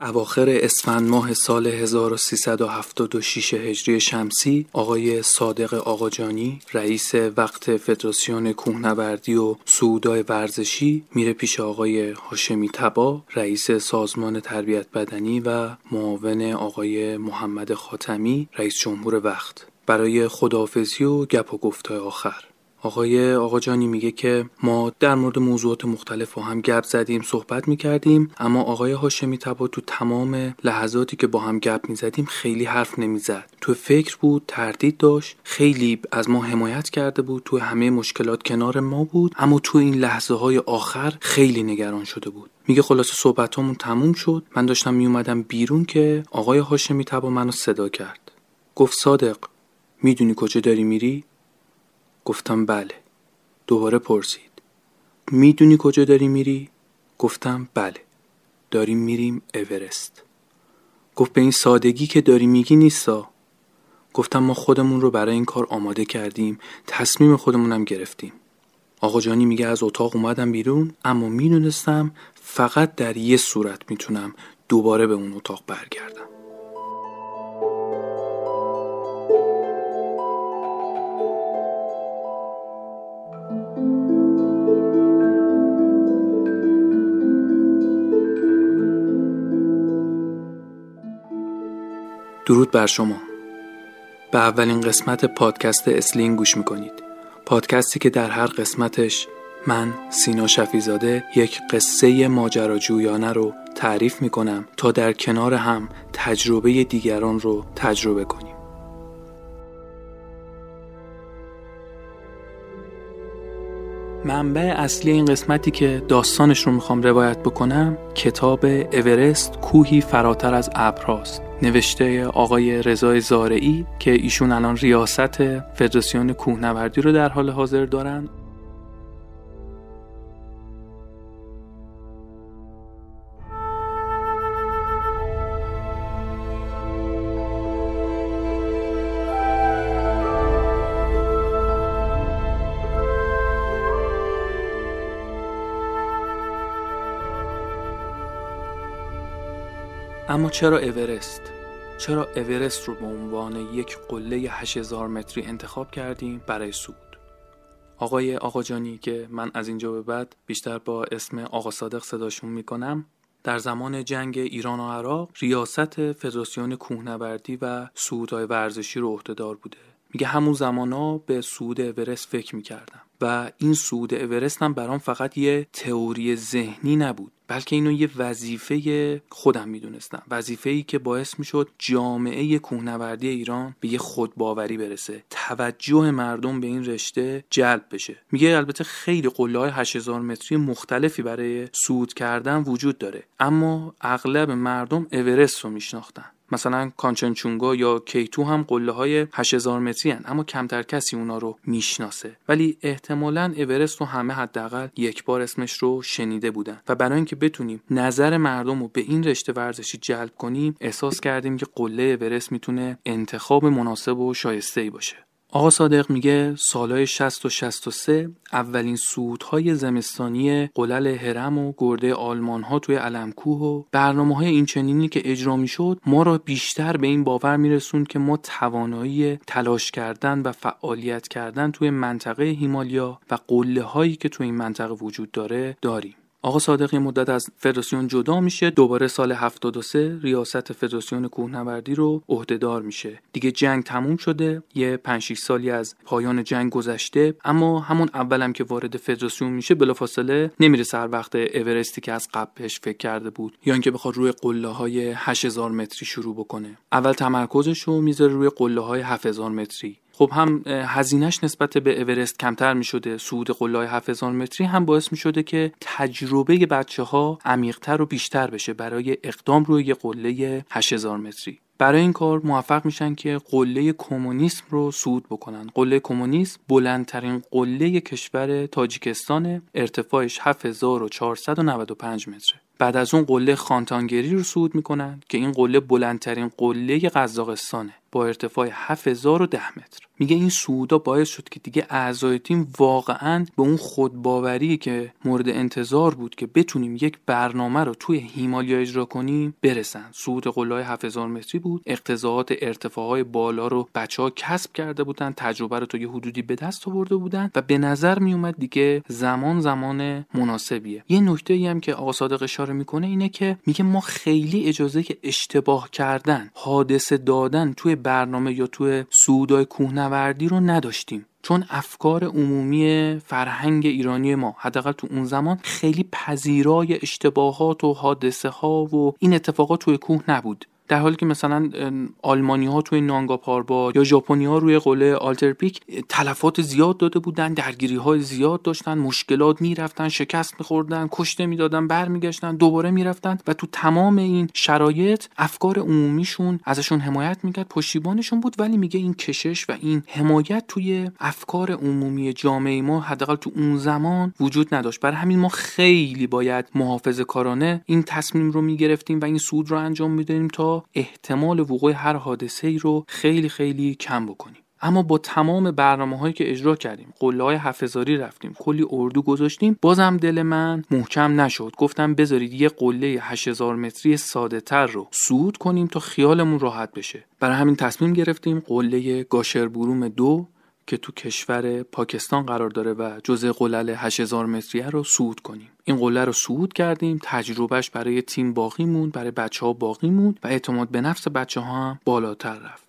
اواخر اسفند ماه سال 1376 هجری شمسی آقای صادق آقاجانی رئیس وقت فدراسیون کوهنوردی و سعودای ورزشی میره پیش آقای هاشمی تبا رئیس سازمان تربیت بدنی و معاون آقای محمد خاتمی رئیس جمهور وقت. برای خداحافظی و گپ و گفتای آخر. آقای آقاجانی میگه که ما در مورد موضوعات مختلف با هم گپ زدیم صحبت می‌کردیم اما آقای هاشمی تبا تو تمام لحظاتی که با هم گپ می‌زدیم خیلی حرف نمی‌زد. تو فکر بود تردید داشت خیلی از ما حمایت کرده بود تو همه مشکلات کنار ما بود اما تو این لحظه های آخر خیلی نگران شده بود. میگه خلاصه صحبتامون تموم شد. من داشتم میومدم بیرون که آقای هاشمی تبا منو صدا کرد. گفت صادق می‌دونی کجا داری میری؟ گفتم بله. دوباره پرسید. می‌دونی کجا داری میری؟ گفتم بله. داریم میریم اورست. گفت به این سادگی که داری میگی نیستا. گفتم ما خودمون رو برای این کار آماده کردیم. تصمیم خودمونم گرفتیم. آقا جانی میگه از اتاق اومدم بیرون اما می‌دونستم فقط در یه صورت می‌تونم دوباره به اون اتاق برگردم. درود بر شما. به اولین قسمت پادکست اسلین گوش می‌کنید. پادکستی که در هر قسمتش من سینا شفیزاده یک قصه ماجراجویانه رو تعریف می‌کنم تا در کنار هم تجربه دیگران رو تجربه کنیم. منبع اصلی این قسمتی که داستانش رو می‌خوام روایت بکنم کتاب اورست کوهی فراتر از ابرهاست نوشته آقای رضای زارعی که ایشون الان ریاست فدراسیون کوهنوردی رو در حال حاضر دارن. اما چرا اورست؟ چرا اورست رو به عنوان یک قله 8000 متری انتخاب کردیم برای سود؟ آقای آقاجانی که من از اینجا به بعد بیشتر با اسم آقا صادق صداشون می‌کنم در زمان جنگ ایران و عراق ریاست فدراسیون کوهنوردی و سعودهای ورزشی رو عهدهدار بوده میگه همون زمانا به سعود اورست فکر می‌کردم و این سعود اورست هم برام فقط یه تئوری ذهنی نبود بلکه اینو یه وظیفه خودم می‌دونستم. وظیفه ای که باعث می‌شد جامعه کوهنوردی ایران به یه خودباوری برسه. توجه مردم به این رشته جلب بشه. میگه البته خیلی قله های 8000 متری مختلفی برای صعود کردن وجود داره. اما اغلب مردم اورست رو میشناختن. مثلا کانچنچونگا یا کیتو هم قله های 8000 متری هن. اما کمتر کسی اونا رو می‌شناسه ولی احتمالا اورست رو همه حداقل یک بار اسمش رو شنیده بودن و برای اینکه بتونیم نظر مردم رو به این رشته ورزشی جلب کنیم احساس کردیم که قله اورست می‌تونه انتخاب مناسب و شایسته ای باشه آقا صادق میگه سالهای 60 و 63 اولین سودهای زمستانی قلل هرم و گرده آلمان ها توی علمکوه و برنامه های این چنینی که اجرا می‌شد ما را بیشتر به این باور میرسوند که ما توانایی تلاش کردن و فعالیت کردن توی منطقه هیمالیا و قله هایی که توی این منطقه وجود داره داریم. آقا صادق یه مدت از فدراسیون جدا میشه. دوباره سال 73 ریاست فدراسیون کوهنوردی رو عهدهدار میشه. دیگه جنگ تموم شده. یه 5 6 سالی از پایان جنگ گذشته. اما همون اولم که وارد فدراسیون میشه بلافاصله نمیره سر وقت اورستی که از قبل فکر کرده بود. یا اینکه بخواد روی قله های 8000 متری شروع بکنه. اول تمرکزش رو می‌ذاره روی قله های 7000 متری. خب هم هزینهش نسبت به اورست کمتر می شده سود قلای 7000 متری هم باعث می شده که تجربه بچه ها عمیقتر و بیشتر بشه برای اقدام روی یه قله 8000 متری. برای این کار موفق میشن که قله کمونیسم رو صعود بکنن. قله کمونیسم بلندترین قله کشور تاجیکستان ارتفاعش 7495 متره. بعد از اون قله خانتانگری رو صعود می‌کنن که این قله بلندترین قله قزاقستانه با ارتفاع 7010 متر. میگه این صعودا باعث شد که دیگه اعضای تیم واقعا به اون خودباوری که مورد انتظار بود که بتونیم یک برنامه رو توی هیمالیا اجرا کنیم برسن. صعود قلای 7000 متری بود. اقتضاعات ارتفاعهای بالا رو بچه ها کسب کرده بودن. تجربه رو تا یه حدودی به دست آورده بودن و به نظر میومد دیگه زمان زمان مناسبیه. یه نکته ای هم که آقا صادق اشاره می‌کنه اینه که میگه ما خیلی اجازه که اشتباه کردن حادثه دادن توی برنامه یا توی سودای کوهنوردی رو نداشتیم. چون افکار عمومی فرهنگ ایرانی ما حداقل تو اون زمان خیلی پذیرای اشتباهات و حادثه ها و این اتفاقات توی کوه نبود. در حالی که مثلا آلمانی ها توی نانگا پارباد یا ژاپنی ها روی قله آلتر پیک تلفات زیاد داده بودن درگیری های زیاد داشتن مشکلات می‌رفتن شکست میخوردن کشته می‌دادن برمیگشتن دوباره می‌رفتن و تو تمام این شرایط افکار عمومیشون ازشون حمایت می‌کرد پشتیبانشون بود ولی میگه این کشش و این حمایت توی افکار عمومی جامعه ما حداقل تو اون زمان وجود نداشت. برای همین ما خیلی باید محافظه کارانه این تصمیم رو می‌گرفتیم و این سود رو انجام می‌دادیم تا احتمال وقوع هر حادثه ای رو خیلی خیلی کم بکنیم. اما با تمام برنامه هایی که اجرا کردیم قله های حفظاری رفتیم کلی اردو گذاشتیم بازم دل من محکم نشد. گفتم بذارید یه قله 8000 متری ساده تر رو صعود کنیم تا خیالمون راحت بشه. برای همین تصمیم گرفتیم قله گاشر بروم دو که تو کشور پاکستان قرار داره و جزء قلل 8000 متریه رو صعود کنیم. این قله رو صعود کردیم تجربهش برای تیم باقی موند برای بچه ها باقی موند و اعتماد به نفس بچه ها هم بالاتر رفت.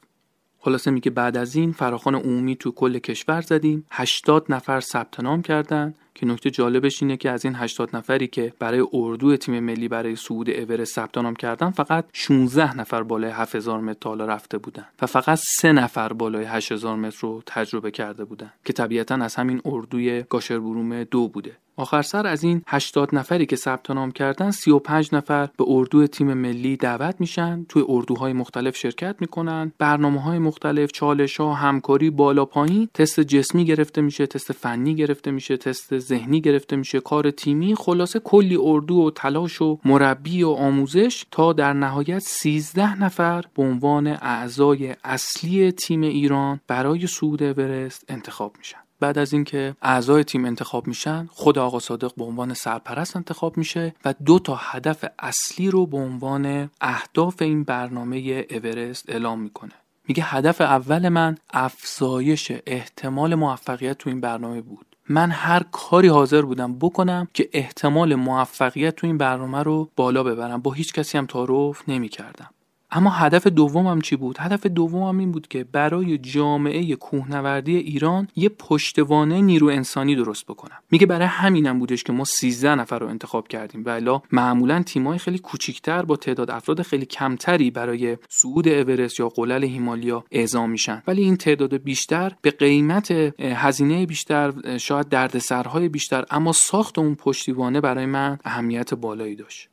خلاصه میگه بعد از این فراخان عمومی تو کل کشور زدیم 80 نفر ثبت نام کردن که نکته جالبش اینه که از این 80 نفری که برای اردو تیم ملی برای صعود اورست ثبت نام کردن فقط 16 نفر بالای 7000 متر تالا رفته بودن و فقط 3 نفر بالای 8000 متر رو تجربه کرده بودن که طبیعتا از همین اردوی گاشربروم دو بوده. آخر سر از این 80 نفری که ثبت نام کردن 35 نفر به اردو تیم ملی دعوت میشن توی اردوهای مختلف شرکت می‌کنن برنامه های مختلف چالش ها همکاری بالا پایین تست جسمی گرفته میشه تست فنی گرفته میشه تست ذهنی گرفته میشه. کار تیمی خلاصه کلی اردو و تلاش و مربی و آموزش تا در نهایت 13 نفر به عنوان اعضای اصلی تیم ایران برای صعود اورست انتخاب میشن. بعد از اینکه اعضای تیم انتخاب میشن خود آقا صادق به عنوان سرپرست انتخاب میشه و دو تا هدف اصلی رو به عنوان اهداف این برنامه اورست اعلام می‌کنه. میگه هدف اول من افزایش احتمال موفقیت تو این برنامه بود. من هر کاری حاضر بودم بکنم که احتمال موفقیت تو این برنامه رو بالا ببرم. با هیچ کسی هم تعارف نمی کردم اما هدف دومم چی بود؟ هدف دومم این بود که برای جامعه کوهنوردی ایران یه پشتوانه نیرو انسانی درست بکنم. میگه برای همینم بودش که ما 13 نفر رو انتخاب کردیم و الا معمولا تیمای خیلی کوچیکتر با تعداد افراد خیلی کمتری برای صعود اورست یا قلل هیمالیا اعزام میشن. ولی این تعداد بیشتر به قیمت هزینه بیشتر شاید دردسرهای بیشتر اما ساخت اون پشتیبانه برای من اهمیت بالایی داشت.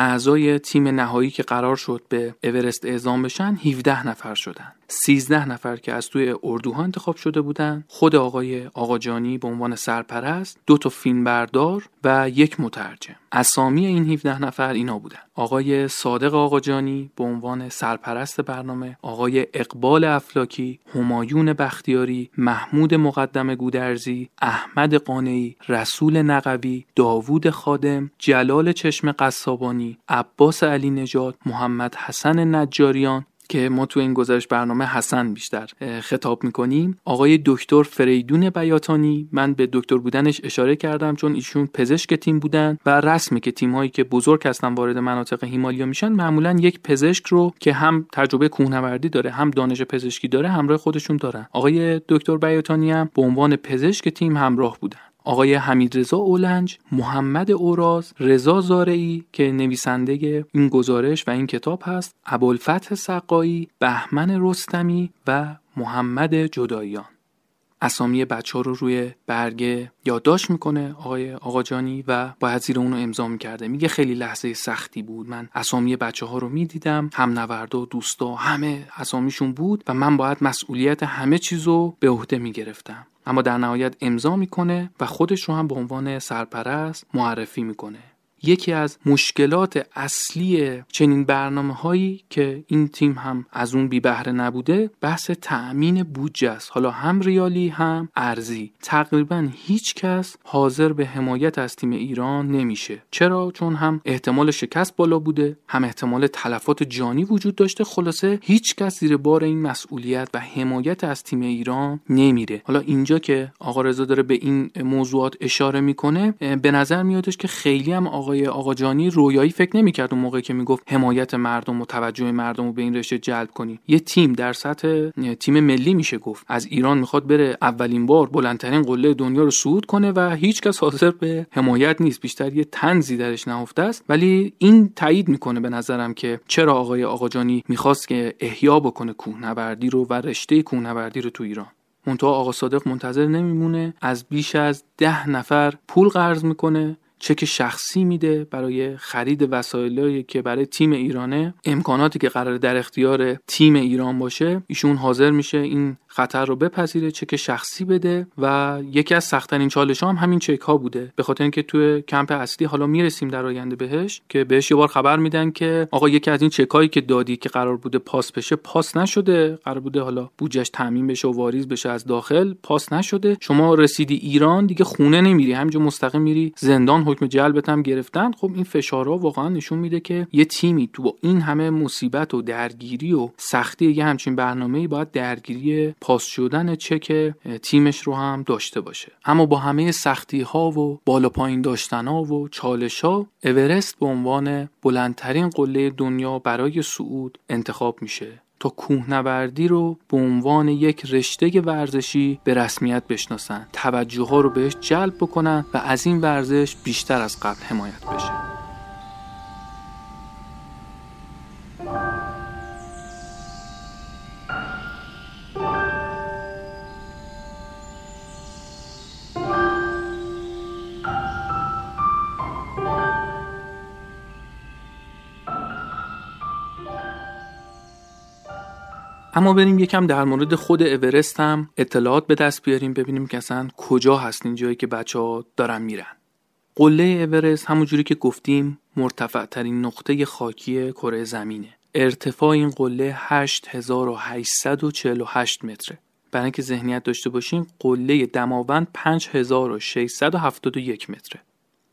اعضای تیم نهایی که قرار شد به اورست اعزام بشن 17 نفر شدن. 13 نفر که از توی اردوها انتخاب شده بودن خود آقای آقاجانی به عنوان سرپرست دو تا فیلم بردار و یک مترجم. اسامی این 17 نفر اینا بودن. آقای صادق آقاجانی به عنوان سرپرست برنامه آقای اقبال افلاکی همایون بختیاری محمود مقدم گودرزی احمد قانعی رسول نقوی داوود خادم جلال چشم قصابانی عباس علی نژاد محمد حسن نجاریان که ما تو این گزارش برنامه حسن بیشتر خطاب می‌کنیم. آقای دکتر فریدون بیاتانی من به دکتر بودنش اشاره کردم چون ایشون پزشک تیم بودن و رسمه که تیم هایی که بزرگ هستن وارد مناطق هیمالیا میشن معمولا یک پزشک رو که هم تجربه کوهنوردی داره هم دانش پزشکی داره همراه خودشون دارن. آقای دکتر بیاتانی هم به عنوان پزشک تیم همراه بودن. آقای حمیدرضا اولنج، محمد اوراز، رضا زارعی که نویسنده این گزارش و این کتاب هست، ابوالفتح سقایی، بهمن رستمی و محمد جداییان. اسامی بچه ها رو روی برگه یادداشت می‌کنه آقای آقاجانی و باید زیر اونو امضا می‌کرده. میگه خیلی لحظه سختی بود. من اسامی بچه ها رو می‌دیدم هم نوردا دوستا همه اسامیشون بود و من باید مسئولیت همه چیز رو به عهده می‌گرفتم. اما در نهایت امضا می‌کنه و خودش رو هم به عنوان سرپرست معرفی می‌کنه. یکی از مشکلات اصلی چنین برنامه هایی که این تیم هم از اون بی بهره نبوده بحث تأمین بودجه است. حالا هم ریالی هم ارزی. تقریبا هیچ کس حاضر به حمایت از تیم ایران نمیشه. چرا؟ چون هم احتمال شکست بالا بوده هم احتمال تلفات جانی وجود داشته. خلاصه هیچ کس زیر بار این مسئولیت و حمایت از تیم ایران نمیره. حالا اینجا که آقا رضا داره به این موضوعات اشاره می‌کنه به نظر میادش که خیلی هم آقای آقا جانی رویایی فکر نمی‌کرد اون موقع که می‌گفت حمایت مردم و توجه مردم رو به این رشته جلب کنی. یه تیم در سطح تیم ملی میشه گفت. از ایران می‌خواد بره اولین بار بلندترین قله دنیا رو صعود کنه و هیچکس حاضر به حمایت نیست. بیشتر یه تنزی درش نهفته است. ولی این تایید می‌کنه به نظرم که چرا آقای آقاجانی می‌خواست که احیا بکنه کوهنوردی رو و رشته کوهنوردی رو تو ایران. منتها آقا صادق منتظر نمیمونه. از بیش از ده نفر پول قرض می‌کنه. چک شخصی میده برای خرید وسایلی که برای تیم ایرانه. امکاناتی که قرار در اختیار تیم ایران باشه ایشون حاضر میشه این خطر رو بپذیره چک شخصی بده و یکی از سختترین چالش هم همین چک ها بوده. به خاطر اینکه توی کمپ اصلی حالا می‌رسیم در آینده بهش که بهش یه بار خبر میدن که آقا یکی از این چک هایی که دادی که قرار بوده پاس بشه پاس نشده. قرار بوده حالا بودجش تامین بشه و واریز بشه از داخل پاس نشده. شما رسیدی ایران دیگه خونه نمیری. همینجا مستقیم میری زندان حکم جلبت هم گرفتن. خب این فشارها واقعا نشون میده که یه تیمی تو با این همه مصیبت و درگیری و سختی یه همچین برنامه‌ای باید درگیری پاس شدن چک تیمش رو هم داشته باشه. اما با همه سختی ها و بالا پایین داشتن ها و چالش ها اورست به عنوان بلندترین قله دنیا برای صعود انتخاب میشه تا کوهنوردی رو به عنوان یک رشته ورزشی به رسمیت بشناسن. توجه ها رو بهش جلب بکنن و از این ورزش بیشتر از قبل حمایت بشه. اما بریم یکم در مورد خود اورست هم اطلاعات به دست بیاریم ببینیم که اصلا کجا هست این جایی که بچه ها دارن میرن. قله اورست همونجوری که گفتیم مرتفع ترین نقطه خاکی کره زمینه. ارتفاع این قله 8848 متره. برای اینکه ذهنیت داشته باشیم قله دماوند 5671 متره.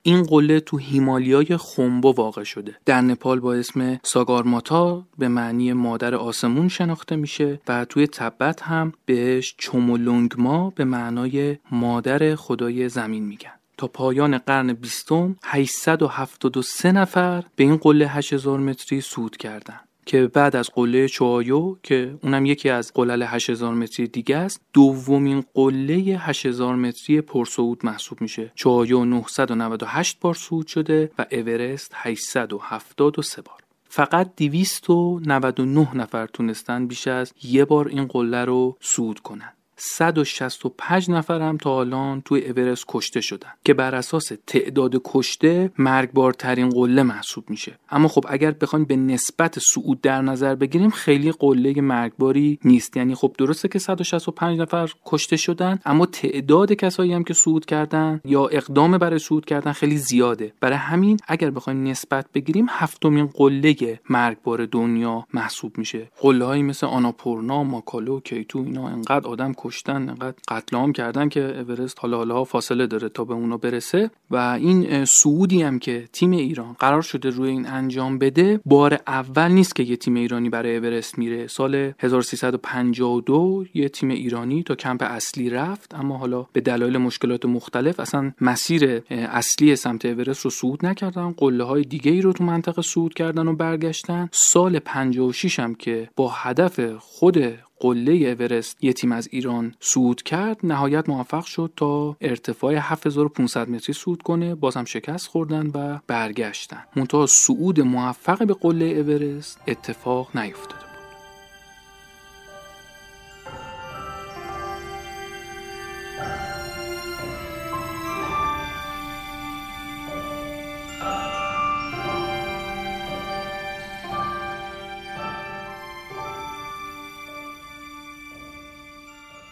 این قله تو هیمالیای خنبو واقع شده در نپال با اسم ساگارماتا به معنی مادر آسمون شناخته میشه و توی تبت هم بهش چومولونگما به معنای مادر خدای زمین میگن تا پایان قرن بیستم 873 نفر به این قله 8000 متری سود کردند. که بعد از قله چوایو که اونم یکی از قلل 8000 متری دیگه است دومین قله 8000 متری پرصعود محسوب میشه. چوایو 998 بار صعود شده و اورست 873 بار. فقط 299 نفر تونستن بیش از یه بار این قله رو صعود کنن. 165 نفر هم تا الان توی اورست کشته شدن که بر اساس تعداد کشته مرگبارترین قله محسوب میشه. اما خب اگر بخوایم به نسبت صعود در نظر بگیریم خیلی قله مرگباری نیست. یعنی خب درسته که 165 نفر کشته شدن اما تعداد کسایی هم که صعود کردن یا اقدام برای صعود کردن خیلی زیاده. برای همین اگر بخوایم نسبت بگیریم هفتمین قله مرگبار دنیا محسوب میشه. قله مثل آناپورنا ماکالو کیتو اینا انقدر آدم کشتن انقدر قتل عام کردن که اورست حالا حالا فاصله داره تا به اونا برسه. و این سعودی هم که تیم ایران قرار شده روی این انجام بده بار اول نیست که یه تیم ایرانی برای اورست میره. سال 1352 یه تیم ایرانی تا کمپ اصلی رفت اما حالا به دلایل مشکلات مختلف اصلا مسیر اصلی سمت اورست رو صعود نکردن. قله های دیگه ای رو تو منطقه صعود کردن و برگشتن. سال 56 هم که با هدف خود قله اورست یه تیم از ایران صعود کرد نهایت موفق شد تا ارتفاع 7500 متری صعود کنه. بازم شکست خوردن و برگشتن. منتها صعود موفق به قله اورست اتفاق نیفتاد.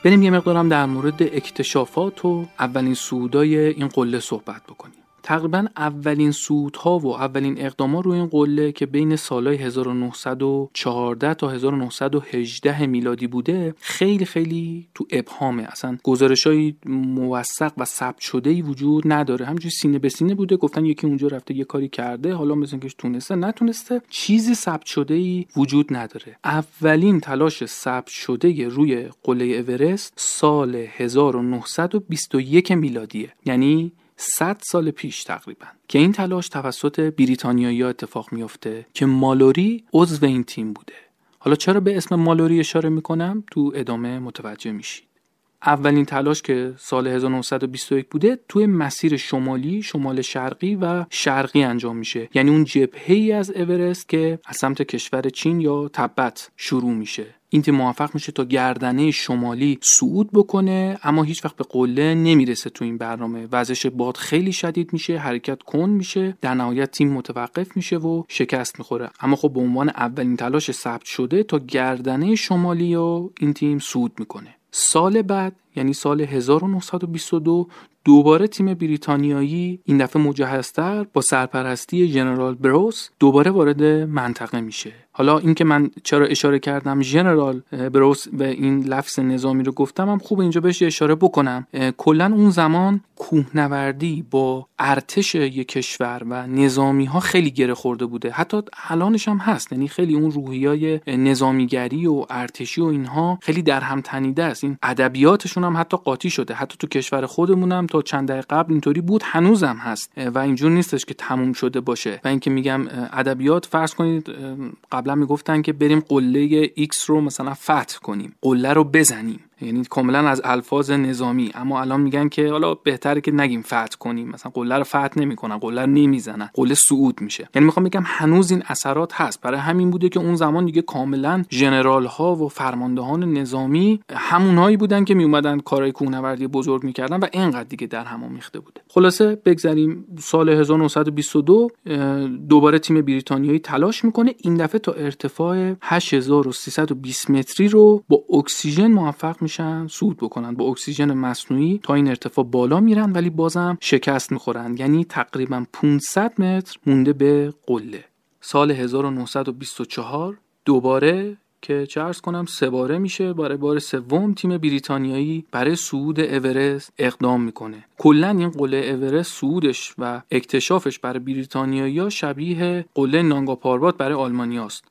بریم یه مقدارم در مورد اکتشافات و اولین سودای این قله صحبت بکنیم. تقریبا اولین سودها و اولین اقدامات روی این قله که بین سالهای 1914 تا 1918 میلادی بوده خیلی خیلی تو ابهامه. اصلا گزارش های موثق و ثبت شده ای وجود نداره. همینجوری سینه به سینه بوده گفتن یکی اونجا رفته یه کاری کرده حالا مثلا که تونسته نتونسته چیزی ثبت شده ای وجود نداره. اولین تلاش ثبت شده روی قله اورست سال 1921 میلادیه. یعنی 100 سال پیش تقریبا که این تلاش توسط بریتانیایی اتفاق میافته که مالوری عضو این تیم بوده حالا چرا به اسم مالوری اشاره می‌کنم تو ادامه متوجه میشید اولین تلاش که سال 1921 بوده توی مسیر شمالی، شمال شرقی و شرقی انجام میشه. یعنی اون جبهه ای از اورست که از سمت کشور چین یا تبت شروع میشه. این تیم موفق میشه تا گردنه شمالی صعود بکنه اما هیچ وقت به قله نمی‌رسه تو این برنامه. وزش باد خیلی شدید میشه حرکت کن میشه در نهایت تیم متوقف میشه و شکست می‌خوره. اما خب به عنوان اولین تلاش ثبت شده تا گردنه شمالی و این تیم صعود می‌کنه. سال بعد یعنی سال 1922 دوباره تیم بریتانیایی این دفعه مجهزتر با سرپرستی ژنرال بروس دوباره وارد منطقه میشه. حالا اینکه من چرا اشاره کردم ژنرال بروس و این لفظ نظامی رو گفتم هم خوب اینجا بهش اشاره بکنم. کلا اون زمان کوهنوردی با ارتش یک کشور و نظامی ها خیلی گره خورده بوده. حتی الانش هم هست یعنی خیلی اون روحیای نظامیگری و ارتشی و اینها خیلی در هم تنیده است. این ادبیاتشون هم حتی قاطی شده. حتی تو کشور خودمونم تا چند دقیقه قبل اینطوری بود هنوزم هست. و اینجور نیستش که تموم شده باشه. و اینکه میگم ادبیات فرض کنید قبلا می‌گفتن که بریم قله X رو مثلا فتح کنیم قله رو بزنیم. یعنی کاملا از الفاظ نظامی. اما الان میگن که حالا بهتره که نگیم فتح کنیم. مثلا قله رو فتح نمی‌کنن قله رو نمی‌زنن. قله صعود میشه. یعنی می‌خوام بگم هنوز این اثرات هست. برای همین بوده که اون زمان دیگه کاملا ژنرال ها و فرماندهان نظامی همونهایی بودن که میومدن کارهای کوهنوردی بزرگ می‌کردن و اینقدر دیگه در هم میخته بوده. خلاصه بگذریم. سال 1922 دوباره تیم بریتانیایی تلاش می‌کنه این دفعه تا ارتفاع 8320 متری رو با اکسیژن موفق میشن سود بکنن با اکسیژن مصنوعی تا این ارتفاع بالا میرن ولی بازم شکست می‌خورن. یعنی تقریبا 500 متر مونده به قله. سال 1924 دوباره که ارز کنم سه باره میشه برای بار سوم تیم بریتانیایی برای صعود اورست اقدام می‌کنه. کلا این قله اورست صعودش و اکتشافش برای بریتانیایی شبیه قله نانگا پاربات برای آلمانیاست.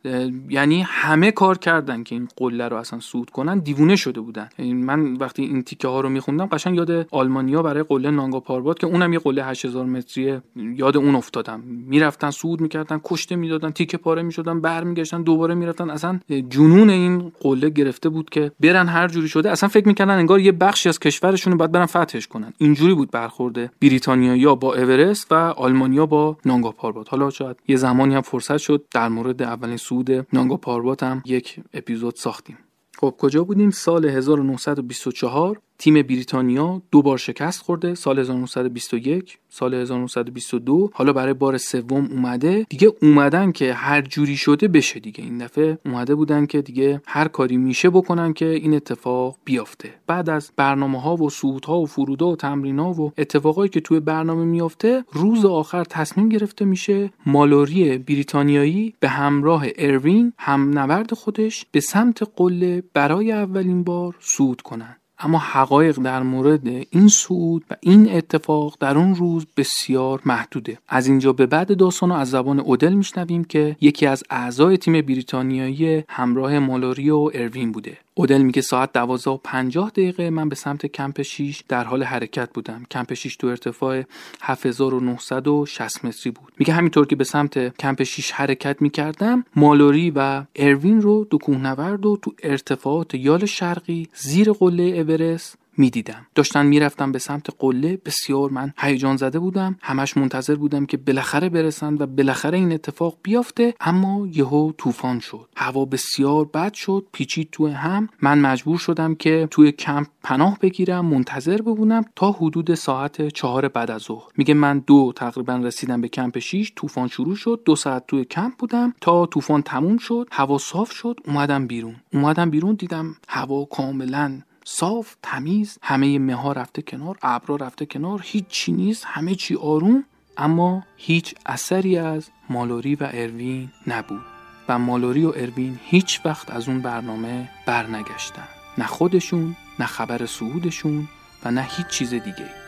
یعنی همه کار کردن که این قله رو اصلا صعود کنن دیوونه شده بودن. من وقتی این تیکه ها رو میخوندم قشنگ یاد آلمانیا برای قله نانگا پاربات که اونم یه قله 8000 متریه یاد اون افتادم. می‌رفتن صعود می‌کردن کشته می‌دادن تیکه پاره می‌شدن برمیگشتن دوباره می‌رفتن. اصلا جنون این قله گرفته بود که برن هر جوری شده. اصلا فکر می‌کنن انگار یه بخشی از کشورشون باید برن فتحش کنن. اینجوری بود برخورده. بریتانیا یا با اورست و آلمانیا با نانگا پاربات. حالا شاید یه زمانی هم فرصت شد در مورد اولین سود نانگا پاربات هم یک اپیزود ساختیم. خب کجا بودیم؟ سال 1924 تیم بریتانیا دو بار شکست خورده سال 1921 سال 1922 حالا برای بار سوم اومده. دیگه اومدن که هر جوری شده بشه دیگه. این دفعه اومده بودن که دیگه هر کاری میشه بکنن که این اتفاق بیافته. بعد از برنامه ها و صعود ها و فرود و تمرین ها و اتفاقایی که توی برنامه میافته روز آخر تصمیم گرفته میشه مالوری بریتانیایی به همراه اروین هم نورد خودش به سمت قله برای اولین بار صعود کنن. اما حقایق در مورد این صعود و این اتفاق در اون روز بسیار محدوده. از اینجا به بعد داستان از زبان اودل میشنویم که یکی از اعضای تیم بریتانیایی همراه مالوری و اروین بوده. اودل میگه ساعت 12 و 50 دقیقه من به سمت کمپ 6 در حال حرکت بودم. کمپ 6 تو ارتفاع 7960 متری بود. میگه همینطور که به سمت کمپ 6 حرکت می‌کردم مالوری و اروین رو دو کوهنورد و تو ارتفاعات یال شرقی زیر قله اورست می‌دیدم. داشتن می‌رفتم به سمت قله. بسیار من هیجان زده بودم. همش منتظر بودم که بالاخره برسن و بالاخره این اتفاق بیافته. اما یهو طوفان شد. هوا بسیار بد شد. پیچید تو هم. من مجبور شدم که توی کمپ پناه بگیرم. منتظر بمونم تا حدود ساعت چهار بعد از ظهر. میگه من دو تقریبا رسیدم به کمپ 6 طوفان شروع شد. دو ساعت توی کمپ بودم. تا طوفان تموم شد. هوا صاف شد. اومدم بیرون. اومدم بیرون. دیدم هوا کاملا صاف تمیز همه مه رفته کنار ابرا رفته کنار هیچ چی نیست همه چی آروم اما هیچ اثری از مالوری و اروین نبود. و مالوری و اروین هیچ وقت از اون برنامه برنگشتن. نه خودشون نه خبر صعودشون و نه هیچ چیز دیگه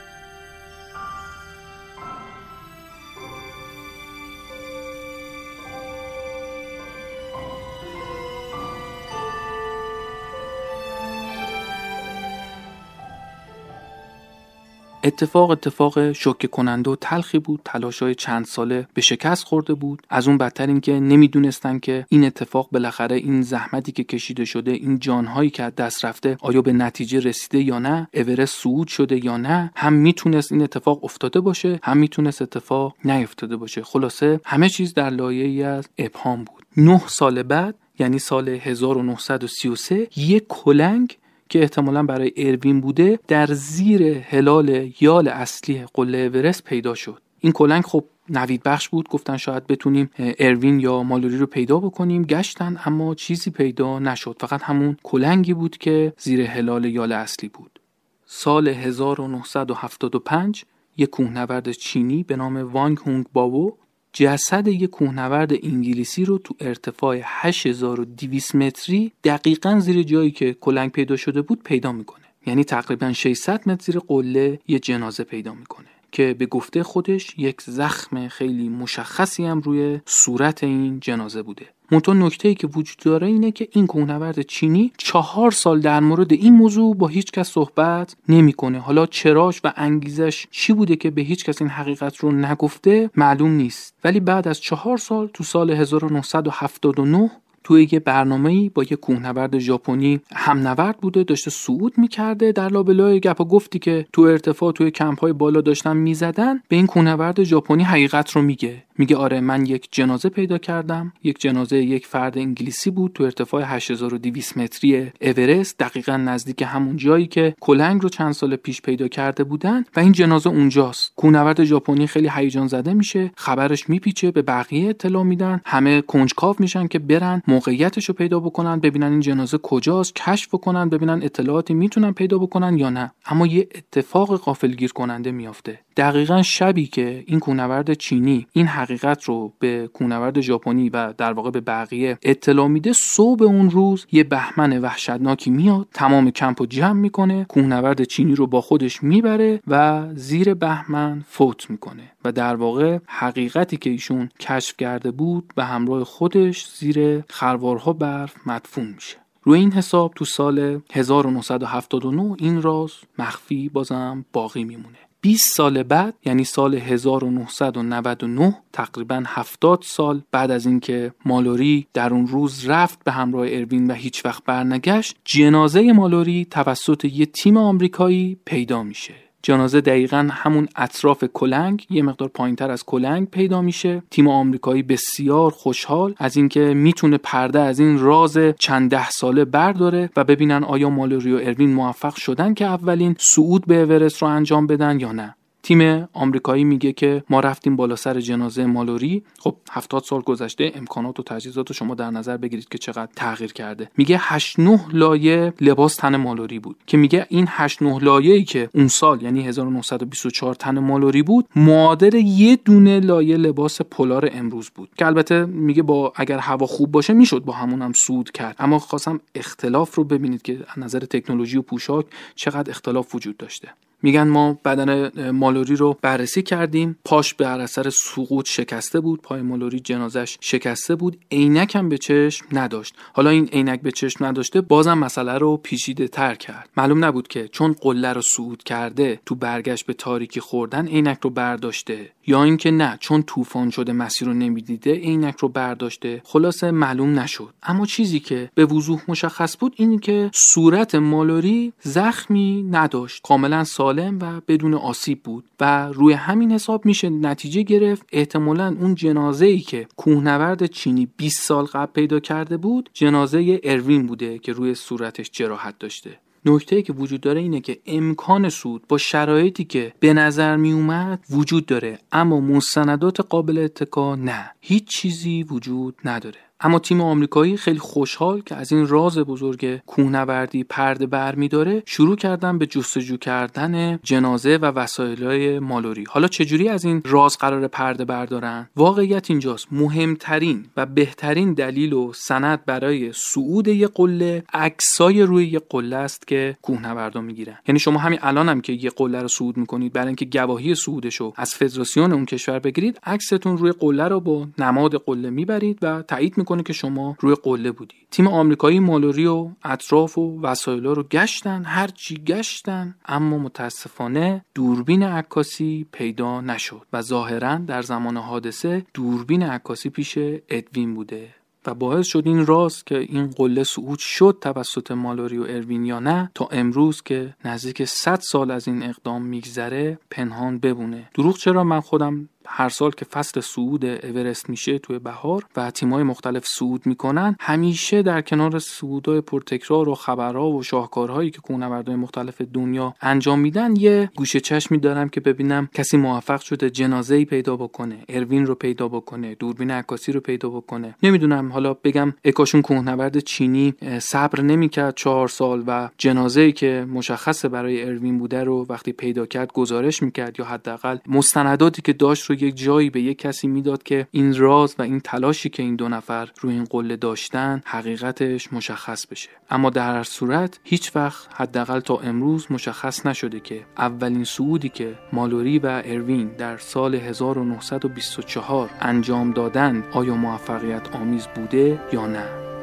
اتفاق اتفاق شوکه کننده و تلخی بود. تلاشای چند ساله به شکست خورده بود. از اون بدتر اینکه نمی‌دونستن که این اتفاق بالاخره این زحمتی که کشیده شده این جانهایی که از دست رفته آیا به نتیجه رسیده یا نه اورست صعود شده یا نه هم می‌تونست این اتفاق افتاده باشه هم می‌تونست اتفاق نیفتاده باشه. خلاصه همه چیز در لایه ای از ابهام بود. نه سال بعد یعنی سال 1933 یک کلنگ که احتمالا برای اروین بوده در زیر هلال یال اصلی قله اورست پیدا شد. این کلنگ خب نوید بخش بود گفتن شاید بتونیم اروین یا مالوری رو پیدا بکنیم. گشتن اما چیزی پیدا نشد. فقط همون کلنگی بود که زیر هلال یال اصلی بود. سال 1975 یک کوهنورد چینی به نام وانگ هونگ باو جسد یک کوهنورد انگلیسی رو تو ارتفاع 8200 متری دقیقا زیر جایی که کلنگ پیدا شده بود پیدا می‌کنه. یعنی تقریبا 600 متر زیر قله یه جنازه پیدا می‌کنه که به گفته خودش یک زخم خیلی مشخصی هم روی صورت این جنازه بوده. منتها نکته ای که وجود داره اینه که این کوهنورد چینی چهار سال در مورد این موضوع با هیچ کس صحبت نمی‌کنه. حالا چراش و انگیزش چی بوده که به هیچ کس این حقیقت رو نگفته معلوم نیست. ولی بعد از چهار سال تو سال 1979 توی یه برنامه‌ای با یه کوهنورد ژاپنی هم نورد بوده داشته صعود می‌کرده در لابلای گپا گفتی که تو ارتفاع توی کمپ های بالا داشتن می‌زدن به این کوهنورد ژاپنی حقیقت رو میگه. میگه آره من یک جنازه پیدا کردم. یک جنازه یک فرد انگلیسی بود تو ارتفاع 8200 متری اورست دقیقا نزدیک همون جایی که کلنگ رو چند سال پیش پیدا کرده بودن و این جنازه اونجاست. کوهنورد ژاپنی خیلی هیجان زده میشه خبرش میپیچه به بقیه اطلاع میدن. همه کنجکاو میشن که برن موقعیتش رو پیدا بکنن ببینن این جنازه کجاست کشف کنن ببینن اطلاعاتی می‌تونن پیدا بکنن یا نه. اما یه اتفاق غافلگیر کننده میافته. دقیقا شبی که این کوهنورد چینی این حقیقت رو به کوهنورد ژاپنی و در واقع به بقیه اطلاع میده صبح اون روز یه بهمن وحشتناکی میاد تمام کمپ رو جمع می‌کنه کوهنورد چینی رو با خودش می‌بره و زیر بهمن فوت می‌کنه و در واقع حقیقتی که ایشون کشف کرده بود به همراه خودش زیر خروارها برف مدفون میشه. روی این حساب تو سال 1979 این راز مخفی بازم باقی میمونه. 20 سال بعد یعنی سال 1999 تقریبا 70 سال بعد از اینکه مالوری در اون روز رفت به همراه اروین و هیچ وقت برنگشت جنازه مالوری توسط یه تیم آمریکایی پیدا میشه. جنازه دقیقا همون اطراف کلنگ یه مقدار تر از کلنگ پیدا میشه. تیم آمریکایی بسیار خوشحال از اینکه می‌تونه پرده از این راز چند ده ساله برداره و ببینن آیا مالوری و اروین موفق شدن که اولین صعود به اورست رو انجام بدن یا نه. تیم آمریکایی میگه که ما رفتیم بالا سر جنازه مالوری. خب 70 سال گذشته امکانات و تجهیزات رو شما در نظر بگیرید که چقدر تغییر کرده. میگه 8 9 لایه لباس تن مالوری بود. که میگه این 8 9 لایه‌ای که اون سال یعنی 1924 تن مالوری بود معادل یه دونه لایه لباس پولار امروز بود. که البته میگه با اگر هوا خوب باشه می‌شد با همون هم سود کرد. اما خواستم اختلاف رو ببینید که از نظر تکنولوژی و پوشاک چقدر اختلاف وجود داشته. میگن ما بدن مالوری رو بررسی کردیم. پاش به اثر سقوط شکسته بود. پای مالوری جنازش شکسته بود. عینک هم به چشم نداشت. حالا این عینک به چشم نداشته بازم مسئله رو پیچیده تر کرد. معلوم نبود که چون قله رو صعود کرده تو برگشت به تاریکی خوردن عینک رو برداشته. یا اینکه نه چون طوفان شده مسیر رو نمی‌دیده عینک رو برداشته. خلاصه معلوم نشد. اما چیزی که به وضوح مشخص بود اینه که صورت مالوری زخمی نداشت. کاملا سالم و بدون آسیب بود و روی همین حساب میشه نتیجه گرفت. احتمالا اون جنازه ای که کوهنورد چینی 20 سال قبل پیدا کرده بود جنازه اروین بوده که روی صورتش جراحت داشته. نکته که وجود داره اینه که امکان سود با شرایطی که به نظر می اومد وجود داره اما مستندات قابل اتکا نه. هیچ چیزی وجود نداره. اما تیم آمریکایی خیلی خوشحال که از این راز بزرگ کوهنوردی پرده برمیداره شروع کردن به جستجو کردن جنازه و وسایل مالوری. حالا چجوری از این راز قرار پرده بردارن واقعیت اینجاست. مهمترین و بهترین دلیل و سند برای صعود یه قله عکسای روی یه قله است که کوهنوردا می‌گیرن. یعنی شما همین الان هم که یه قله رو صعود می‌کنید برای اینکه گواهی صعودش رو از فدراسیون اون کشور بگیرید عکستون روی قله رو با نماد قله می‌برید و تایید می‌کنه که شما روی قله بودی. تیم آمریکایی مالوری و اطراف و وسایل رو گشتن هر چی گشتن اما متاسفانه دوربین عکاسی پیدا نشد و ظاهرا در زمان حادثه دوربین عکاسی پیش ادوین بوده و باعث شد این راز که این قله صعود شد توسط مالوری و اروین یا نه تا امروز که نزدیک 100 سال از این اقدام میگذره پنهان ببونه دروغ چرا من خودم هر سال که فصل صعود اورست میشه توی بهار و تیمای مختلف صعود می‌کنن همیشه در کنار صعودهای پرتکرار و خبرها و شاهکارهایی که کوهنوردهای مختلف دنیا انجام میدن یه گوشه چشمی دارم که ببینم کسی موفق شده جنازه ای پیدا بکنه اروین رو پیدا بکنه دوربین عکاسی رو پیدا بکنه. نمی‌دونم حالا بگم اکاشون کوهنورد چینی صبر نمی‌کرد چهار سال و جنازه ای که مشخصه برای اروین بوده رو وقتی پیدا کرد گزارش می‌کرد یا حداقل مستنداتی که داشت یک جایی به یک کسی می‌داد که این راز و این تلاشی که این دو نفر روی این قله داشتن حقیقتش مشخص بشه. اما در هر صورت هیچ وقت حداقل تا امروز مشخص نشده که اولین صعودی که مالوری و اروین در سال 1924 انجام دادن آیا موفقیت آمیز بوده یا نه.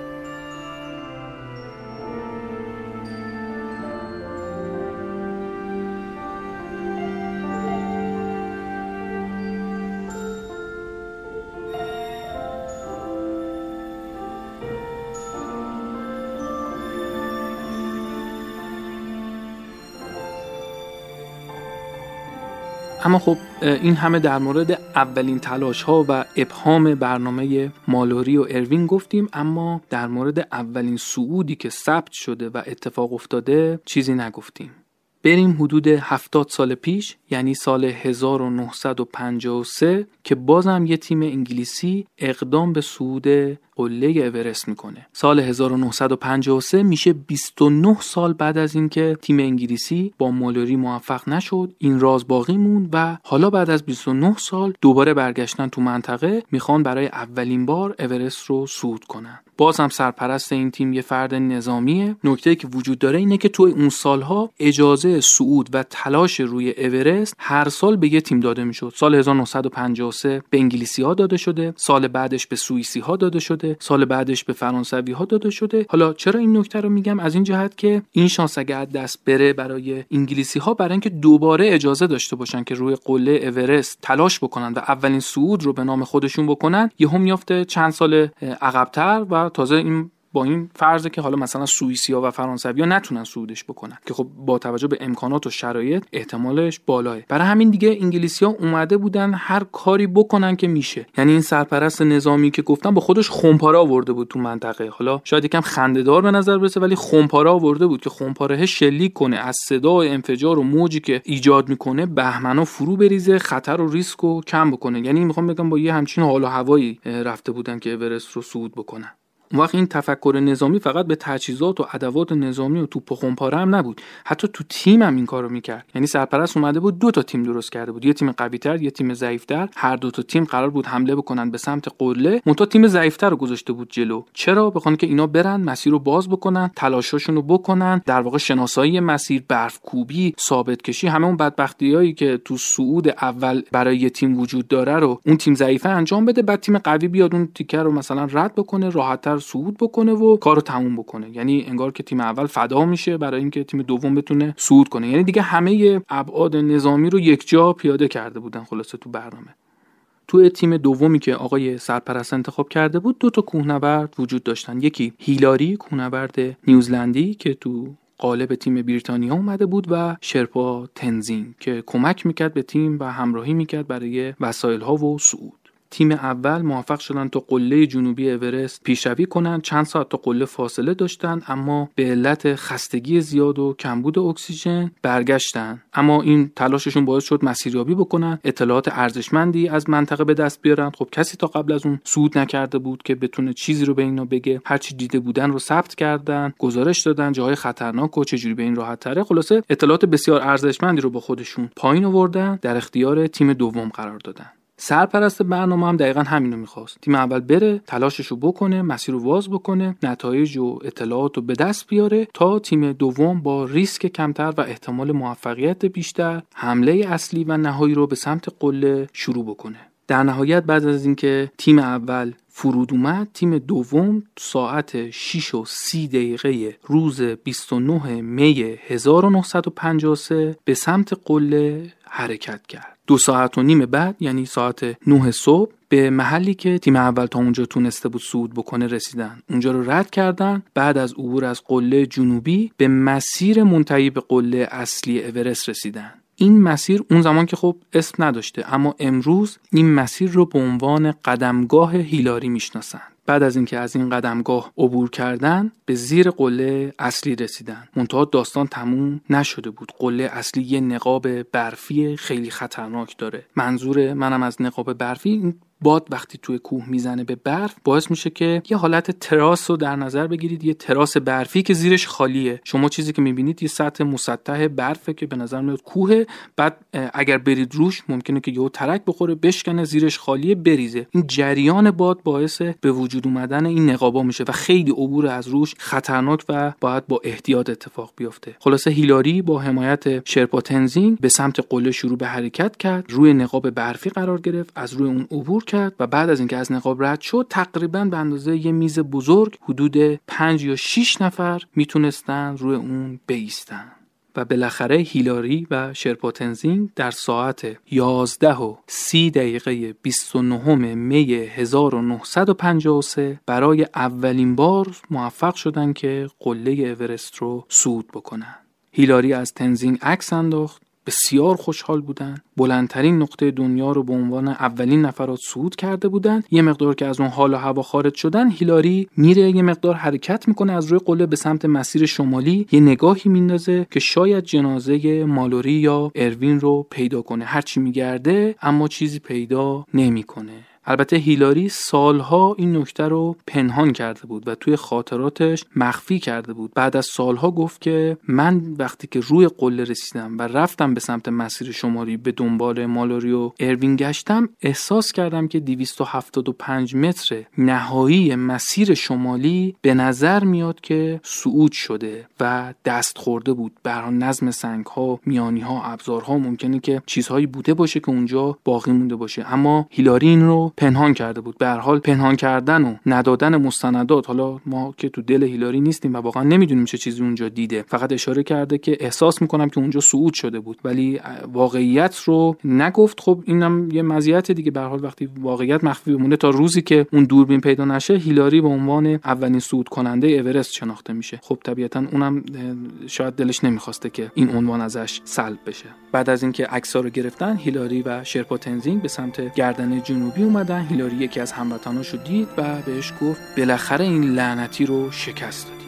اما خب این همه در مورد اولین تلاش ها و ابهام برنامه مالوری و اروین گفتیم اما در مورد اولین صعودی که ثبت شده و اتفاق افتاده چیزی نگفتیم. بریم حدود 70 سال پیش یعنی سال 1953 که بازم یه تیم انگلیسی اقدام به صعود قله اورست می‌کنه. سال 1953 میشه 29 سال بعد از اینکه تیم انگلیسی با مالوری موفق نشد این راز باقی موند و حالا بعد از 29 سال دوباره برگشتن تو منطقه می‌خوان برای اولین بار اورست رو صعود کنن. باز هم سرپرست این تیم یه فرد نظامیه. نکته که وجود داره اینه که توی اون سالها اجازه صعود و تلاش روی اورست هر سال به یه تیم داده می‌شد. سال 1953 به انگلیسی ها داده شده سال بعدش به سوئیسی ها داده شده سال بعدش به فرانسوی ها داده شده. حالا چرا این نکته رو میگم؟ از این جهت که این شانس اگر دست بره برای انگلیسی ها برای اینکه دوباره اجازه داشته باشن که روی قله اورست تلاش بکنن و اولین صعود رو به نام خودشون بکنن یهو میافته چند سال عقبتر و تازه این با این فرضه که حالا مثلا سوئیسیا و فرانسویا نتونن صعودش بکنن که خب با توجه به امکانات و شرایط احتمالش بالاه. برای همین دیگه انگلیسیا اومده بودن هر کاری بکنن که میشه. یعنی این سرپرست نظامی که گفتم با خودش خمپاره آورده بود تو منطقه. حالا شاید یکم خندهدار به نظر برسه ولی خمپاره آورده بود که خمپاره شلیک کنه از صدا انفجار و موجی که ایجاد می‌کنه بهمنا فرو بریزه خطر و ریسک رو کم بکنه. یعنی می‌خوام بگم با یه همچین حال و هوایی رفته بودن که اورست رو صعود بکنن. اون وقت این تفکر نظامی فقط به تجهیزات و ادوات نظامی و توپ و خمپاره هم نبود. حتی تو تیم هم این کارو می‌کرد. یعنی سرپرست اومده بود دو تا تیم درست کرده بود. یه تیم قویتر یه تیم ضعیفتر. هر دو تا تیم قرار بود حمله بکنن به سمت قله. منتها تیم ضعیفتر رو گذاشته بود جلو. چرا؟ بخوان که اینا برن مسیر رو باز بکنن تلاشاشون رو بکنن. در واقع شناسایی مسیر برف کوبی ثابت کشی همه اون بدبختیایی که تو صعود اول برای یه تیم وجود داره رو اون تیم ضعیفه انجام بده. بعد تیم قوی بیاد اون تیکر رو مثلا رد بکنه راحتتر صعود بکنه و کارو تموم بکنه. یعنی انگار که تیم اول فدا میشه برای اینکه تیم دوم بتونه صعود کنه. یعنی دیگه همه ابعاد نظامی رو یک جا پیاده کرده بودن خلاصه تو برنامه. تو تیم دومی که آقای سرپرست انتخاب کرده بود دو تا کوهنورد وجود داشتن. یکی هیلاری کوهنورد نیوزلندی که تو قالب تیم بریتانیا اومده بود و شرپا تنزین که کمک می‌کرد به تیم و همراهی می‌کرد برای وسایل ها و صعود. تیم اول موفق شدن تا قله جنوبی اورست پیشروی کنن. چند ساعت تا قله فاصله داشتن اما به علت خستگی زیاد و کمبود اکسیژن برگشتن. اما این تلاششون باعث شد مسیریابی بکنن. اطلاعات ارزشمندی از منطقه به دست بیارن. خب کسی تا قبل از اون سود نکرده بود که بتونه چیزی رو به اینا بگه. هرچی دیده بودن رو ثبت کردن گزارش دادن جاهای خطرناک و چجوری به این راحت تره. خلاصه اطلاعات بسیار ارزشمندی رو با خودشون پایین آوردن در اختیار تیم دوم قرار دادن. سرپرست برنامه هم دقیقا همینو می‌خواست. تیم اول بره تلاشش رو بکنه مسیر رو واز بکنه نتایج و اطلاعات رو به دست بیاره تا تیم دوم با ریسک کمتر و احتمال موفقیت بیشتر حمله اصلی و نهایی رو به سمت قله شروع بکنه. در نهایت بعد از اینکه تیم اول فرود اومد تیم دوم ساعت 6 و 30 دقیقه روز 29 می 1953 به سمت قله حرکت کرد. دو ساعت و نیم بعد یعنی ساعت 9 صبح به محلی که تیم اول تا اونجا تونسته بود صعود بکنه رسیدن. اونجا رو رد کردن. بعد از عبور از قله جنوبی به مسیر منتهی به قله اصلی اورست رسیدن. این مسیر اون زمان که خب اسم نداشته اما امروز این مسیر رو به عنوان قدمگاه هیلاری می‌شناسن بعد از اینکه از این قدمگاه عبور کردن به زیر قله اصلی رسیدن. منتها داستان تموم نشده بود. قله اصلی یه نقاب برفی خیلی خطرناک داره. منظور منم از نقاب برفی باد وقتی توی کوه می‌زنه به برف باعث میشه که یه حالت تراس رو در نظر بگیرید یه تراس برفی که زیرش خالیه. شما چیزی که می‌بینید یه سطح مسطح برفه که به نظر میاد کوه بعد اگر برید روش ممکنه که یهو ترک بخوره بشکنه زیرش خالیه بریزه. این جریان باد باعث به وجود اومدن این نقابا میشه و خیلی عبور از روش خطرناک و باید با احتیاط اتفاق بیفته. خلاصه هیلاری با حمایت شرپا تنزینگ به سمت قله شروع به حرکت کرد روی نقاب برفی قرار گرفت از روی اون عبور کرد و بعد از اینکه از نقاب رد شد تقریبا به اندازه یه میز بزرگ حدود پنج یا 6 نفر می‌تونستن روی اون بیستن و بالاخره هیلاری و شرپوتنزینگ در ساعت 11 و 30 دقیقه 29 می 1953 برای اولین بار موفق شدن که قله اورست رو صعود بکنن. هیلاری از تنزینگ عکس انداخت بسیار خوشحال بودن. بلندترین نقطه دنیا رو به عنوان اولین نفرات صعود کرده بودن یه مقدار که از اون حال و هوا خارج شدن هیلاری میره یه مقدار حرکت می‌کنه از روی قله به سمت مسیر شمالی. یه نگاهی میندازه که شاید جنازه مالوری یا اروین رو پیدا کنه. هرچی میگرده اما چیزی پیدا نمی‌کنه. البته هیلاری سالها این نکته رو پنهان کرده بود و توی خاطراتش مخفی کرده بود. بعد از سالها گفت که من وقتی که روی قله رسیدم و رفتم به سمت مسیر شماری به دنبال مالوری و اروین گشتم احساس کردم که 275 متر نهایی مسیر شمالی به نظر میاد که صعود شده و دست خورده بود. بر نظم سنگ ها میانی ها ابزارها ممکنه که چیزهایی بوده باشه که اونجا باقی مونده باشه. اما هیلاری این رو پنهان کرده بود. به حال پنهان کردن و ندادن مستندات حالا ما که تو دل هیلاری نیستیم و واقعا نمی‌دونیم چه چیزی اونجا دیده. فقط اشاره کرده که احساس می‌کنم که اونجا صعود شده بود. ولی واقعیت رو نگفت. خب اینم یه مزیت دیگه. به حال وقتی واقعیت مخفی بمونه تا روزی که اون دوربین پیدا نشه هیلاری به عنوان اولین صعود کننده اورست شناخته میشه. خب طبیعتا اونم شاید دلش نمی‌خواسته که این عنوان ازش سلب بشه. بعد از اینکه عکس‌ها رو گرفتن هیلاری و شرپا تنزینگ به سمت گردنه جنوبی اومد اومدن. هیلاری یکی از هموطناشو دید و بهش گفت بالاخره این لعنتی رو شکست. دادی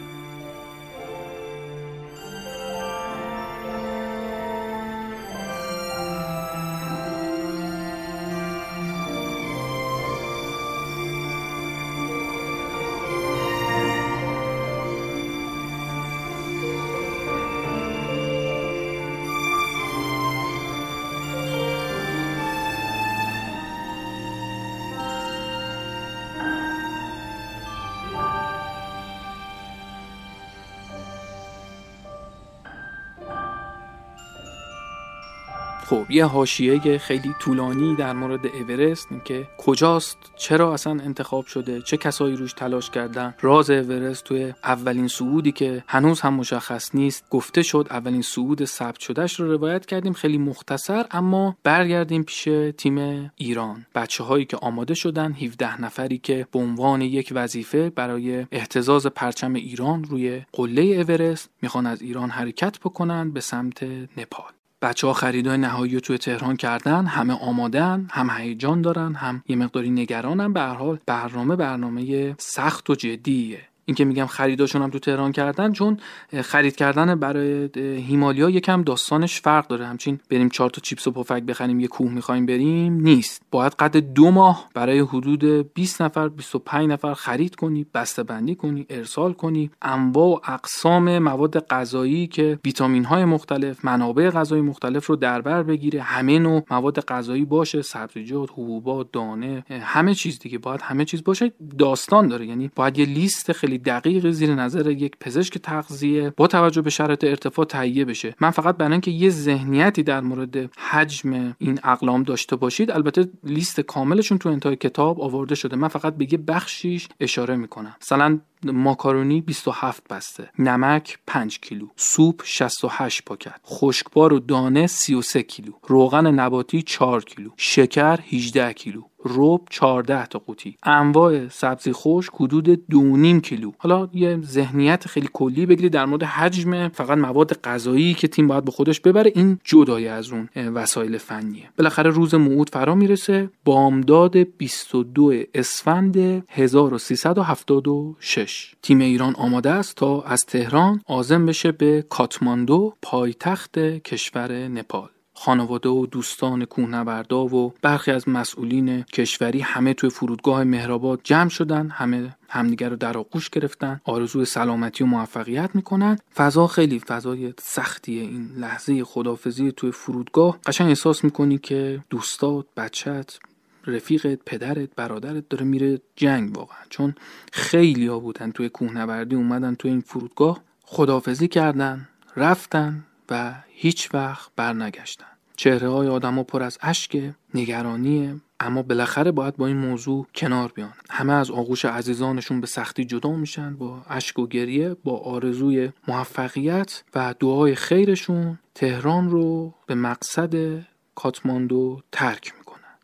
خب یه حاشیه خیلی طولانی در مورد اورست که کجاست چرا اصلا انتخاب شده چه کسایی روش تلاش کردن. راز اورست توی اولین صعودی که هنوز هم مشخص نیست. گفته شد اولین صعود ثبت شدهش رو روایت کردیم خیلی مختصر اما برگردیم پیش تیم ایران. بچه هایی که آماده شدن 17 نفری که به عنوان یک وظیفه برای احتزاز پرچم ایران روی قله اورست می‌خوان از ایران حرکت بکنن به سمت نپال. بچه ها خریدای نهایی رو توی تهران کردن همه آمادن هم هیجان دارن هم یه مقداری نگرانن. به هر حال برنامه برنامه سخت و جدیه. این که میگم خریداشون هم تو تهران کردن چون خرید کردن برای هیمالیا یکم داستانش فرق داره. همچین بریم چهار تا چیپس و پفک بخریم یه کوه می‌خوایم بریم نیست. باید قد دو ماه برای حدود 20 نفر 25 نفر خرید کنی بسته بندی کنی ارسال کنی. انواع و اقسام مواد غذایی که ویتامین های مختلف منابع غذایی مختلف رو در بر بگیره. همه نوع مواد غذایی باشه سبزیجات حبوبات دانه همه چیز دیگه. باید همه چیز باشه. داستان داره. یعنی باید یه لیست خیلی دقیق زیر نظر یک پزشک تغذیه با توجه به شرایط ارتفاع تهیه بشه. من فقط برای اینکه یه ذهنیتی در مورد حجم این اقلام داشته باشید البته لیست کاملشون تو انتهای کتاب آورده شده. من فقط به یه بخشیش اشاره می‌کنم. مثلا ماکارونی 27 بسته. نمک 5 کیلو. سوپ 68 پاکت. خشکبار و دانه 33 کیلو. روغن نباتی 4 کیلو. شکر 18 کیلو. رب 14 تا قوطی. انواع سبزی خوش حدود 2.5 کیلو. حالا یه ذهنیت خیلی کلی بگیرید در مورد حجم فقط مواد غذایی که تیم باید به خودش ببره. این جدای از اون وسایل فنیه. بالاخره روز موعود فرا می‌رسه. بامداد 22 اسفند 1376 تیم ایران آماده است تا از تهران آزم بشه به کاتماندو پایتخت کشور نپال. خانواده و دوستان کوهنوردا و برخی از مسئولین کشوری همه توی فرودگاه مهرآباد جمع شدن همه همدیگر رو در آغوش گرفتن آرزوی سلامتی و موفقیت می‌کنن. فضا خیلی فضای سختیه این لحظه خدافزی توی فرودگاه. قشنگ احساس می‌کنی که دوستات بچت رفیقت پدرت برادرت داره میره جنگ واقعا. چون خیلی ها بودن توی کوهنوردی اومدن توی این فرودگاه خدافزی کردن رفتن و هیچ وقت برنگشتن. چهره های آدم ها پر از اشک نگرانیه اما بالاخره باید با این موضوع کنار بیان. همه از آغوش عزیزانشون به سختی جدا میشن با اشک و گریه با آرزوی موفقیت و دعای خیرشون. تهران رو به مقصد کاتماندو ترک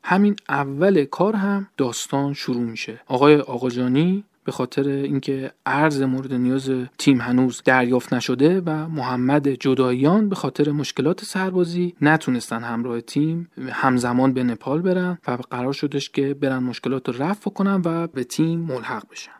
همین اول کار هم داستان شروع میشه. آقای آقاجانی به خاطر اینکه ارز مورد نیاز تیم هنوز دریافت نشده و محمد جداییان به خاطر مشکلات سربازی نتونستن همراه تیم همزمان به نپال برن و قرار شدش که برن مشکلات رو رفع کنن و به تیم ملحق بشن.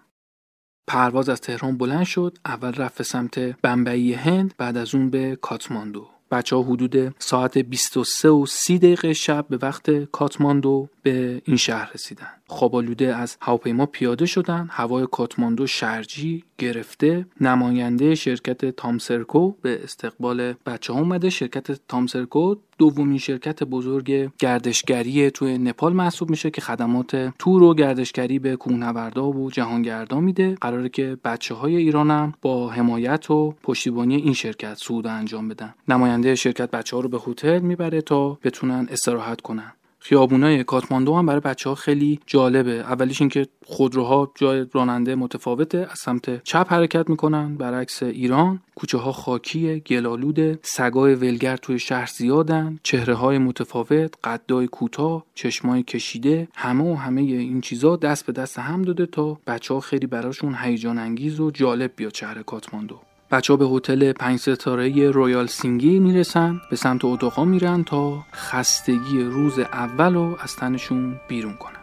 پرواز از تهران بلند شد اول رفت سمت بمبئی هند بعد از اون به کاتماندو. بچه ها حدود ساعت 23 و 30 دقیقه شب به وقت کاتماندو به این شهر رسیدن. خوابالوده از هواپیما پیاده شدن هوای کاتماندو شرجی گرفته نماینده شرکت تامسرکو به استقبال بچه ها اومده. شرکت تامسرکو دومین شرکت بزرگ گردشگری توی نپال محسوب میشه که خدمات تور و گردشگری به کوهنوردا و جهانگردا میده. قراره که بچه های ایرانم با حمایت و پشتیبانی این شرکت سود انجام بدن. نماینده شرکت بچه ها رو به هتل می‌بره تا بتونن استراحت کنن. خیابونای کاتماندو هم برای بچه ها خیلی جالبه. اولیش اینکه خودروها جای راننده متفاوته از سمت چپ حرکت می‌کنن برعکس ایران. کوچه ها خاکی گلالود سگای ولگر توی شهر زیادن چهره های متفاوت قدای کوتاه چشمای کشیده همه و همه این چیزا دست به دست هم داده تا بچه ها خیلی براشون هیجان انگیز و جالب بیاد شهر کاتماندو. بچه به هتل پنج ستاره رویال سینگی می‌رسن. به سمت اتاقا میرن تا خستگی روز اول رو از تنشون بیرون کنن.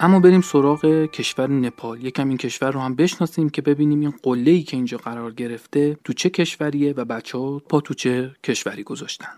اما بریم سراغ کشور نپال. یکم این کشور رو هم بشناسیم که ببینیم این قله ای که اینجا قرار گرفته تو چه کشوریه و بچه ها پا تو چه کشوری گذاشتن.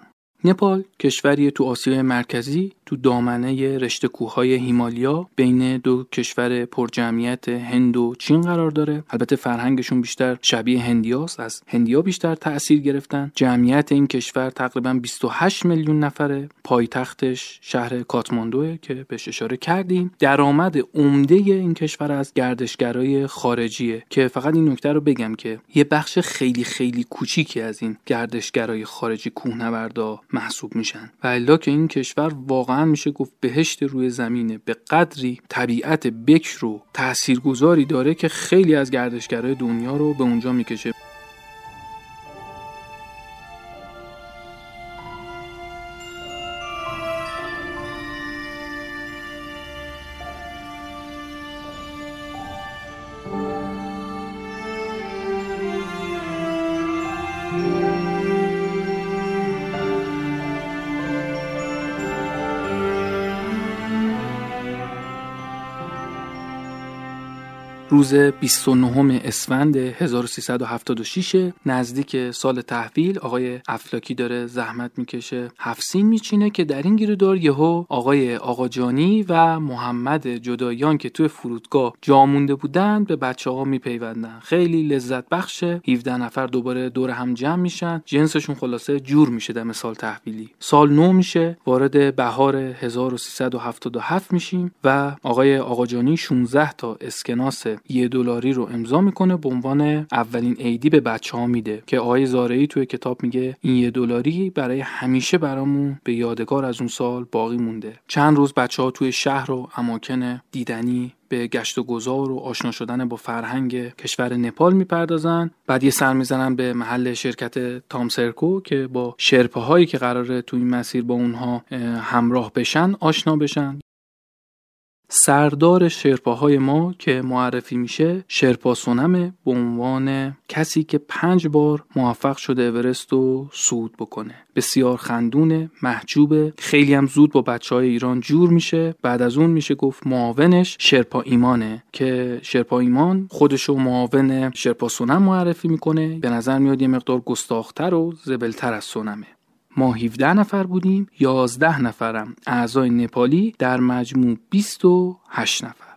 نپال کشوری تو آسیای مرکزی تو دامنه رشته کوههای هیمالیا بین دو کشور پرجمعیت هند و چین قرار داره. البته فرهنگشون بیشتر شبیه هندیاست. از هندیا بیشتر تاثیر گرفتن. جمعیت این کشور تقریبا 28 میلیون نفره. پایتختش شهر کاتماندوه که بهش اشاره کردیم. درآمد عمده این کشور از گردشگرای خارجیه که فقط این نکته رو بگم که یه بخش خیلی خیلی کوچیکی از این گردشگرای خارجی کوهنوردا محسوب میشن. و که این کشور میشه گفت بهشت روی زمینه. به قدری طبیعت بکر رو تاثیرگذاری داره که خیلی از گردشگرای دنیا رو به اونجا می‌کشه. روز 29 اسفند 1376 نزدیک سال تحویل آقای افلاکی داره زحمت می‌کشه. هفسین میچینه که در این گیرودار یهو آقای آقاجانی و محمد جدایان که توی فرودگاه جا مونده بودن به بچه ها میپیوندن. خیلی لذت بخشه 17 نفر دوباره دور هم جمع میشن. جنسشون خلاصه جور میشه در سال تحویلی. سال نو میشه وارد بهار 1377 میشیم و آقای آقاجانی 16 تا اسکناس یه دلاری رو امضا می‌کنه به عنوان اولین عیدی به بچه ها میده. که آقای زارعی توی کتاب میگه این یه دلاری برای همیشه برامون به یادگار از اون سال باقی مونده. چند روز بچه ها توی شهر و اماکن دیدنی به گشت و گذار و آشنا شدن با فرهنگ کشور نپال می‌پردازن. بعد یه سر می‌زنن به محل شرکت تامسرکو که با شرپه هایی که قراره تو این مسیر با اونها همراه بشن آشنا بشن. سردار شرپاهای ما که معرفی میشه شرپا سونمه به عنوان کسی که پنج بار موفق شده اورست رو صعود بکنه. بسیار خندونه محجوبه خیلی هم زود با بچه های ایران جور میشه. بعد از اون میشه گفت معاونش شرپا ایمانه که شرپا ایمان خودشو معاون شرپا سونم معرفی می‌کنه. به نظر میاد یه مقدار گستاختر و زبلتر از سونمه. ما 17 نفر بودیم 11 نفرم. اعضای نپالی در مجموع 28 نفر.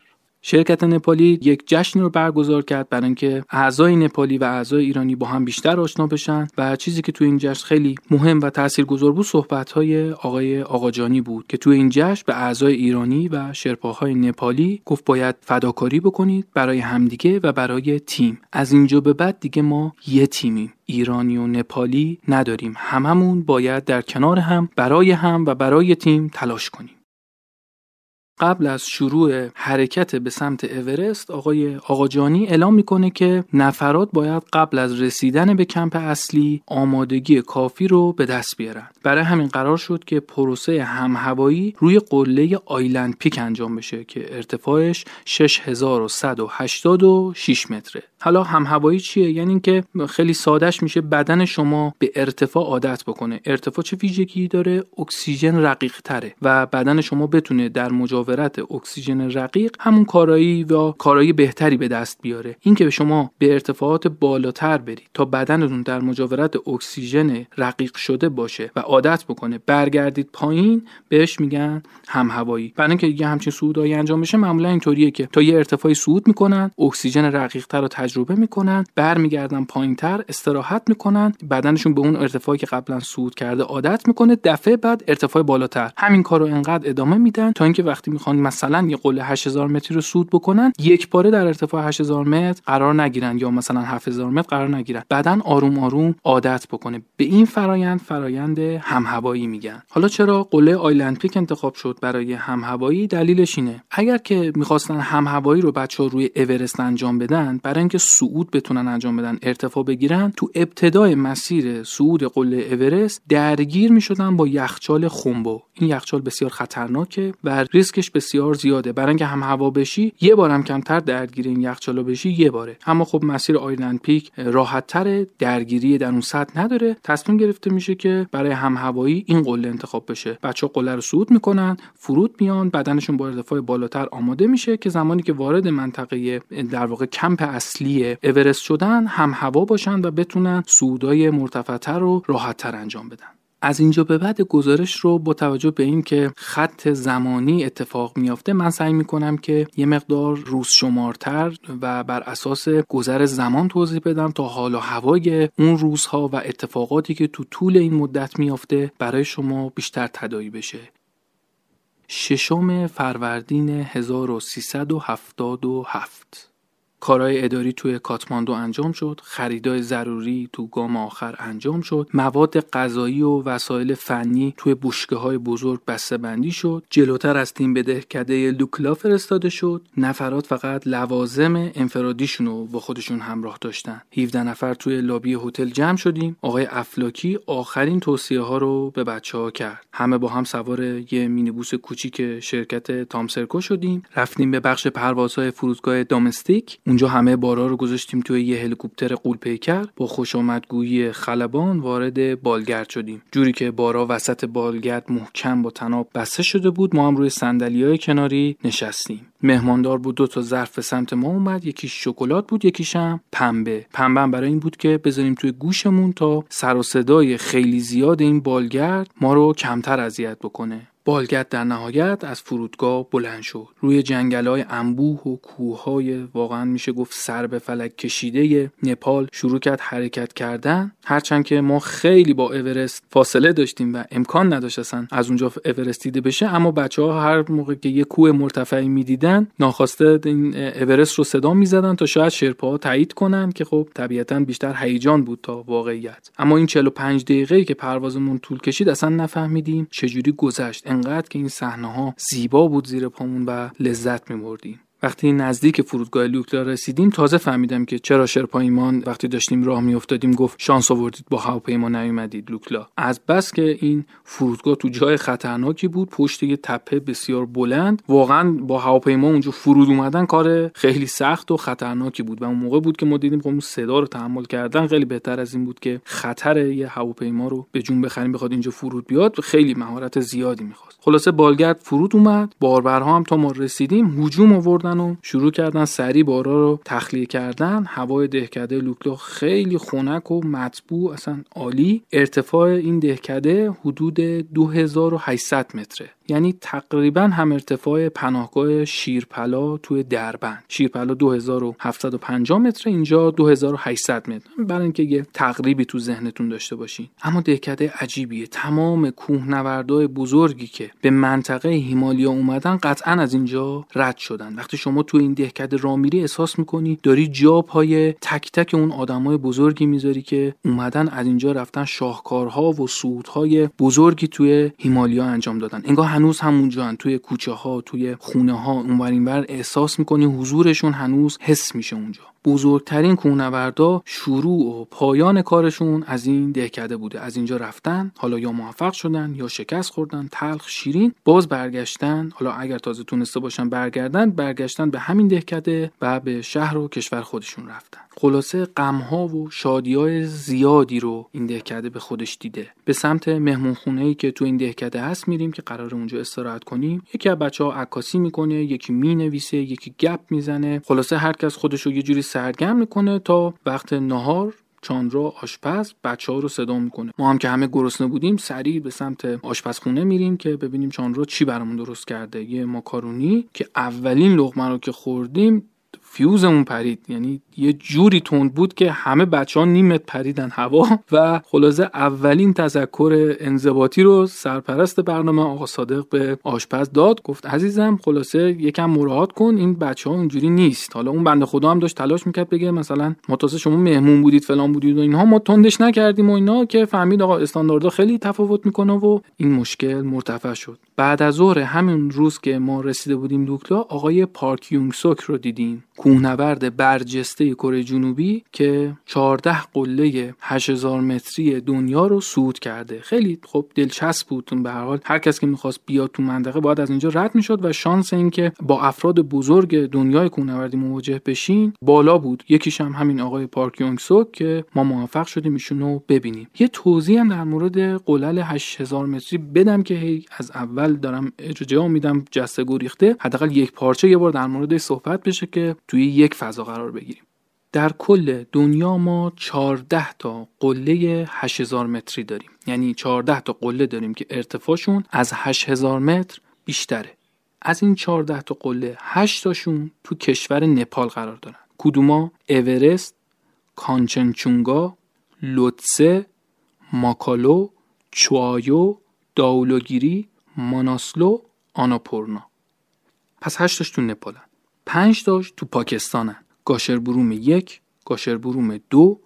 شرکت نپالی یک جشن رو برگزار کرد برای اینکه اعضای نپالی و اعضای ایرانی با هم بیشتر آشنا بشن و چیزی که تو این جشن خیلی مهم و تاثیرگذار بود صحبت های آقای آقاجانی بود که تو این جشن به اعضای ایرانی و شرپاهای نپالی گفت باید فداکاری بکنید برای همدیگه و برای تیم. از اینجا به بعد دیگه ما یه تیمیم. ایرانی و نپالی نداریم. هممون باید در کنار هم برای هم و برای تیم تلاش کنیم. قبل از شروع حرکت به سمت اورست آقای آقاجانی اعلام می‌کنه که نفرات باید قبل از رسیدن به کمپ اصلی آمادگی کافی رو به دست بیارن. برای همین قرار شد که پروسه همهوایی روی قله آیلند پیک انجام بشه که ارتفاعش 6186 متره. حالا همهوایی چیه؟ یعنی اینکه خیلی سادهش میشه بدن شما به ارتفاع عادت بکنه. ارتفاع چه ویژگی داره؟ اکسیژن رقیق تره و بدن شما بتونه در مجاورت اکسیژن رقیق همون کارایی و کارایی بهتری به دست بیاره. اینکه شما به ارتفاعات بالاتر برید تا بدنتون در مجاورت اکسیژن رقیق شده باشه و عادت بکنه برگردید پایین بهش میگن هم‌هوایی. برای اینکه یه همچین صعودایی انجام بشه معمولا اینطوریه که تا یه ارتفاعی صعود می‌کنن اکسیژن رقیقتر رو تجربه می‌کنن برمیگردن پایینتر استراحت می‌کنن بدنشون به اون ارتفاعی که قبلا صعود کرده عادت می‌کنه دفعه بعد ارتفاع بالاتر. همین کارو انقدر ادامه میدن تا اینکه وقتی می‌خوان مثلا یه قله 8000 متری رو صعود بکنن یک باره در ارتفاع 8000 متر قرار نگیرن یا مثلا 7000 متر قرار نگیرن. بعدا آروم آروم عادت بکنه. به این فرایند فرایند همهوایی میگن. حالا چرا قله آیلند پیک انتخاب شد برای همهوایی؟ دلیلش اینه. اگر که می‌خواستن همهوایی رو بچه روی اورست انجام بدن برای اینکه صعود بتونن انجام بدن ارتفاع بگیرن تو ابتدای مسیر صعود قله اورست درگیر می‌شدن با یخچال خنبو این یخچال بسیار خطرناکه و ریسکش بسیار زیاده. برای اینکه هم هوا بشی یه بارم کمتر درگیر این یخچالا بشی یه باره. اما خب مسیر آیلند پیک راحت تر درگیری در اون سطح نداره. تصمیم گرفته میشه که برای هم هوایی این قله انتخاب بشه. بچه قله رو صعود می‌کنن فرود میان بدنشون با ارتفاع بالاتر آماده میشه که زمانی که وارد منطقه در واقع کمپ اصلی اورست شدن هم هوا باشن و بتونن صعودای مرتفعتر رو راحتتر انجام بدن. از اینجا به بعد گزارش رو با توجه به اینکه خط زمانی اتفاق میافته من سعی می‌کنم که یه مقدار روز شمارتر و بر اساس گذر زمان توضیح بدم تا حال و هوای اون روزها و اتفاقاتی که تو طول این مدت میافته برای شما بیشتر تدایی بشه. ششم فروردین 1377 کارهای اداری توی کاتماندو انجام شد خریدای ضروری تو گام آخر انجام شد مواد غذایی و وسایل فنی توی بوشگاه های بزرگ بسته بندی شد جلوتر از تیم به دهکده لوکلا فرستاده شد نفرات فقط لوازم انفرادیشون رو با خودشون همراه داشتن. 17 نفر توی لابی هتل جمع شدیم. آقای افلاکی آخرین توصیه ها رو به بچه ها کرد. همه با هم سوار یه مینیبوس کوچیک شرکت تامسرکو شدیم. رفتیم به بخش پروازهای فرودگاه دامستیک. اونجا همه بارا رو گذاشتیم توی یه هلیکوپتر قولپیکر. با خوش آمدگویی خلبان وارد بالگرد شدیم. جوری که بارا وسط بالگرد محکم با تناب بسته شده بود ما هم روی های کناری نشستیم. مهماندار بود دو تا ظرف سمت ما اومد. یکی شکلات بود یکیش هم پنبه. پنبه برای این بود که بذاریم توی گوشمون تا سر و صدای خیلی زیاد این بالگرد ما رو کمتر اذیت بکنه. بالگت در نهایت از فرودگاه بلند شد. روی جنگل های انبوه و کوههای واقعا میشه گفت سر به فلک کشیده نپال شروع کرد حرکت کردن. هرچند که ما خیلی با اورست فاصله داشتیم و امکان نداشت اصلا از اونجا اورست دیده بشه اما بچه ها هر موقع که یه کوه مرتفعی می‌دیدن ناخواسته این اورست رو صدا می‌زدن تا شاید شرپا تایید کنن که خب طبیعتا بیشتر هیجان بود تا واقعیت. اما این 45 دقیقه که پروازمون طول کشید اصلا نفهمیدیم چجوری گذشت. انقدر که این صحنه ها زیبا بود زیر پامون و لذت میبردیم. وقتی نزدیک فرودگاه لوکلا رسیدیم تازه فهمیدم که چرا شرپایمان وقتی داشتیم راه میافتادیم گفت شانس آوردید با هواپیما نیومدید لوکلا از بس که این فرودگاه تو جای خطرناکی بود پشت یه تپه بسیار بلند واقعا با هواپیما اونجا فرود اومدن کار خیلی سخت و خطرناکی بود و اون موقع بود که ما دیدیم اون صدا رو تحمل کردن خیلی بهتر از این بود که خطر یه هواپیما رو به جون بخریم بخواد اینجا فرود بیاد خیلی مهارت زیادی می‌خواست. خلاصه بالگرد فرود اومد باربرها هم تا ما رسیدیم هجوم آوردن و شروع کردن سری بارا رو تخلیه کردن. هوای دهکده لوکلا خیلی خنک و مطبوع اصلا عالی. ارتفاع این دهکده حدود 2800 متره. یعنی تقریبا هم ارتفاع پناهگاه شیرپلا توی دربند. شیرپلا 2750 متر اینجا 2800 متر. برای اینکه یه تقریبی تو ذهنتون داشته باشین. اما دهکده عجیبیه. تمام کوهنوردای بزرگی که به منطقه هیمالیا اومدن قطعا از اینجا رد شدن. وقتی شما تو این دهکده را میری احساس می‌کنی داری جا پای تک تک اون آدمای بزرگی می‌ذاری که اومدن از اینجا رفتن شاهکارها و صعودهای بزرگی توی هیمالیا انجام دادن. انگار هنوز همونجا توی کوچه ها توی خونه ها اونور بر احساس می‌کنی حضورشون هنوز حس میشه اونجا. بزرگترین کوهنوردا شروع و پایان کارشون از این دهکده بوده. از اینجا رفتن حالا یا موفق شدن یا شکست خوردن تلخ شیرین باز برگشتن. حالا اگر تازه تونسته باشن برگردن برگشتن به همین دهکده و به شهر و کشور خودشون رفتن. خلاصه غمها و شادی زیادی رو این دهکده به خودش دیده. به سمت مهمون خونه ای که تو این دهکده هست میریم که قرار اونجا استراحت کنیم. یکی از بچه ها عکاسی می‌کنه یکی می‌نویسه یکی گپ می‌زنه. خلاصه هر کس خودش رو یه جوری سرگرم می‌کنه تا وقت نهار چاندرا آشپز بچه ها رو صدا می‌کنه. ما هم که همه گرسنه بودیم سریع به سمت آشپزخونه میریم که ببینیم چاندرا چی برامون درست کرده. یه ماکارونی که اولین لقمه رو که خوردیم فیوزمون پرید. یعنی یه جوری تند بود که همه بچه ها نیمت پریدن هوا و خلاصه اولین تذکر انضباطی رو سرپرست برنامه آقا صادق به آشپز داد. گفت عزیزم خلاصه یکم مراعات کن این بچه ها اونجوری نیست. حالا اون بنده خدا هم داشت تلاش می‌کرد بگه مثلا ما شما مهمون بودید فلان بودید و اینها. ما تندش نکردیم و اینا که فهمید آقا استانداردها خیلی تفاوت می‌کنه و این مشکل مرتفع شد. بعد از ظهر همین روز که ما رسیده بودیم دوکلا آقای پارک یونگ سوک رو دیدیم. کوهنورد برجسته کره جنوبی که 14 قله 8000 متری دنیا رو صعود کرده. خیلی خب دلچسب بود. به هر حال هر کس که می‌خواست بیاد تو منطقه باید از اینجا رد می‌شد و شانس اینکه با افراد بزرگ دنیای کوهنوردی مواجه بشین بالا بود. یکیش هم همین آقای پارک یونگ سوک که ما موفق شدیم ایشونو ببینیم. یه توضیح هم در مورد قلل 8000 متری بدم که هی از اول دارم اجازه میدم جسته گریخته حداقل یک پارچه یه بار در مورد صحبت بشه که توی یک فضا قرار بگیریم. در کل دنیا ما 14 تا قله 8000 متری داریم. یعنی 14 تا قله داریم که ارتفاعشون از 8000 متر بیشتره. از این 14 تا قله 8 تاشون تو کشور نپال قرار دارن. کدوما؟ اورست کانچنچونگا لوتسه ماکالو چوایو داولوگیری ماناسلو آناپورنا پس 8 تاش تو نپالن. 5 تاش تو پاکستانن. گاشر بروم یک گاشر بروم دو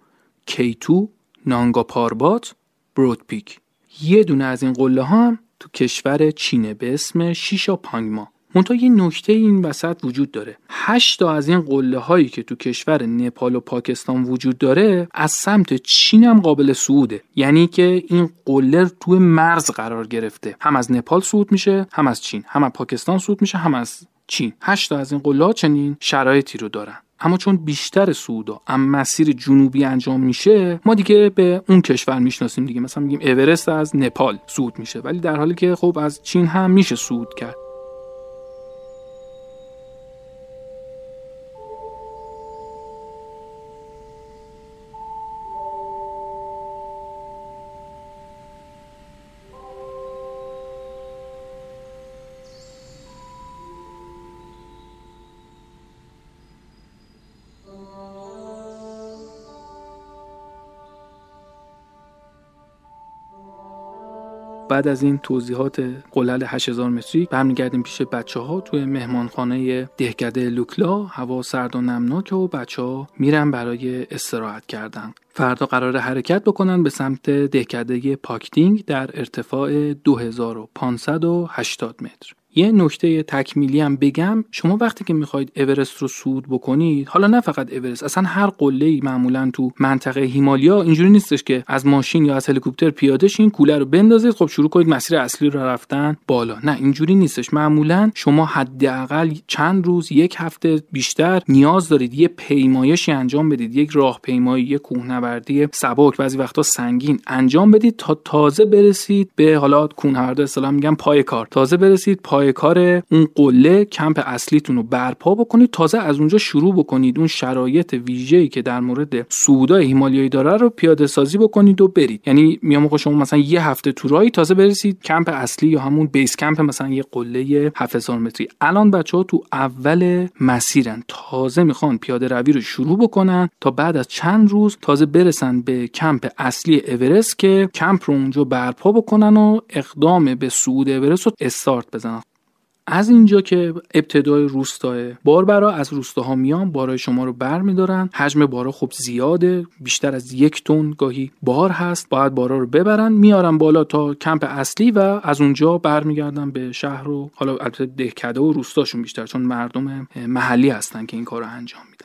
کیتو نانگا پاربات برود پیک یه دونه از این قله ها هم تو کشور چینه به اسم شیشا پانگما. منتها یه نکته این وسط وجود داره. هشت تا از این قله هایی که تو کشور نپال و پاکستان وجود داره از سمت چین هم قابل صعوده. یعنی که این قله تو مرز قرار گرفته. هم از نپال صعود میشه هم از چین. هم از پاکستان صعود میشه هم از چین. هشت تا از این قله چنین شرایطی رو دارن. اما چون بیشتر صعودا ام مسیر جنوبی انجام میشه ما دیگه به اون کشور می‌شناسیم دیگه. مثلا میگیم اورست از نپال سود میشه. ولی در حالی که خب از چین هم میشه سود کرد. بعد از این توضیحات قلل 8000 متری برمیگردیم پیش بچه ها توی مهمانخانه دهکده لوکلا هوا سرد و نمناک و بچه ها میرن برای استراحت کردن. فردا قراره حرکت بکنن به سمت دهکده پاکتینگ در ارتفاع 2580 متر. یه نکته تکمیلی هم بگم. شما وقتی که می‌خواید اورست رو صعود بکنید حالا نه فقط اورست اصلا هر قله ای معمولا تو منطقه هیمالیا اینجوری نیستش که از ماشین یا از هلیکوپتر پیاده شین کوله رو بندازید خب شروع کنید مسیر اصلی رو رفتن بالا. نه اینجوری نیستش. معمولا شما حداقل چند روز یک هفته بیشتر نیاز دارید یه پیمایشی انجام بدید یک راهپیمایی یک کوهنوردی سبک بعضی وقتا سنگین انجام بدید تا تازه برسید به حالا کوهنورد اصطلاح میگم پای کار تازه برسید پای کار اون قله کمپ اصلیتون رو برپا بکنید تازه از اونجا شروع بکنید اون شرایط ویژه‌ای که در مورد سودای هیمالیایی داره رو پیاده سازی بکنید و برید. یعنی میام شما مثلا یه هفته تورایی تازه برسید کمپ اصلی یا همون بیس کمپ مثلا یه قله 7000 متری. الان بچه ها تو اول مسیرن. تازه می‌خوان پیاده روی رو شروع بکنن تا بعد از چند روز تازه برسن به کمپ اصلی اورست که کمپ رو اونجا برپا بکنن و اقدام به صعود اورست رو استارت بزنن. از اینجا که ابتدای روستاه باربرا از روستاها میان بارای شما رو بر میدارن. حجم بارا خب زیاده بیشتر از یک تن گاهی بار هست. باید بارا رو ببرن. میارن بالا تا کمپ اصلی و از اونجا برمیگردن به شهر و حالا البته دهکده و روستاشون بیشتر چون مردم محلی هستن که این کار رو انجام میدن.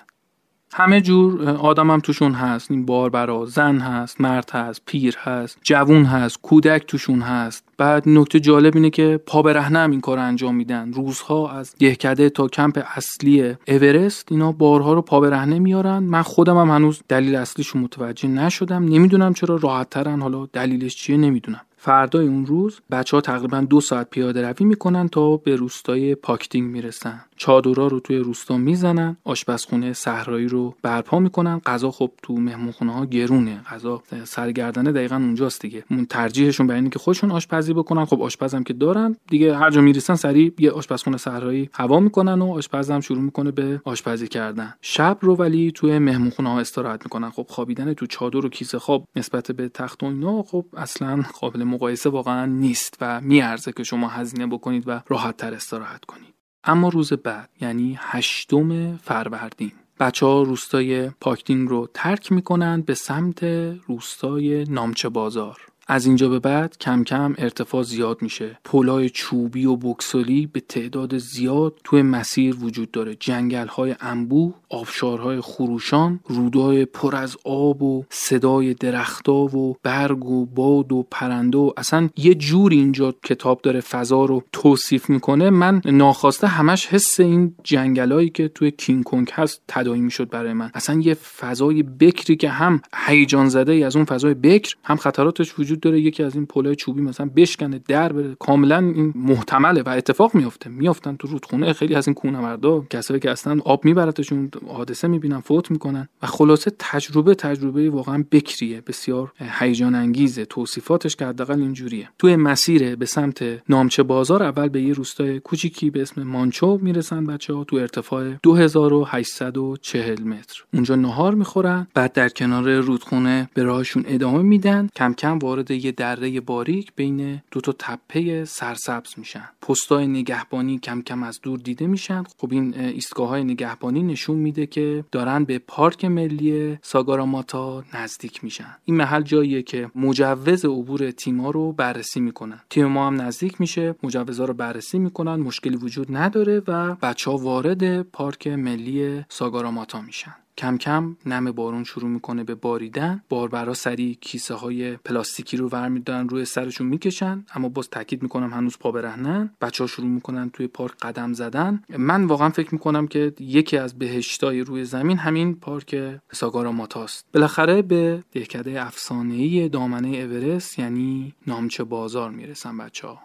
همه جور آدم هم توشون هست. این باربرا زن هست مرد هست پیر هست جوون هست کودک توشون هست. بعد نکته جالب اینه که پا برهنه هم این کار انجام میدن. روزها از دهکده تا کمپ اصلی اورست اینا بارها رو پا برهنه میارن. من خودم هم هنوز دلیل اصلیشو متوجه نشدم. نمی‌دونم چرا راحت ترن حالا دلیلش چیه نمی‌دونم. فردای اون روز بچه ها تقریبا دو ساعت پیاده روی می‌کنن تا به روستای پاکتینگ می‌رسن. چادرها رو توی روستا می‌زنن آشپزخونه صحرایی رو برپا می‌کنن. غذا خب تو مهمونخونه ها گرونه. غذا سرگردنه دقیقا اونجاست دیگه. ترجیحشون برای اینه که خودشون آشپزی بکنن. خب آشپزم که دارن دیگه هر جا می‌رسن سریع یه آشپزخونه صحرایی هوا می‌کنن و آشپزم شروع می‌کنه به آشپزی کردن. شب رو ولی توی مهمونخونه ها استراحت می‌کنن. خب خوابیدن تو چادر و کیسه خواب نسبت به تخت و اینا خب اصلا قابل مقایسه واقعا نیست و میارزه که شما هزینه بکنید و راحت تر استراحت کنید. اما روز بعد یعنی هشتم فروردین بچه ها روستای پاکتینگ رو ترک می‌کنند به سمت روستای نامچه بازار. از اینجا به بعد کم کم ارتفاع زیاد میشه. پلای چوبی و بکسلی به تعداد زیاد توی مسیر وجود داره. جنگل های انبوه آبشارهای خروشان رودای پر از آب و صدای درختا و برگ و باد و پرنده و اصلا یه جور اینجا کتاب داره فضا رو توصیف می‌کنه. من ناخواسته همش حس این جنگلایی که توی کینگ کنگ هست تداعی می‌شد برای من. اصلا یه فضای بکری که هم هیجان زده از اون فضای بکر هم خطراتش وجود داره یکی از این پلای چوبی مثلا بشکنه در بره. کاملا این محتمله و اتفاق میفته میافتن تو رودخونه خیلی از این کوهنوردا کسایی که اصلا آب میبرتشون حادثه می‌بینن فوت می‌کنن و خلاصه تجربه تجربه واقعا بکریه. بسیار هیجان انگیزه توصیفاتش که حداقل اینجوریه. توی مسیر به سمت نامچه بازار اول به یه روستای کوچیکی به اسم مانچو می‌رسن بچه ها تو ارتفاع 2840 متر. اونجا نهار می‌خورن بعد در کنار رودخونه به راهشون ادامه میدن. کم کم وارد یه دره باریک بین دو تا تپه سرسبز میشن. پستای نگهبانی کم کم از دور دیده میشن. خب این ایستگاه های نگهبانی نشون میده که دارن به پارک ملی ساگاراماتا نزدیک میشن. این محل جاییه که مجوز عبور تیما رو بررسی می‌کنن. تیم ما هم نزدیک میشه. مجوزا رو بررسی می‌کنن. مشکلی وجود نداره و بچه ها وارد پارک ملی ساگاراماتا میشن. کم کم نم بارون شروع می‌کنه به باریدن. باربرا سری کیسه های پلاستیکی رو ورمیدن روی سرشون می‌کشن اما باز تاکید می‌کنم هنوز پا برهنن. بچه ها شروع می‌کنن توی پارک قدم زدن. من واقعا فکر می‌کنم که یکی از بهشتای روی زمین همین پارک ساگارا ماتاست بالاخره به دهکده افسانه‌ای دامنه اورست یعنی نامچه بازار می‌رسن بچه ها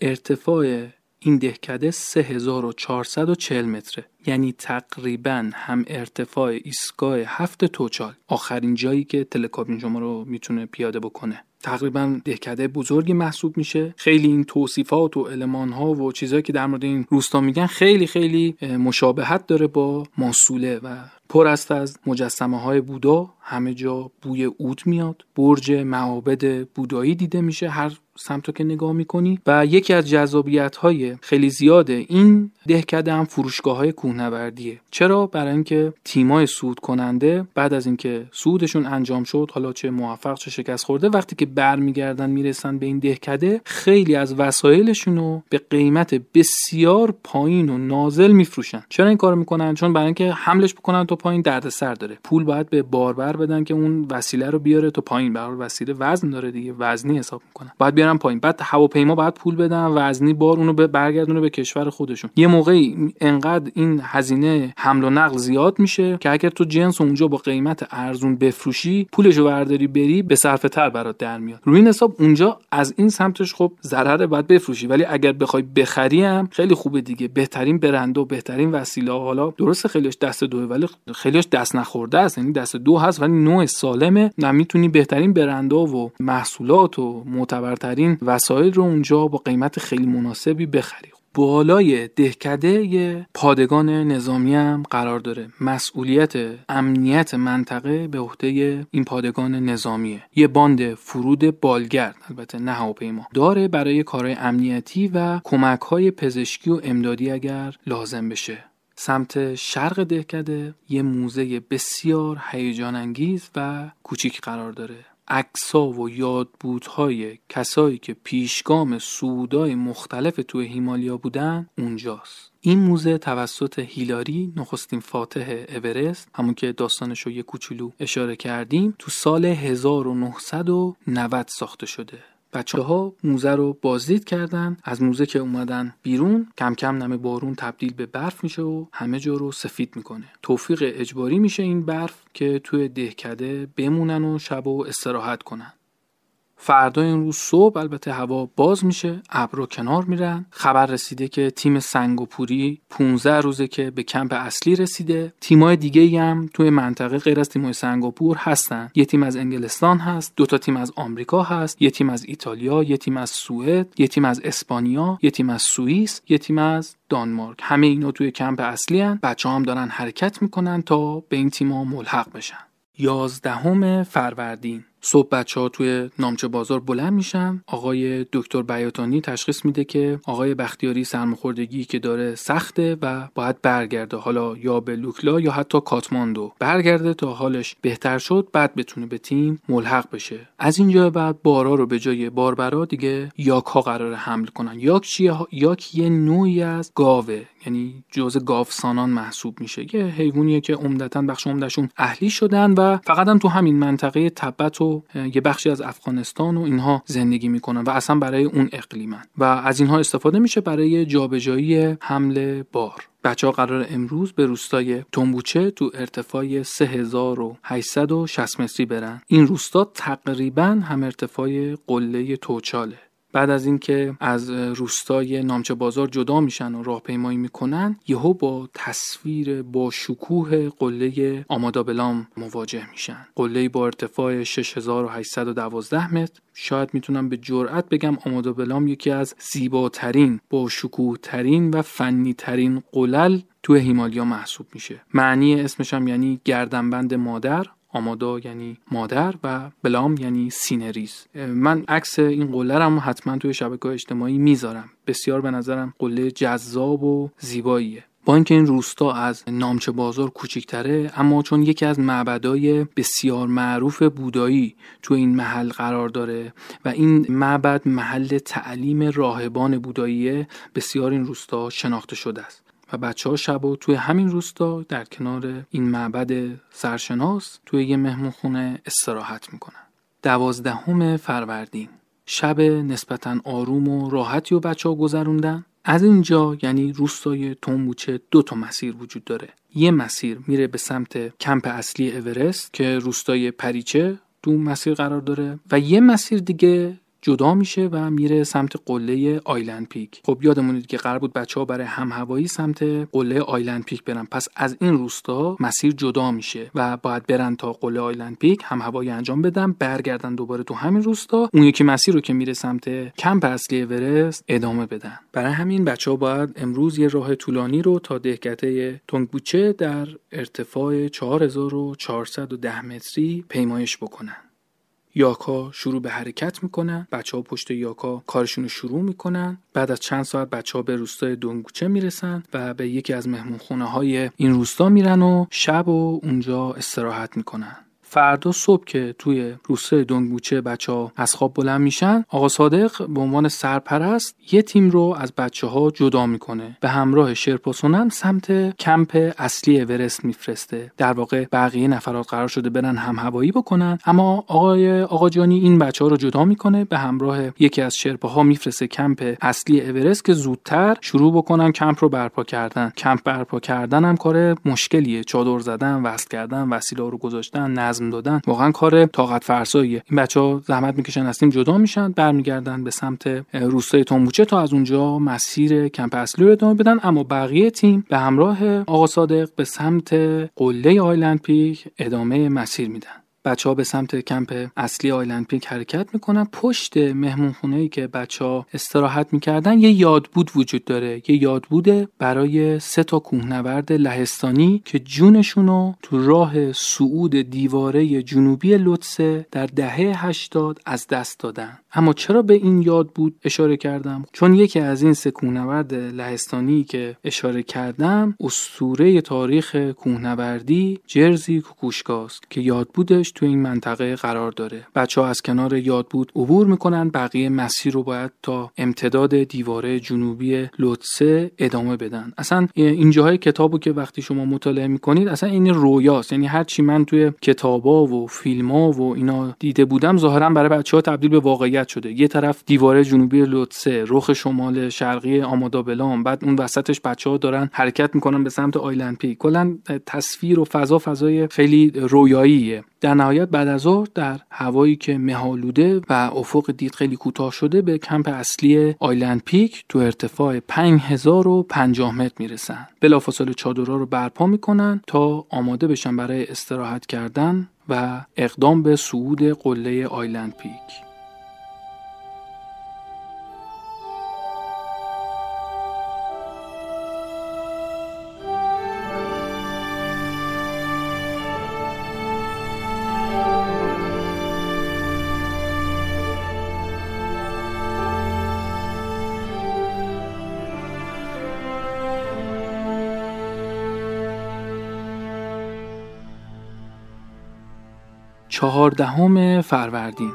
ارتفاع این دهکده 3440 متره. یعنی تقریبا هم ارتفاع ایستگاه هفت توچال. آخرین جایی که تلکابین شما رو می‌تونه پیاده بکنه. تقریبا دهکده بزرگی محسوب میشه. خیلی این توصیفات و علمان ها و چیزهایی که در مورد این روستا میگن خیلی خیلی مشابهت داره با ماسوله و پر است از مجسمه های بودا. همه جا بوی اود میاد. برج معابد بودایی دیده میشه هر سمت که نگاه می‌کنی. و یکی از جذابیت های خیلی زیاده این دهکده هم فروشگاه های کوهنوردیه. چرا؟ برای اینکه تیمای سود کننده بعد از اینکه سودشون انجام شد حالا چه موفق چه شکست خورده وقتی که برمیگردن می‌رسن به این دهکده خیلی از وسایلشون رو به قیمت بسیار پایین و نازل میفروشن. چرا این کارو می‌کنن؟ چون برای اینکه حملش بکنن تو پایین دردسر داره. پول باید به باربر بدن که اون وسیله رو بیاره تو پایین. برای وسیله وزن داره دیگه. وزنی حساب می‌کنن. باید بیارن پایین. بعد هواپیما باید پول بدن. وزنی بار اونو برگردونه به کشور خودشون. یه موقعی انقدر این هزینه حمل و نقل زیاد میشه که اگر تو جنس اونجا با قیمت ارزون بفروشی پولشو برداری بری به صرفه تر برات میاد. روی این حساب اونجا از این سمتش خب ضرر باید بفروشی. ولی اگر بخوای بخری هم خیلی خوبه دیگه. بهترین برند و بهترین وسیله. حالا درست خیلیش دست دوه ولی خیلیش دست نخورده است. یعنی دست دو هست ولی نوع سالمه. نمی‌تونی بهترین برندها و محصولات و معتبرترین وسایل رو اونجا با قیمت خیلی مناسبی بخری. بالای دهکده پادگان نظامی هم قرار داره. مسئولیت امنیت منطقه به عهده این پادگان نظامیه. یه باند فرود بالگرد البته نه هواپیما داره برای کارهای امنیتی و کمک های پزشکی و امدادی اگر لازم بشه. سمت شرق دهکده یه موزه بسیار هیجان انگیز و کوچیک قرار داره. عکسا و یادبودهای کسایی که پیشگام سودای مختلف توی هیمالیا بودن اونجاست. این موزه توسط هیلاری نخستین فاتح اورست همون که داستانش رو یه کوچولو اشاره کردیم تو سال 1990 ساخته شده. بچه ها موزه رو بازدید کردن از موزه که اومدن بیرون کم کم نمه بارون تبدیل به برف میشه و همه جا رو سفید می‌کنه. توفیق اجباری میشه این برف که توی دهکده بمونن و شب و استراحت کنن. فردا این روز صبح البته هوا باز میشه ابرو کنار میرن. خبر رسیده که تیم سنگوپوری 15 روزه که به کمپ اصلی رسیده. تیمای دیگه هم توی منطقه غیر از تیمای سنگاپور هستن. یه تیم از انگلستان هست دو تا تیم از آمریکا هست یه تیم از ایتالیا یه تیم از سوئد یه تیم از اسپانیا یه تیم از سوئیس یه تیم از دانمارک. همه اینا توی کمپ اصلی هن. بچه هم دارن حرکت می‌کنن تا به این تیم‌ها ملحق بشن. یازدهم فروردین. صبح بچه ها توی نامچه بازار بلند میشن. آقای دکتر بیاتانی تشخیص میده که آقای بختیاری سرماخوردگی که داره سخته و باید برگرده. حالا یا به لوکلا یا حتی کاتماندو. برگرده تا حالش بهتر شد بعد بتونه به تیم ملحق بشه. از اینجا بعد بارا رو به جای باربرا دیگه یاک ها قرار حمل کنن. یاک چیه؟ یاک یه نوعی از گاوه. یعنی جزء گاوسانان محسوب میشه. یه حیوانیه که عمدتا بخش عمدشون اهلی شدن و فقط هم تو همین منطقه تبت و یه بخشی از افغانستان و اینها زندگی می‌کنن و اصلا برای اون اقلیمن. و از اینها استفاده میشه برای جابجایی حمل بار. بچه ها قرار امروز به روستای تنبوچه تو ارتفاع 3860 متری برن. این روستا تقریبا هم ارتفاع قله توچاله. بعد از اینکه از روستای نامچه بازار جدا میشن و راهپیمایی می‌کنن یهو با تصویر با شکوه قله آمادابلام مواجه میشن. قله با ارتفاع 6812 متر. شاید می‌تونم به جرأت بگم آمادابلام یکی از زیباترین با شکوه ترین و فنی ترین قلل تو هیمالیا محسوب میشه. معنی اسمش هم یعنی گردنبند مادر. آمادا یعنی مادر و بلام یعنی سینریز. من عکس این قله رو حتما توی شبکه اجتماعی می‌ذارم. بسیار به نظرم قله جذاب و زیباییه. با اینکه این روستا از نامچه بازار کوچیکتره اما چون یکی از معبدای بسیار معروف بودایی تو این محل قرار داره و این معبد محل تعلیم راهبان بوداییه بسیار این روستا شناخته شده است. و بچه ها شب و توی همین روستا در کنار این معبد سرشناس توی یه مهمون استراحت می‌کنن. دوازدهم فروردین. شب نسبتا آروم و راحتی و بچه ها گذروندن. از اینجا یعنی روستای تومبوچه دو تا مسیر وجود داره. یه مسیر میره به سمت کمپ اصلی اورست که روستای پریچه دو مسیر قرار داره و یه مسیر دیگه جدا میشه و میره سمت قله آیلند پیک. خب یادمونید که قرار بود بچه ها برای هم هوایی سمت قله آیلند پیک برن. پس از این روستا مسیر جدا میشه و باید برن تا قله آیلند پیک هم هوایی انجام بدن برگردن دوباره تو همین روستا. اون یکی مسیر رو که میره سمت کمپ اصلی اورست ادامه بدن. برای همین بچه ها باید امروز یه راه طولانی رو تا دهکته تونگبوچه در ارتفاع 4410 متری پیمایش بکنن. یاکا شروع به حرکت می‌کنن بچه ها پشت یاکا کارشون رو شروع می‌کنن. بعد از چند ساعت بچه ها به روستای دونگوچه می‌رسن و به یکی از مهمون های این روستا میرن و شب و اونجا استراحت می‌کنن. فردا صبح که توی روسته دنگبوچه بچه ها از خواب بلند میشن آقا صادق به عنوان سرپرست یه تیم رو از بچه ها جدا می‌کنه. به همراه شرپاسونم سمت کمپ اصلی اورست میفرسته. در واقع بقیه نفرات قرار شده برن هم هوایی بکنن. اما آقای آقا جانی این بچه ها رو جدا می‌کنه به همراه یکی از شرپاها میفرسته کمپ اصلی اورست که زودتر شروع بکنن کمپ رو برپا کردن. کمپ برپا کردن هم کار مشکلیه. چادر زدن وصل کردن وسیله رو گذاشتن نظم دادن واقعا کار طاقت فرساییه این بچه ها زحمت می‌کشن از تیم جدا میشن برمیگردن به سمت روستای تومبوچه تا از اونجا مسیر کمپ اصلی رو ادامه بدن. اما بقیه تیم به همراه آقا صادق به سمت قله آیلند پیک ادامه مسیر میدن. بچه ها به سمت کمپ اصلی آیلند پیک حرکت می‌کنن. پشت مهمون خونه ای که بچه ها استراحت می‌کردن یه یادبود وجود داره. یه یادبود برای سه تا کوهنورد لهستانی که جونشونو تو راه صعود دیواره جنوبی لطسه در دهه 80 از دست دادن. اما چرا به این یاد بود اشاره کردم؟ چون یکی از این سه کوهنورد لهستانی که اشاره کردم اسطوره تاریخ کوهنوردی جرزی کوکوشکاست که یاد بودش تو این منطقه قرار داره. بچه ها از کنار یاد بود عبور می‌کنن بقیه مسیر رو باید تا امتداد دیواره جنوبی لطسه ادامه بدن. اصلا این جاهای کتابو که وقتی شما مطالعه می‌کنید اصلا این رویاست. یعنی هر چی من توی کتابا و فیلم‌ها و اینا دیده بودم ظاهرا برای بچه ها تبدیل به واقعیت شده. یه طرف دیواره جنوبی لطسه رخ شمال شرقی آمادابلان بعد اون وسطش بچه ها دارن حرکت می‌کنن به سمت آیلند پیک کلا تصویر و فضا فضای خیلی رویاییه. در نهایت بعد از ظهر در هوایی که مهالوده و افق دید خیلی کوتاه شده به کمپ اصلی آیلند پیک تو ارتفاع 5050 متر می‌رسن. بلافاصله چادرها رو برپا می‌کنن تا آماده بشن برای استراحت کردن و اقدام به صعود قله آیلند پیک. چهاردهم فروردین.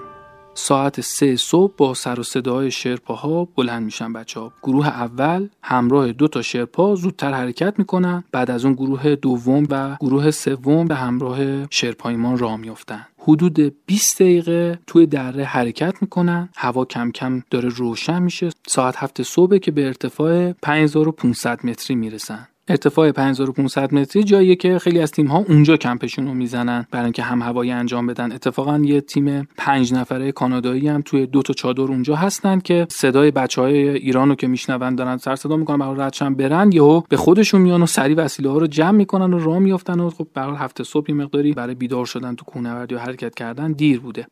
ساعت سه صبح با سر و صدای شرپاها بلند میشن بچه ها گروه اول همراه دو تا شرپا زودتر حرکت می‌کنن. بعد از اون گروه دوم و گروه سوم به همراه شرپایمان راه میافتن. حدود 20 دقیقه توی دره حرکت می‌کنن. هوا کم کم داره روشن میشه. ساعت هفت صبح که به ارتفاع 5500 متری می‌رسن. ارتفاع 5500 متری جاییه که خیلی از تیم ها اونجا کمپشون رو می‌زنن. برای اینکه هم هوایی انجام بدن. اتفاقا یه تیم پنج نفره کانادایی هم توی دو تا چادر اونجا هستن که صدای بچه های ایران رو که میشنون دارن سر صدا می‌کنن برای ردشن برن یهو به خودشون میان و سری وسیله ها رو جمع می‌کنن و راه میافتن و خب برای هفته صبح مقداری برای بیدار شدن تو کوهنوردی و حرکت کردن دیر بوده.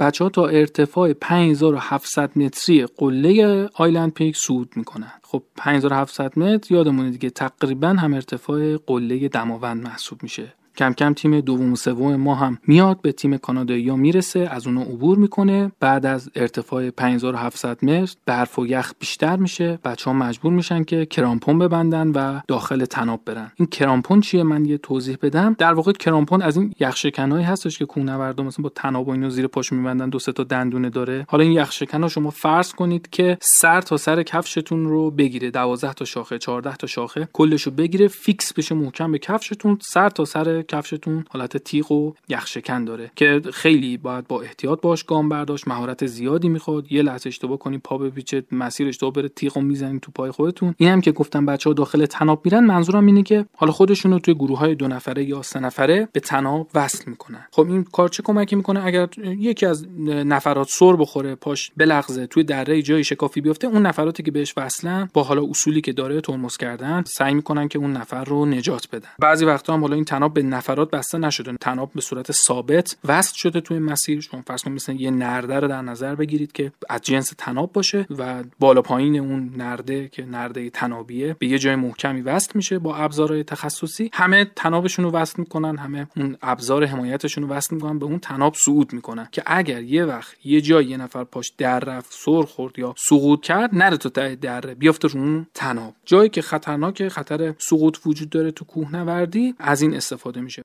بچه ها تا ارتفاع 5700 متری قله آیلند پیک صعود می‌کنن خب 5700 متر یادمونه دیگه تقریبا هم ارتفاع قله دماوند محسوب میشه. کم کم تیم دوم و سوم ما هم میاد به تیم کانادایی ها می‌رسه از اونو عبور می‌کنه. بعد از ارتفاع 5700 متر برف و یخ بیشتر میشه. بچه ها مجبور میشن که کرامپون ببندن و داخل تناب برن. این کرامپون چیه؟ من یه توضیح بدم. در واقع کرامپون از این یخ شکنایی هستش که کوهنوردا مثلا با تناب و اینو زیر پاش میبندن دو سه تا دندونه داره. حالا این یخ شکن شما فرض کنید که سر تا سر کفشتون رو بگیره 12 تا شاخه 14 تا شاخه کلش رو بگیره فیکس بشه محکم به کفشتون. سر تا سر کفشتون حالت تیغ و یخ شکن داره که خیلی باید با احتیاط باش گام برداشت مهارت زیادی می‌خواد. یه لحظه اشتباه کنی پا بپیچه مسیر اشتباه بره تیغو می‌زنید تو پای خودتون. اینم که گفتم بچه ها داخل تناب میرن منظورم اینه که حالا خودشون رو توی گروه های دو نفره یا سه نفره به تناب وصل می‌کنن. خب این کار چه کمکی می‌کنه؟ اگر یکی از نفرات سر بخوره پاش بلغزه توی دره جای شکافی بیفته اون نفراتی که بهش وصلن با حالا اصولی که داره ترمز کردن سعی می‌کنن که اون نفر رو نجات بدن. بعضی وقتا هم حالا این تناب به نفرات بسته نشده تناب به صورت ثابت وصل شده توی مسیر. شما فرض کنید مثلا یه نرده رو در نظر بگیرید که از جنس تناب باشه و بالا پایین اون نرده که نرده تنابیه به یه جای محکمی وصل میشه با ابزارهای تخصصی. همه تنابشون رو وصل می‌کنن همه اون ابزار حمایتشون رو وصل می‌کنن به اون تناب صعود می‌کنن که اگر یه وقت یه جای یه نفر پاش در رفت سر خورد یا سقوط کرد نره تو ته دره بیافته رو اون تناب. جایی که خطرناک خطر سقوط وجود داره تو کوهنوردی از این استفاده میشه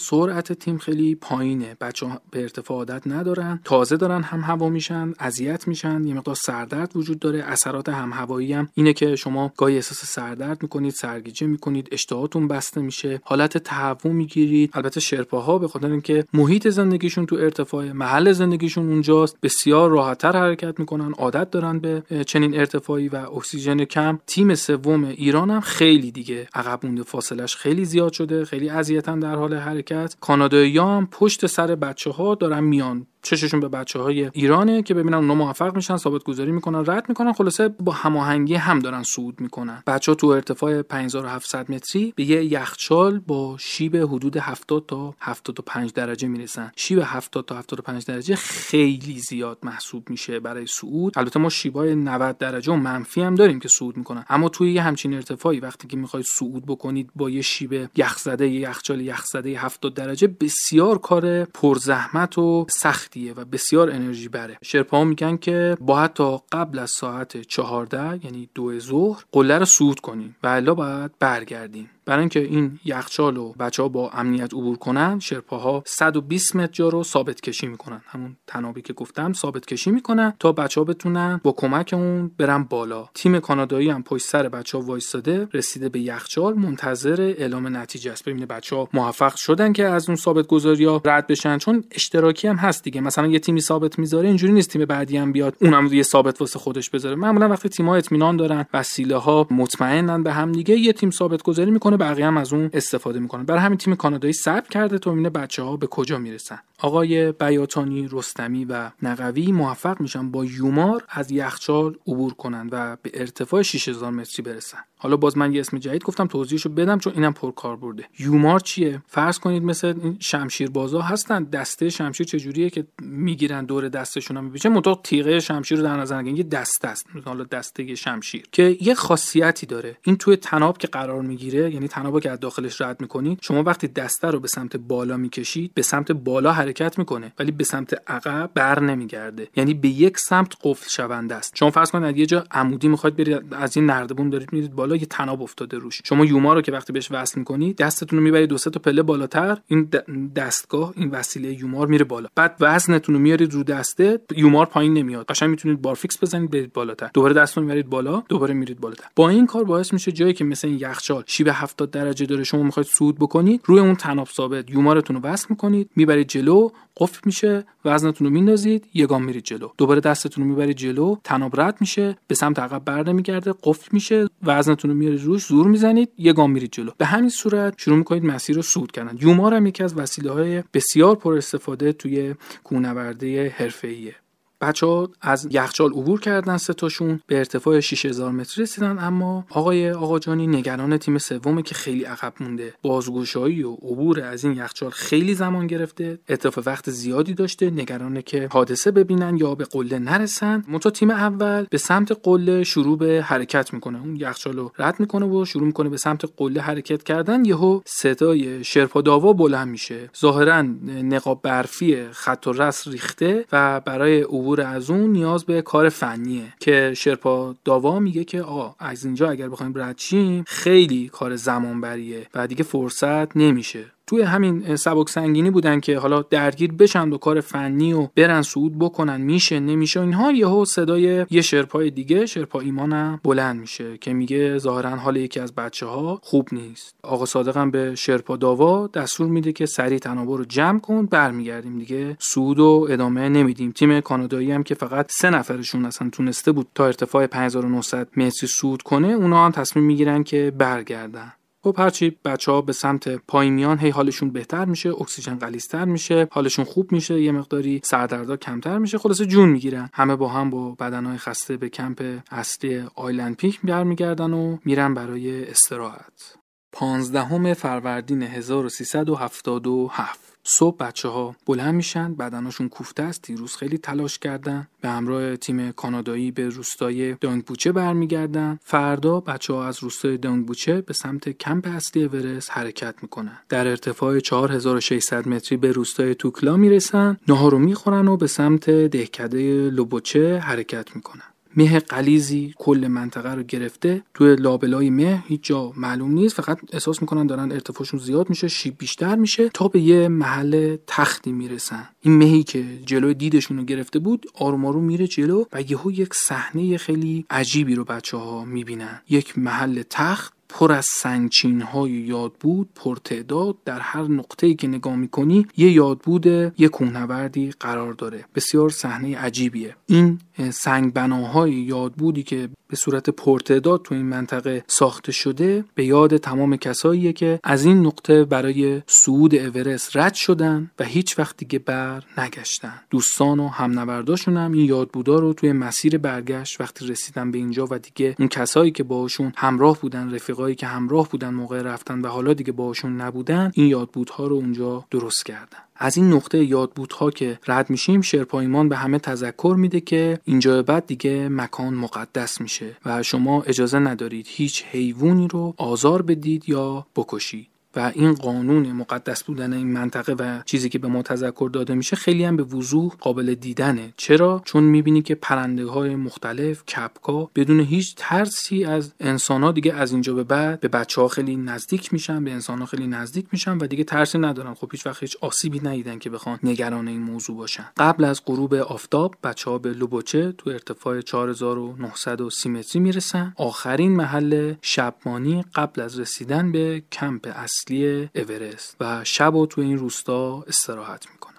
سرعت تیم خیلی پایینه. بچه ها به ارتفاع عادت ندارن. تازه دارن هم هوا میشن اذیت میشن. یه مقدار سردرد وجود داره. اثرات هم هوایی هم. اینه که شما گاهی احساس سردرد می‌کنید سرگیجه می‌کنید اشتهاتون بسته میشه. حالت تهوع می‌گیرید. البته شرپاها به خاطر اینکه محیط زندگیشون تو ارتفاع محل زندگیشون اونجاست. بسیار راحتتر حرکت می‌کنن. عادت دارن به چنین ارتفاعی و اکسیژن کم. تیم سوم ایران هم خیلی دیگه عقب مونده. فاصلش خیلی زیاد شده. خیلی اذیتن در حال حرکت. حرکت کانادایی هم پشت سر بچه ها دارن میان. چششون به بچه های ایرانه که ببینن اونا موفق میشن ثابت گذاری می‌کنن رد می‌کنن. خلاصه با هماهنگی هم دارن صعود می‌کنن. بچه ها تو ارتفاع 5700 متری به یه یخچال با شیب حدود 70 تا 75 درجه می‌رسن. شیب 70 تا 75 درجه خیلی زیاد محسوب میشه برای صعود. البته ما شیبای 90 درجه و منفی هم داریم که صعود می‌کنن. اما توی یه همچین ارتفاعی وقتی که می‌خواید صعود بکنید با یه شیب یخزده یه یخچال یخزده 70 درجه بسیار کار پرزحمت و سختی و بسیار انرژی بره. شرپا میگن که باید تا قبل از ساعت 14 یعنی دو ظهر قله رو صعود کنیم و الا باید برگردیم برای اینکه این یخچال و بچه ها با امنیت عبور کنن شرپاها 120 متر جا رو ثابت کشی می‌کنن. همون تنابی که گفتم ثابت کشی می‌کنن تا بچه ها بتونن با کمک اون برن بالا. تیم کانادایی هم پشت سر بچه ها وایستاده رسیده به یخچال منتظر اعلام نتیجه است. ببینه بچه ها موفق شدن که از اون ثابت گذاری ها رد بشن چون اشتراکی هم هست دیگه. مثلا یه تیمی ثابت می‌ذاره اینجوری نیست تیم بعدی هم بیاد اونم یه ثابت واسه خودش بذاره. معمولا وقتی تیم‌ها اطمینان دارن وسیله ها مطمئنن به هم دیگه یه تیم ثابت گذاری می‌کنه بقیه هم از اون استفاده می‌کنن. برای همین تیم کانادایی ثبت کرده تا ببینه بچه ها به کجا می‌رسن. آقای بیاتانی رستمی و نقوی موفق میشن با یومار از یخچال عبور کنند و به ارتفاع 6000 متری برسن. حالا باز من یه اسم جدید گفتم توضیحشو بدم چون اینم پرکار برده. یومار چیه؟ فرض کنید مثل این شمشیر بازا هستن دسته شمشیر چجوریه که می‌گیرن دور دستشون هم میپیچه متو تیغه شمشیر رو در نظر نگیرن یه دسته است. حالا دسته شمشیر که یه خاصیتی داره. این توی تناب که قرار می‌گیره یعنی تنابو که از داخلش رد می‌کنید شما وقتی دسته رو به سمت بالا می‌کشید به سمت بالا حرکت می‌کنه ولی به سمت عقب بر نمیگرده. یعنی به یک سمت قفل شونده است. شما فرض کنید یه جا عمودی می‌خواید برید از این نردبون دارید میرید بالا یه تناب افتاده روش. شما یوما رو که وقتی بهش وصل می‌کنید دستتون رو می‌برید دو سه تا پله بالاتر این دستگاه این وسیله یومار میره بالا. بعد وزنتون رو میارید رو دسته یومار پایین نمیاد. قشنگ می‌تونید بارفیکس بزنید برید بالاتر. دوباره دستتون می‌برید بالا دوباره میرید بالاتر. با این کار باعث میشه جایی که مثل این یخچال شیب 70 درجه داره شما می‌خواید صعود بکنید روی اون تناب ثابت یومارتون رو وصل می‌کنید می‌برید جلو قفل میشه وزنتون رو میندازید یه گام میرید جلو. دوباره دستتون رو می‌برید جلو تناب رد میشه به سمت عقب بر نمیگرده قفل میشه وزنتون رو میارید روش زور می‌زنید یه گام میرید جلو. به همین صورت شروع می‌کنید مسیر رو صعود کردن. یومار هم یکی از وسیله های بسیار پر استفاده توی کوهنوردی حرفه‌ایه. بچه ها از یخچال عبور کردن سه تاشون به ارتفاع 6000 متر رسیدن اما آقای آقاجانی نگران تیم سومه که خیلی عقب مونده. بازگشایی و عبور از این یخچال خیلی زمان گرفته اتفاق وقت زیادی داشته نگرانه که حادثه ببینن یا به قله نرسن. منتها تیم اول به سمت قله شروع به حرکت می‌کنه. اون یخچال رو رد می‌کنه و شروع می‌کنه به سمت قله حرکت کردن. یهو صدای شرپا داوا بلند میشه. ظاهرا نقاب برفی خط و رس ریخته و برای از اون نیاز به کار فنیه. که شرپا داوا میگه که آقا از اینجا اگر بخوایم رد خیلی کار زمان بریه و دیگه فرصت نمیشه. توی همین سبک سنگینی بودن که حالا درگیر بشن و کار فنی و برن صعود بکنن میشه نمیشه اینها یهو صدای یه شرپای دیگه شرپا ایمانم بلند میشه که میگه ظاهرا حال یکی از بچه ها خوب نیست. آقا صادقم به شرپا داوا دستور میده که سریع تنابه رو جمع کن برمیگردیم دیگه صعود و ادامه نمیدیم. تیم کانادایی هم که فقط سه نفرشون اصلا تونسته بود تا ارتفاع 5900 متری صعود کنه اونا هم تصمیم می‌گیرن که برگردن. خب هرچی بچه ها به سمت پایین میان هی حالشون بهتر میشه اکسیژن غلیظتر میشه حالشون خوب میشه یه مقداری سردردا کمتر میشه خلاصه جون می‌گیرن. همه با هم با بدنهای خسته به کمپ اصلی آیلند پیک برمیگردن و میرن برای استراحت. پانزدهم فروردین 1377 صبح بچه ها بلند میشن بدناشون کوفته است دیروز خیلی تلاش کردن. به همراه تیم کانادایی به روستای دانگبوچه برمیگردن. فردا بچه ها از روستای دانگبوچه به سمت کمپ اصلی اورست حرکت می‌کنن. در ارتفاع 4600 متری به روستای توکلا می‌رسن. نهارو می‌خورن و به سمت دهکده لوبوچه حرکت می‌کنن. مه قلیزی کل منطقه رو گرفته. توی لابلای مه هیچ جا معلوم نیست. فقط احساس می‌کنن دارن ارتفاعشون زیاد میشه شیب بیشتر میشه تا به یه محل تختی می‌رسن. این مهی که جلوی دیدشون رو گرفته بود آروم آروم میره جلو و یهو یک صحنه خیلی عجیبی رو بچه ها می‌بینن. یک محل تخت پر از سنگچین های یاد بود پرتعداد. در هر نقطه ای که نگاه می‌کنی یه یاد بود یه کوهنوردی قرار داره. بسیار صحنه عجیبیه. این سنگ بناهای یاد بودی که به صورت پرتعداد تو این منطقه ساخته شده؟ به یاد تمام کساییه که از این نقطه برای صعود اورست رد شدن و هیچ وقت دیگه بر نگشتن. دوستان و همنورداشون هم این یادبودا رو توی مسیر برگشت وقتی رسیدن به اینجا و دیگه اون کسایی که باهاشون همراه بودن رفیقایی که همراه بودن موقع رفتن و حالا دیگه باهاشون نبودن این یادبودها رو اونجا درست کردن. از این نقطه یادبودها که رد میشیم شرپایمان به همه تذکر میده که اینجا بعد دیگه مکان مقدس میشه و شما اجازه ندارید هیچ حیوانی رو آزار بدید یا بکشید. و این قانون مقدس بودن این منطقه و چیزی که به ما تذکر داده میشه خیلی هم به وضوح قابل دیدنه. چرا؟ چون می‌بینی که پرنده های مختلف کپکا بدون هیچ ترسی از انسان ها دیگه از اینجا به بعد به بچه ها خیلی نزدیک میشن به انسان ها خیلی نزدیک میشن و دیگه ترسی ندارن. خب هیچ وقت هیچ آسیبی ندیدن که بخوان نگران این موضوع باشن. قبل از غروب آفتاب بچه ها به لوبوچه تو ارتفاع 4930 متری می‌رسن. آخرین محل شبمانی قبل از رسیدن به کمپ اصلی. اصلی اورست و شب و تو این روستا استراحت می‌کنن.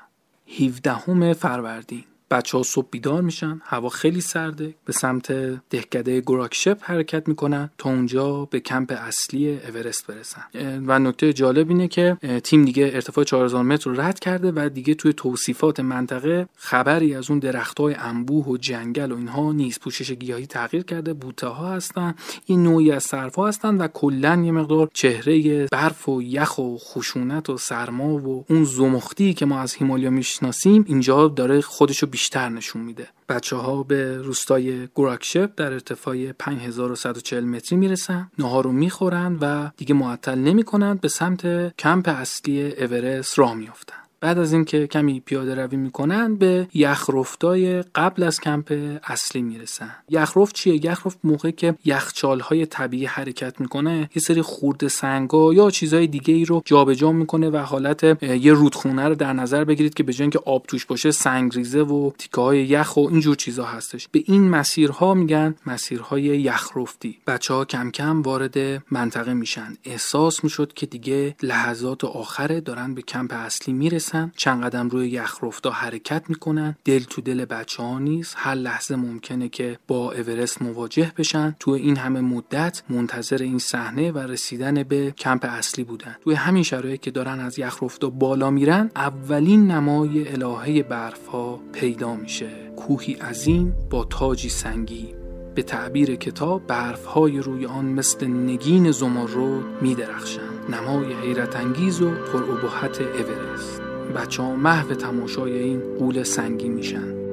17 فروردین. بچه ها صبح بیدار میشن هوا خیلی سرده به سمت دهکده گوراکشپ حرکت می‌کنن تا اونجا به کمپ اصلی اورست برسن. و نکته جالب اینه که تیم دیگه ارتفاع 4000 متر رو رد کرده و دیگه توی توصیفات منطقه خبری از اون درخت های انبوه و جنگل و اینها نیست پوشش گیاهی تغییر کرده. بوته ها هستن این نوعی از سرف ها هستن و کلا یه مقدار چهره برف و یخ و خشونت و سرما و اون زمختی که ما از هیمالیا می‌شناسیم اینجا داره خودشو بیشتر نشون میده. بچه ها به روستای گوراکشپ در ارتفاع 5140 متری می‌رسن نهار رو می‌خورن و دیگه معطل نمی‌کنن به سمت کمپ اصلی اورست راه میافتن. بعد از اینکه کمی پیاده روی می‌کنن به یخرفتای قبل از کمپ اصلی می‌رسن. یخرفت چیه؟ یخرفت موقعی که یخچال های طبیعی حرکت می‌کنه یه سری خورده سنگا یا چیزهای دیگه ای رو جابجا می‌کنه و حالت یه رودخونه رو در نظر بگیرید که به جای اینکه آب توش باشه سنگریزه و تیکه های یخ و اینجور چیزا هستش. به این مسیرها میگن مسیرهای یخرفتی بچه ها کم کم وارد منطقه میشن. احساس می‌شد که دیگه لحظات آخره دارن به کمپ اصلی می‌رسن. می‌رسن چند قدم روی یخرفتا حرکت می‌کنن. دل تو دل بچه ها نیست. هر لحظه ممکنه که با اورست مواجه بشن. تو این همه مدت منتظر این صحنه و رسیدن به کمپ اصلی بودن. توی همین شرایط که دارن از یخرفتا بالا میرن اولین نمای الهه برف ها پیدا میشه. کوهی عظیم با تاجی سنگی. به تعبیر کتاب برف های روی آن مثل نگین زمرد می درخشند نمای حیرت انگیز و پرابهت اورست. بچه ها محو تماشای این قول سنگی میشن.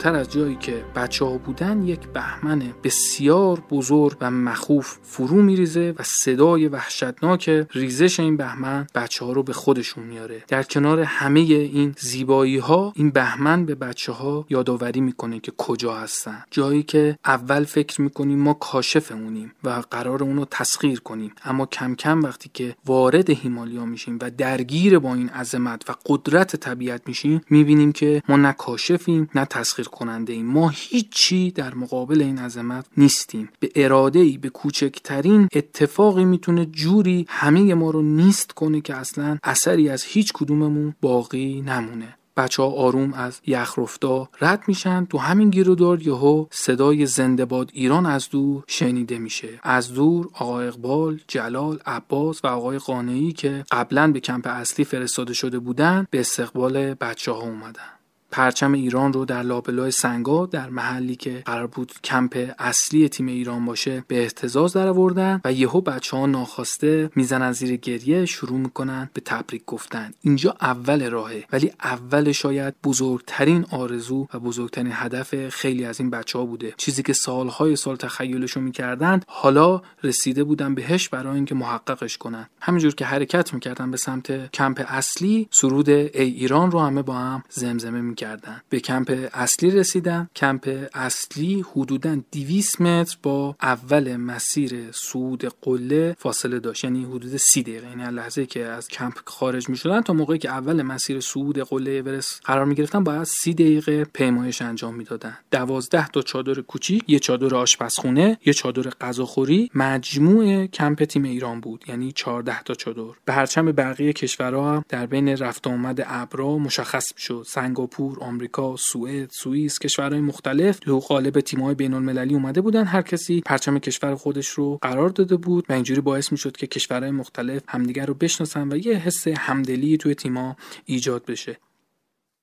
دورتر از جایی که بچه ها بودن یک بهمن بسیار بزرگ و مخوف فرو میریزه و صدای وحشتناک ریزش این بهمن بچه ها رو به خودشون میاره در کنار همه این زیبایی ها این بهمن به بچه ها یادآوری می‌کنه که کجا هستن. جایی که اول فکر می‌کنیم ما کاشفمونیم و قرار اونو تسخیر کنیم. اما کم کم وقتی که وارد هیمالیا میشیم و درگیر با این عظمت و قدرت طبیعت میشیم می‌بینیم که ما نه کاشفیم نه تسخیر کننده ایم. ما هیچی در مقابل این عظمت نیستیم. به اراده ای به کوچکترین اتفاقی می‌تونه جوری همه ما رو نیست کنه که اصلا اثری از هیچ کدوممون باقی نمونه. بچه ها آروم از یخرفتا رد میشن. تو همین گیرودار یهو صدای زنده باد ایران از دور شنیده میشه. از دور آقای اقبال جلال عباس و آقای قانعی که قبلا به کمپ اصلی فرستاده شده بودن به استقبال بچه ها اومدن. پرچم ایران رو در لابلای سنگا در محلی که قرار بود کمپ اصلی تیم ایران باشه به احتزاز در آوردن و یهو بچه ها ناخواسته می‌زنن زیر گریه شروع می‌کنن به تبریک گفتن. اینجا اول راهه ولی اول شاید بزرگترین آرزو و بزرگترین هدف خیلی از این بچه ها بوده. چیزی که سالهای سال تخیلشو می‌کردن حالا رسیده بودن بهش برای اینکه محققش کنن. همینجور که حرکت می‌کردن به سمت کمپ اصلی سرود ای ایران رو همه با هم زمزمه می کردن. به کمپ اصلی رسیدن کمپ اصلی حدودا 200 متر با اول مسیر صعود قله فاصله داشت. یعنی حدود 30 دقیقه. یعنی لحظه که از کمپ خارج می شدن تا موقعی که اول مسیر صعود قله اورست قرار می گرفتن باید 30 دقیقه پیمایش انجام می‌دادن. 12 تا چادر کوچیک یه چادر آشپزخونه یه چادر غذاخوری. مجموع کمپ تیم ایران بود. یعنی 14 تا چادر. به هرچند بقیه کشورها در بین رفت آمد ابرا مشخص شد سنگاپور آمریکا، سوئد، سوئیس، کشورهای مختلف تو قالب تیم‌های بین‌المللی اومده بودن هر کسی پرچم کشور خودش رو قرار داده بود و اینجوری باعث می‌شد که کشورهای مختلف همدیگر رو بشناسن و یه حس همدلی توی تیم‌ها ایجاد بشه.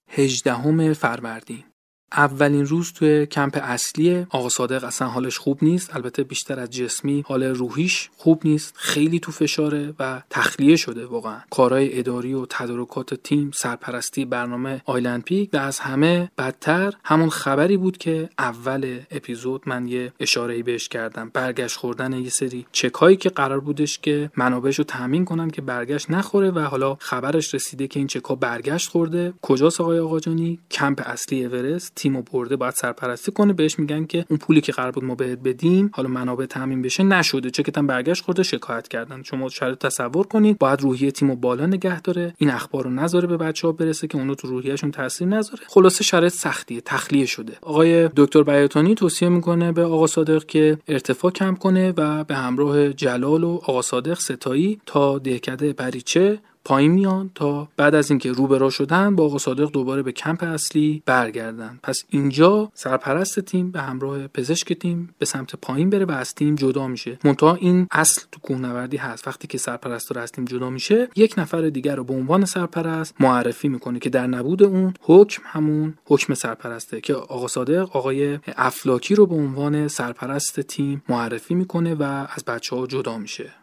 18 فروردین اولین روز توی کمپ اصلی آقا صادق اصلا حالش خوب نیست. البته بیشتر از جسمی حال روحیش خوب نیست. خیلی تو فشاره و تخلیه شده واقعا. کارهای اداری و تدارکات تیم سرپرستی برنامه آیلند پیک و از همه بدتر همون خبری بود که اول اپیزود من یه اشاره بهش کردم. برگشت خوردن یه سری چکایی که قرار بودش که منابعش رو تامین کنن که برگشت نخوره و حالا خبرش رسیده که این چکا برگشت خورده. کجاست آقای آقاجانی؟ کمپ اصلی اورست. تیمو برده باید سرپرستی کنه. بهش میگن که اون پولی که قرار بود ما بهت بدیم حالا منابع تامین بشه نشده. چکتم برگشت خورده شکایت کردن. شما شاید تصور کنید باید روحیه تیمو بالا نگه داره. این اخبار رو نذاره به بچه ها برسه که اونو تو روحیهشون تاثیر نذاره. خلاصه شرایط سختیه تخلیه شده. آقای دکتر بیاتانی توصیه می‌کنه به آقا صادق که ارتفاع کم کنه و به همراه جلال و آقا صادق ستایی تا دهکده پریچه پایین میان تا بعد از اینکه روبرا شدن با آقا صادق دوباره به کمپ اصلی برگردن. پس اینجا سرپرست تیم به همراه پزشک تیم به سمت پایین بره و از تیم جدا میشه. منتها این اصل تو کوهنوردی هست. وقتی که سرپرست رو از تیم جدا میشه یک نفر دیگر رو به عنوان سرپرست معرفی می‌کنه که در نبود اون حکم همون حکم سرپرسته که آقا صادق آقای افلاکی رو به عنوان سرپرست تیم معرفی می‌کنه و از بچه ها جدا میشه.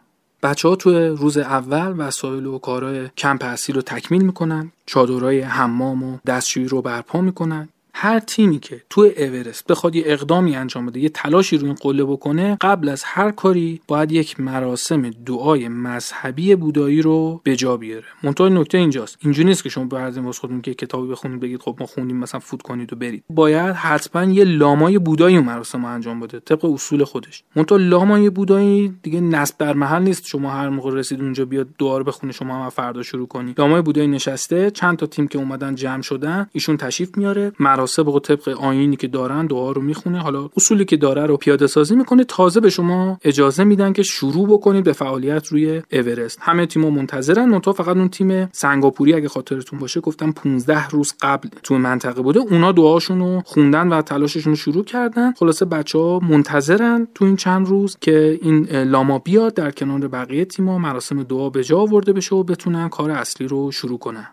بچه ها توی روز اول وسایل و کارهای کمپ اصلی رو تکمیل می‌کنن چادرهای حمام و دستشویی رو برپا می‌کنن. هر تیمی که تو اورست بخواد یه اقدامی انجام بده یه تلاشی روی این قله بکنه قبل از هر کاری باید یک مراسم دعای مذهبی بودایی رو به جا بیاره. منتها نکته اینجاست. اینجوری نیست که شما بردین واسه خودتون که کتابی بخونید بگید خب ما خوندیم مثلا فوت کنید و برید. باید حتما یه لامای بودایی اون مراسم انجام بده طبق اصول خودش. منتها لامای بودایی دیگه نصب در محل نیست. شما هر موقع رسید اونجا بیاد دعا رو بخونه شما هم فردا شروع کنی. لامای بودایی نشسته چند تا تیم که اومدن جمع شدن ایشون تشریف میاره مراسم به طبق آیینی که دارن دعا رو می‌خونه. حالا اصولی که داره رو پیاده سازی می‌کنه. تازه به شما اجازه میدن که شروع بکنید به فعالیت روی اورست. همه تیم‌ها منتظرن. منتها فقط اون تیم سنگاپوری اگه خاطرتون باشه گفتم 15 روز قبل تو منطقه بوده. اونا دعاشون رو خوندن و تلاششون رو شروع کردن. خلاصه بچه ها منتظرن تو این چند روز که این لاما بیاد در کنار بقیه تیم‌ها. مراسم دعا به جا آورده بشه و بتونن کار اصلی رو شروع کنن.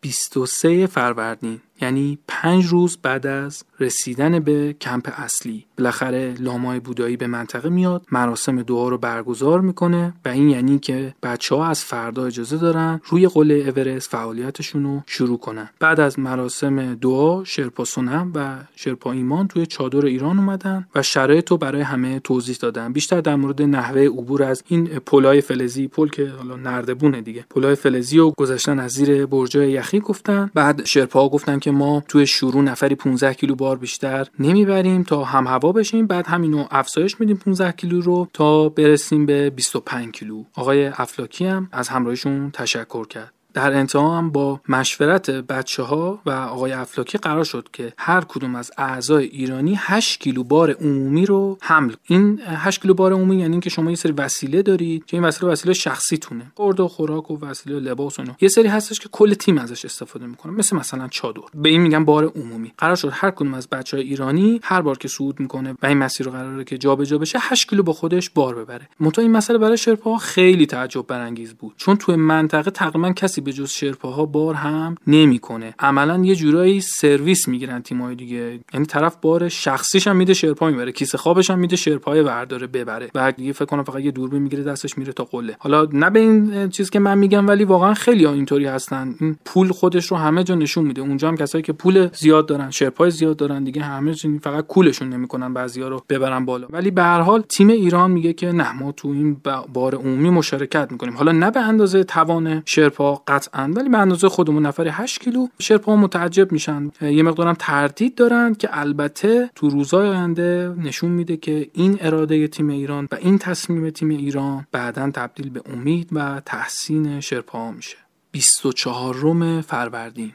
23 فروردین. یعنی پنج روز بعد از رسیدن به کمپ اصلی. بالاخره لامای بودایی به منطقه میاد مراسم دعا رو برگزار می‌کنه و این یعنی که بچه ها از فردا اجازه دارن روی قله اورست فعالیتشون رو شروع کنن. بعد از مراسم دعا شرپا سونم و شرپا ایمان توی چادر ایران اومدن و شرایط رو برای همه توضیح دادن. بیشتر در مورد نحوه عبور از این پلای فلزی پل که حالا نردبونه دیگه. پلای فلزی و گذشتن از زیر برجای یخی گفتن. بعد شرپا گفتن که ما توی شروع نفری 15 کیلو بار بیشتر نمی‌بریم تا هم هوا بشیم بعد همینو افزایش میدیم 15 کیلو رو تا برسیم به 25 کیلو. آقای افلاکی هم از همراهیشون تشکر کرد. در انتها هم با مشورت بچه ها و آقای افلاکی قرار شد که هر کدوم از اعضای ایرانی 8 کیلو بار عمومی رو حمل. این 8 کیلو بار عمومی یعنی اینکه شما یه سری وسیله دارید که این وسیله وسیله شخصی تونه خورد و خوراک و وسیله لباس و اینا. یه سری هستش که کل تیم ازش استفاده می‌کنه. مثل مثلا چادر. به این میگن بار عمومی. قرار شد هر کدوم از بچه های ایرانی هر بار که صعود می‌کنه و این مسیر رو قراره که جابجا بشه 8 کیلو با خودش بار ببره. منتها این مسئله برای شرپا خیلی تعجب برانگیز بود. چون تو منطقه تقریبا کسی به جز شرپاها بار هم نمی‌کنه. عملا یه جورایی سرویس می‌گیرن تیمای دیگه. یعنی طرف بار شخصیش هم میده شرپا می‌بره کیسه خوابش هم میده شرپای ورداره ببره. و دیگه فکر کنم فقط یه دوربین می‌گیره دستش میره تا قله. حالا نه به این چیز که من میگم ولی واقعا خیلی ها اینطوری هستن. این پول خودش رو همه جا نشون میده. اونجا هم کسایی که پول زیاد دارن شرپای زیاد دارن دیگه همه فقط کولشون نمی‌کنن بعضیا رو ببرن بالا. ولی به هر حال تیم ایران میگه که نه ما تو این بار عمومی مشارکت می‌کنیم. حالا نه به اندازه توان شرپا قطعا. ولی به اندازه خودمون نفر 8 کیلو شرپا متعجب میشن. یه مقدارم تردید دارن که البته تو روزهای آینده نشون میده که این اراده تیم ایران و این تصمیم تیم ایران بعدا تبدیل به امید و تحسین شرپا میشه. 24 فروردین.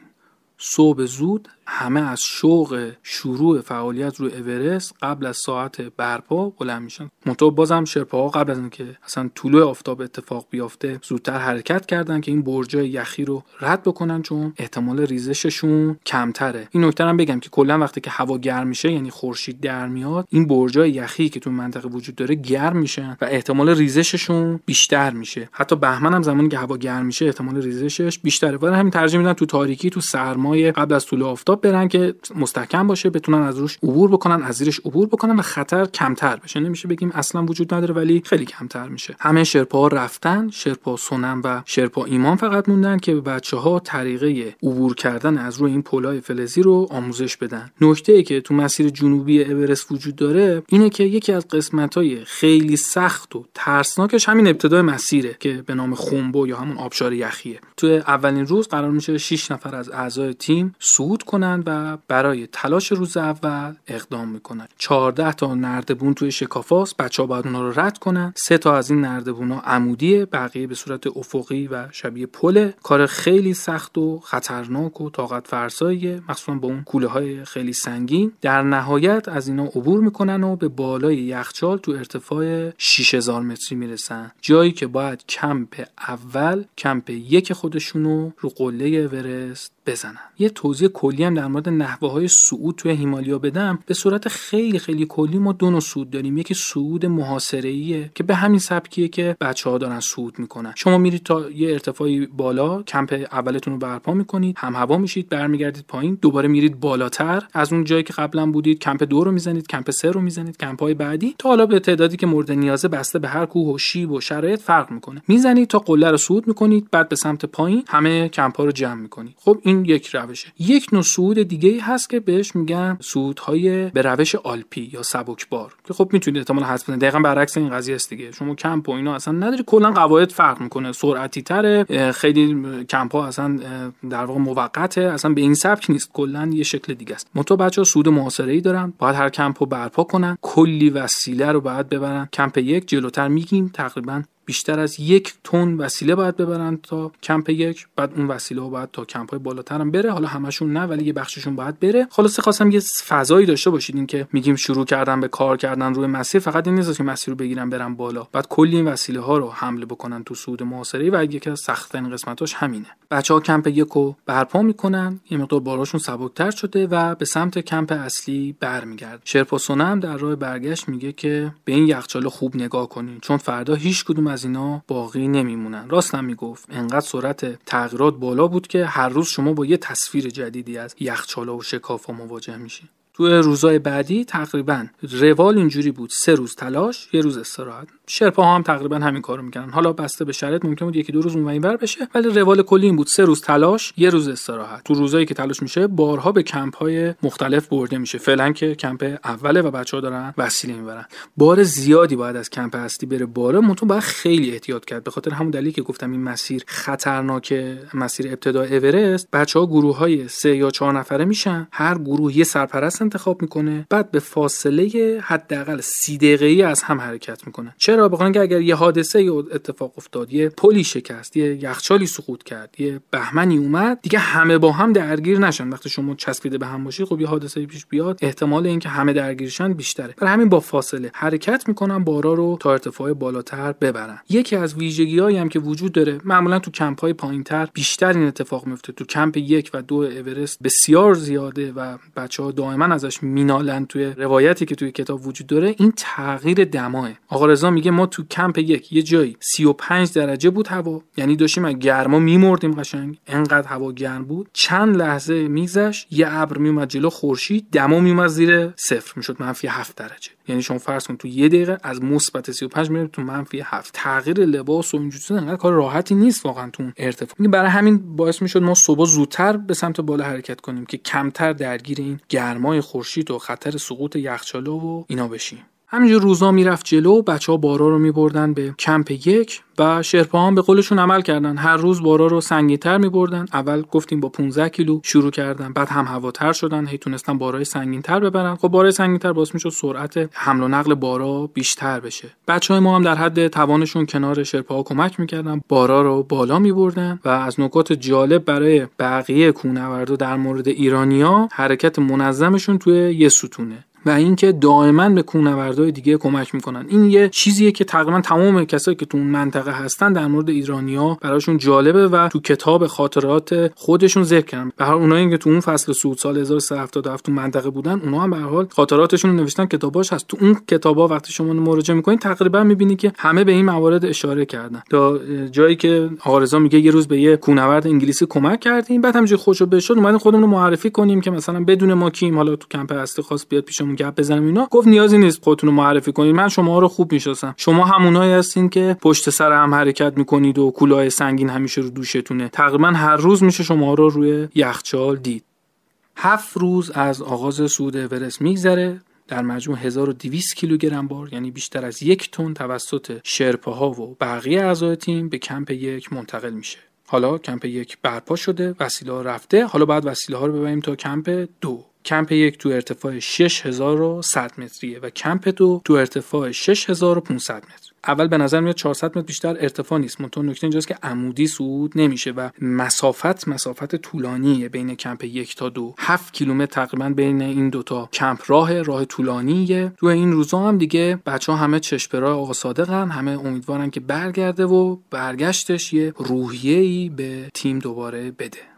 صبح زود همه از شوق شروع فعالیت روی اورست قبل از ساعت برپا بلند میشن. منتها بازم شرپاها قبل از اینکه اصلا طلوع آفتاب اتفاق بیفته زودتر حرکت کردن که این برجای یخی رو رد بکنن چون احتمال ریزششون کمتره. این نکته هم بگم که کلا وقتی که هوا گرم میشه یعنی خورشید در میاد این برجای یخی که تو منطقه وجود داره گرم میشن و احتمال ریزششون بیشتر میشه. حتی بهمن هم زمانی که هوا گرم میشه احتمال ریزشش بیشتره. برای همین ترجیح میدن تو تاریکی تو سرمایه قبل از طلوع آفتاب برن که مستحکم باشه بتونن از روش عبور بکنن از زیرش عبور بکنن و خطر کمتر بشه. نمیشه بگیم اصلا وجود نداره ولی خیلی کمتر میشه. همه شرپا رفتن شرپا سونم و شرپا ایمان فقط موندن که به بچه ها طریقه عبور کردن از روی این پلای فلزی رو آموزش بدن. نکته ای که تو مسیر جنوبی اورست وجود داره اینه که یکی از قسمت های خیلی سخت و ترسناکش همین ابتدای مسیره که به نام خونبو یا همون آبشار یخیه. تو اولین روز قرار میشه 6 نفر از اعضای تیم صعود کنن و برای تلاش روز اول اقدام می‌کنن 14 تا نردبون توی شکافاست بچه ها باید اونا رو رد کنن. سه تا از این نردبون ها عمودیه بقیه به صورت افقی و شبیه پله. کار خیلی سخت و خطرناک و طاقت فرساییه مخصوصا با اون کوله های خیلی سنگین. در نهایت از اینا عبور می‌کنن و به بالای یخچال تو ارتفاع 6000 متری می‌رسن. جایی که باید کمپ اول کمپ یک خودشونو رو قله اورست بزنن یه توضیح کلی هم در مورد نحوه های صعود توی هیمالیا بدم. به صورت خیلی خیلی کلی ما دو نوع صعود داریم. یکی صعود محاصره که به همین سبکیه که بچه ها دارن صعود می‌کنن. شما میرید تا یه ارتفاعی بالا کمپ اولتون رو برپا می‌کنید هم هوا میشید برمیگردید پایین دوباره میرید بالاتر. از اون جایی که قبلا بودید کمپ دو رو می‌زنید کمپ سه رو می‌زنید کمپ های بعدی. تا حالا به تعدادی که مورد نیازه بسته به هر کوه و شیب و شرایط فرق می‌کنه. می‌زنید تا قله رو صعود می‌کنید بعد به سمت پایین همه کمپ ها رو جمع می‌کنید. خب این یک روشه. یک نوع صعود دیگه هست که بهش میگن صعودهای به روش آلپی یا سبکبار که خب می‌تونید احتمالا حدس بزنید دقیقا برعکس این قضیه است دیگه. شما کمپ و اینا اصلا نداری. کلا قواعد فرق می‌کنه. سرعتی تره خیلی کمپ ها اصلا در واقع موقته. اصلا به این سبک نیست. کلا یه شکل دیگه است. منتها بچه‌ها صعود محاصره ای دارن. باید هر کمپ رو برپا کنن. کلی وسیله رو باید ببرن. کمپ یک جلوتر میگیم. تقریبا بیشتر از یک تن وسیله باید ببرن تا کمپ یک. بعد اون وسیله ها باید تا کمپ های بالاتر هم بره. حالا همشون نه ولی یه بخششون باید بره. خلاصه خواستم یه فضایی داشته باشید. این که میگیم شروع کردن به کار کردن روی مسیر. فقط این نیست که مسیر رو بگیرن برن بالا. بعد کلی این وسیله ها رو حمل بکنن تو صعود محاصره و یکی از ترین قسمتاش همینه. بچه ها کمپ یک رو برپا می‌کنن. یه مقدار باراشون سبکتر شده و به سمت کمپ اصلی برمیگرد شرپا هم در راه برگشت میگه که به این یخچال خوب نگاه کنین. چون فردا هیچ کدوم از اینا باقی نمیمونن. راستم می‌گفت. انقدر سرعت تغییرات بالا بود که هر روز شما با یه تصویر جدیدی از یخچالا و شکافا مواجه میشین تو روزهای بعدی تقریبا روال اینجوری بود. سه روز تلاش یه روز استراحت. شرپا هم تقریبا همین کارو می‌کنن حالا بسته به شرط ممکن بود یکی دو روز اونور بشه ولی روال کلی این بود. سه روز تلاش یه روز استراحت. تو روزایی که تلاش میشه بارها به کمپ های مختلف برده میشه. فعلا که کمپ اوله و بچه ها دارن وسیله می‌برن. بار زیادی باید از کمپ اصلی بره باره مونتون باید خیلی احتیاط کرد. به خاطر همون دلیلی که گفتم این مسیر خطرناک مسیر ابتدای اورست بچه ها گروه های سه یا چهار نفره میشن. هر گروه یه سرپرست انتخاب می‌کنه بعد به فاصله حداقل سی دقیقه‌ای از هم حرکت می‌کنه. چرا؟ بخاطر که اگر یه حادثه اتفاق افتاد یه پلی شکست یه یخچالی سقوط کرد یه بهمنی اومد دیگه همه با هم درگیر نشن. وقتی شما چسبیده به هم باشی خب یه حادثه پیش بیاد. احتمال اینکه همه درگیر شن بیشتره. برای همین با فاصله حرکت می‌کنن بارا رو تا ارتفاع بالاتر ببرن. یکی از ویژگیهایی هم که وجود داره معمولا تو کمپ های پایینتر بیشتر این اتفاق میفته تو کمپ یک و دو اورست بسیار زیاده و بچه ها دائما ازش مینالن توی روایتی که توی کتاب وجود داره این تغییر دماه. آقا رضا میگه ما تو کمپ یک یه جایی 35 درجه بود هوا. یعنی داشتیم از گرما میمردیم قشنگ. انقدر هوا گرم بود. چند لحظه میگذشت یه ابر میومد جلو خورشید دما میومد زیر صفر. می‌شد منفی 7 درجه. یعنی شما فرض کن تو یه دقیقه از مثبت 35 میره تو منفی 7 تغییر لباس و اینجوری انقدر کار راحتی نیست واقعا تو ارتفاع. یعنی برای همین باعث می‌شد ما صبح زودتر به سمت بالا حرکت کنیم که کمتر درگیر این گرمای خورشید و خطر سقوط یخچاله و اینا بشیم. همینجور روزا می‌رفت جلو بچه ها بارا رو میبردن به کمپ یک و شرپا هم به قولشون عمل کردن. هر روز بارا رو سنگینتر میبردن. اول گفتیم با 15 کیلو شروع کردن. بعد هم هواتر شدن. هی تونستن بارای سنگینتر ببرن. خب بارای سنگینتر باعث می‌شد سرعت حمل و نقل بارا بیشتر بشه. بچه های ما هم در حد توانشون کنار شرپا ها کمک می‌کردن. بارا رو بالا میبردن و از نکات جالب برای بقیه کوهنوردها در مورد ایرانیا حرکت منظمشون توی یه ستونه. و اینکه دائما به کوهنوردهای دیگه کمک می‌کنن. این یه چیزیه که تقریبا تمام کسایی که تو اون منطقه هستن در مورد ایرانیا براشون جالبه و تو کتاب خاطرات خودشون ذکر کردن. به هر اونایی که تو اون فصل سود سال 1377 تو منطقه بودن اونها هم به حال خاطراتشون رو نوشتن کتاباش هست. تو اون کتابا وقتی شما مراجعه می‌کنید تقریبا می‌بینی که همه به این موارد اشاره کردن. تا جایی که آرزا میگه یه روز به یه کوهنورد انگلیسی کمک کردیم بعد همینجوری خوشو بشد اومدیم خودمون رو معرفی کنیم که مثلا بدون ما کیم حالا تو کمپ اصلی خاص بیاد پیش گپ بزنم اینا. گفت نیازی نیست خودتون رو معرفی کنید. من شما رو خوب می‌شناسم. شما همونایی هستین که پشت سر هم حرکت می‌کنید و کلاه سنگین همیشه رو دوشتونه. تقریبا هر روز میشه شما رو روی یخچال دید. هفت روز از آغاز صعود اورست میگذره. در مجموع 1200 کیلوگرم بار یعنی بیشتر از یک تن توسط شرپاها و بقیه اعضای تیم به کمپ یک منتقل میشه. حالا کمپ یک برپا شده وسیله رفته. حالا بعد وسیله ها رو ببریم تا کمپ دو. کمپ یک تو ارتفاع 6100 متریه و کمپ دو تو ارتفاع 6500 متر. اول به نظر میاد 400 متر بیشتر ارتفاع نیست. منتها نکته اینجاست که عمودی صعود نمیشه و مسافت مسافت طولانیه بین کمپ یک تا دو. 7 کیلومتر تقریبا بین این دوتا کمپ راه راه طولانیه. تو این روزا هم دیگه بچه ها همه چشم آقا صادقن. همه امیدوارن که برگرده و برگشتش یه روحیه‌ای به تیم دوباره بده.